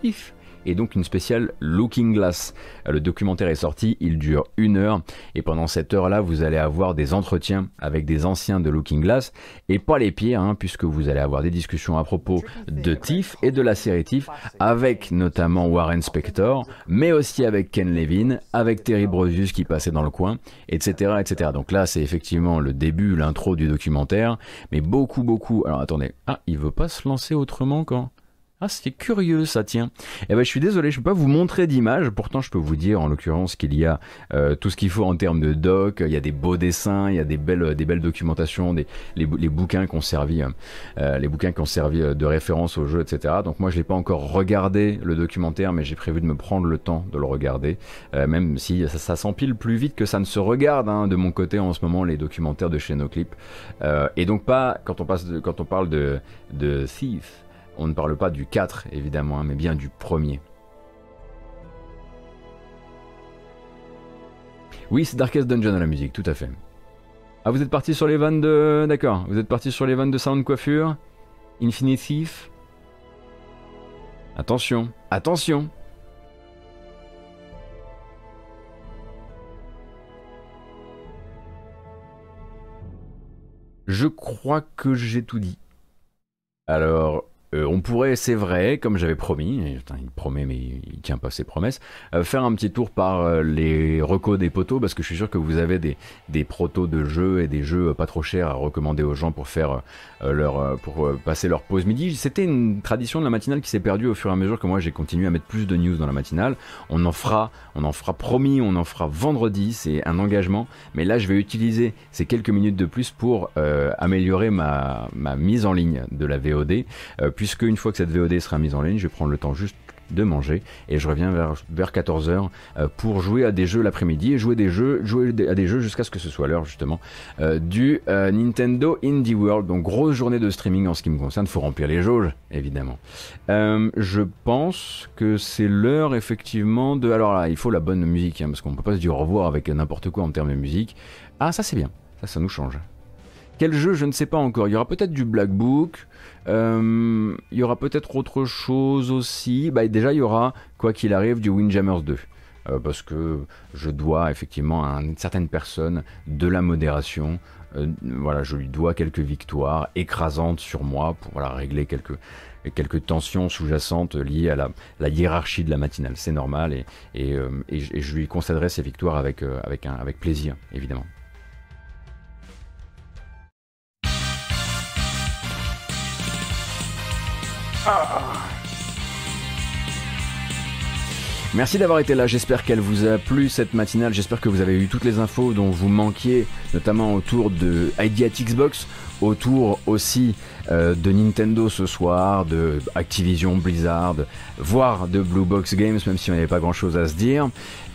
Speaker 1: Thief, et donc une spéciale Looking Glass. Euh, Le documentaire est sorti, il dure une heure, et pendant cette heure-là, vous allez avoir des entretiens avec des anciens de Looking Glass, et pas les pires, hein, puisque vous allez avoir des discussions à propos de Thief et de la série Thief, avec notamment Warren Spector, mais aussi avec Ken Levine, avec Terry Brosius qui passait dans le coin, etc. etc. Donc là, c'est effectivement le début, l'intro du documentaire, mais beaucoup, beaucoup... Alors attendez, ah, il veut pas se lancer autrement quand... Ah, c'est curieux ça, tiens. Eh ben, je suis désolé, je peux pas vous montrer d'image. Pourtant, je peux vous dire, en l'occurrence, qu'il y a euh, tout ce qu'il faut en termes de doc. Il y a des beaux dessins, il y a des belles, des belles documentations, des, les, bou- les bouquins qui ont servi, euh, les bouquins qui ont servi euh, de référence au jeu, etc. Donc moi, je l'ai pas encore regardé le documentaire, mais j'ai prévu de me prendre le temps de le regarder, euh, même si ça, s'empile plus vite que ça ne se regarde hein, de mon côté en ce moment les documentaires de chez Noclip. Euh, et donc pas quand on passe, de- quand on parle de de Thief. On ne parle pas du 4 évidemment, hein, mais bien du premier. Oui, c'est Darkest Dungeon à la musique, tout à fait. Ah, vous êtes parti sur les vannes de. D'accord, vous êtes parti sur les vannes de Sound Coiffure Infinite Thief Attention, attention Je crois que j'ai tout dit. Alors, euh, on pourrait, c'est vrai, comme j'avais promis, il promet mais il tient pas ses promesses, euh, faire un petit tour par euh, les recos des potos, parce que je suis sûr que vous avez des, des protos de jeux et des jeux pas trop chers à recommander aux gens pour faire leur, passer leur pause midi. C'était une tradition de la matinale qui s'est perdue au fur et à mesure que moi j'ai continué à mettre plus de news dans la matinale. On en fera, on en fera promis, on en fera vendredi, c'est un engagement. Mais là, je vais utiliser ces quelques minutes de plus pour améliorer ma, ma mise en ligne de la VOD, puisque une fois que cette VOD sera mise en ligne, je vais prendre le temps juste de manger et je reviens vers, vers 14h pour jouer à des jeux l'après-midi et jouer des jeux jouer à des jeux jusqu'à ce que ce soit l'heure justement euh, du euh, Nintendo Indie World. Donc grosse journée de streaming en ce qui me concerne. Faut remplir les jauges évidemment. Euh, je pense que c'est l'heure effectivement de alors là il faut la bonne musique hein, parce qu'on peut pas se dire au revoir avec n'importe quoi en termes de musique. Ah ça c'est bien. Ça ça nous change. Quel jeu Je ne sais pas encore. Il y aura peut-être du Black Book. Euh, il y aura peut-être autre chose aussi. Bah, déjà, il y aura, quoi qu'il arrive, du Windjammers 2. euh, parce que je dois effectivement à une certaine personne de la modération. Euh, voilà, je lui dois quelques victoires écrasantes sur moi pour régler quelques, tensions sous-jacentes liées à la, hiérarchie de la matinale. C'est normal et, euh, je lui concéderai ces victoires euh, avec plaisir, évidemment. Merci d'avoir été là, j'espère qu'elle vous a plu cette matinale, j'espère que vous avez eu toutes les infos dont vous manquiez, notamment autour de Ideat Xbox, autour aussi euh, de Nintendo ce soir, de Activision Blizzard, voire de Blue Box Games, même si on n'avait pas grand chose à se dire.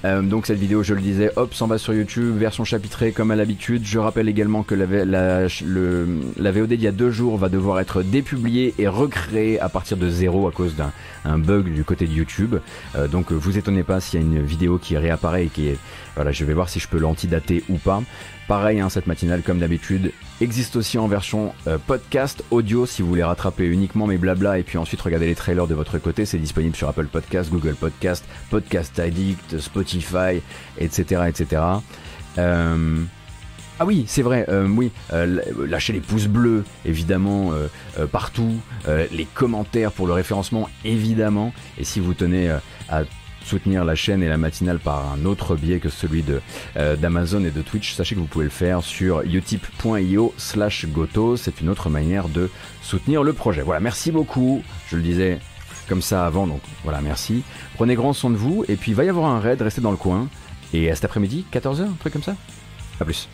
Speaker 1: Euh, donc cette vidéo, je le disais, hop, s'en va sur YouTube, version chapitrée comme à l'habitude. Je rappelle également que la, VOD d'il y a deux jours va devoir être dépubliée et recréée à partir de zéro à cause d'un bug du côté de YouTube. Euh, donc vous étonnez pas s'il y a une vidéo qui réapparaît et qui est... Voilà, je vais voir si je peux l'antidater ou pas. Pareil, hein, cette matinale, comme d'habitude, existe aussi en version euh, podcast audio si vous voulez rattraper uniquement mes blabla et puis ensuite regarder les trailers de votre côté. C'est disponible sur Apple Podcast, Google Podcast, Podcast Addict, Spotify, etc. etc. Euh... Ah oui, c'est vrai, euh, oui, lâchez les pouces bleus, évidemment, partout, les commentaires pour le référencement, évidemment, et si vous tenez à soutenir la chaîne et la matinale par un autre biais que celui euh, d'Amazon et de Twitch, sachez que vous pouvez le faire sur utip.io slash goto. C'est une autre manière de soutenir le projet. Voilà, merci beaucoup. Je le disais comme ça avant, donc voilà, merci. Prenez grand soin de vous, et puis va y avoir un raid, restez dans le coin. Et à cet après-midi, 14h, un truc comme ça? A plus.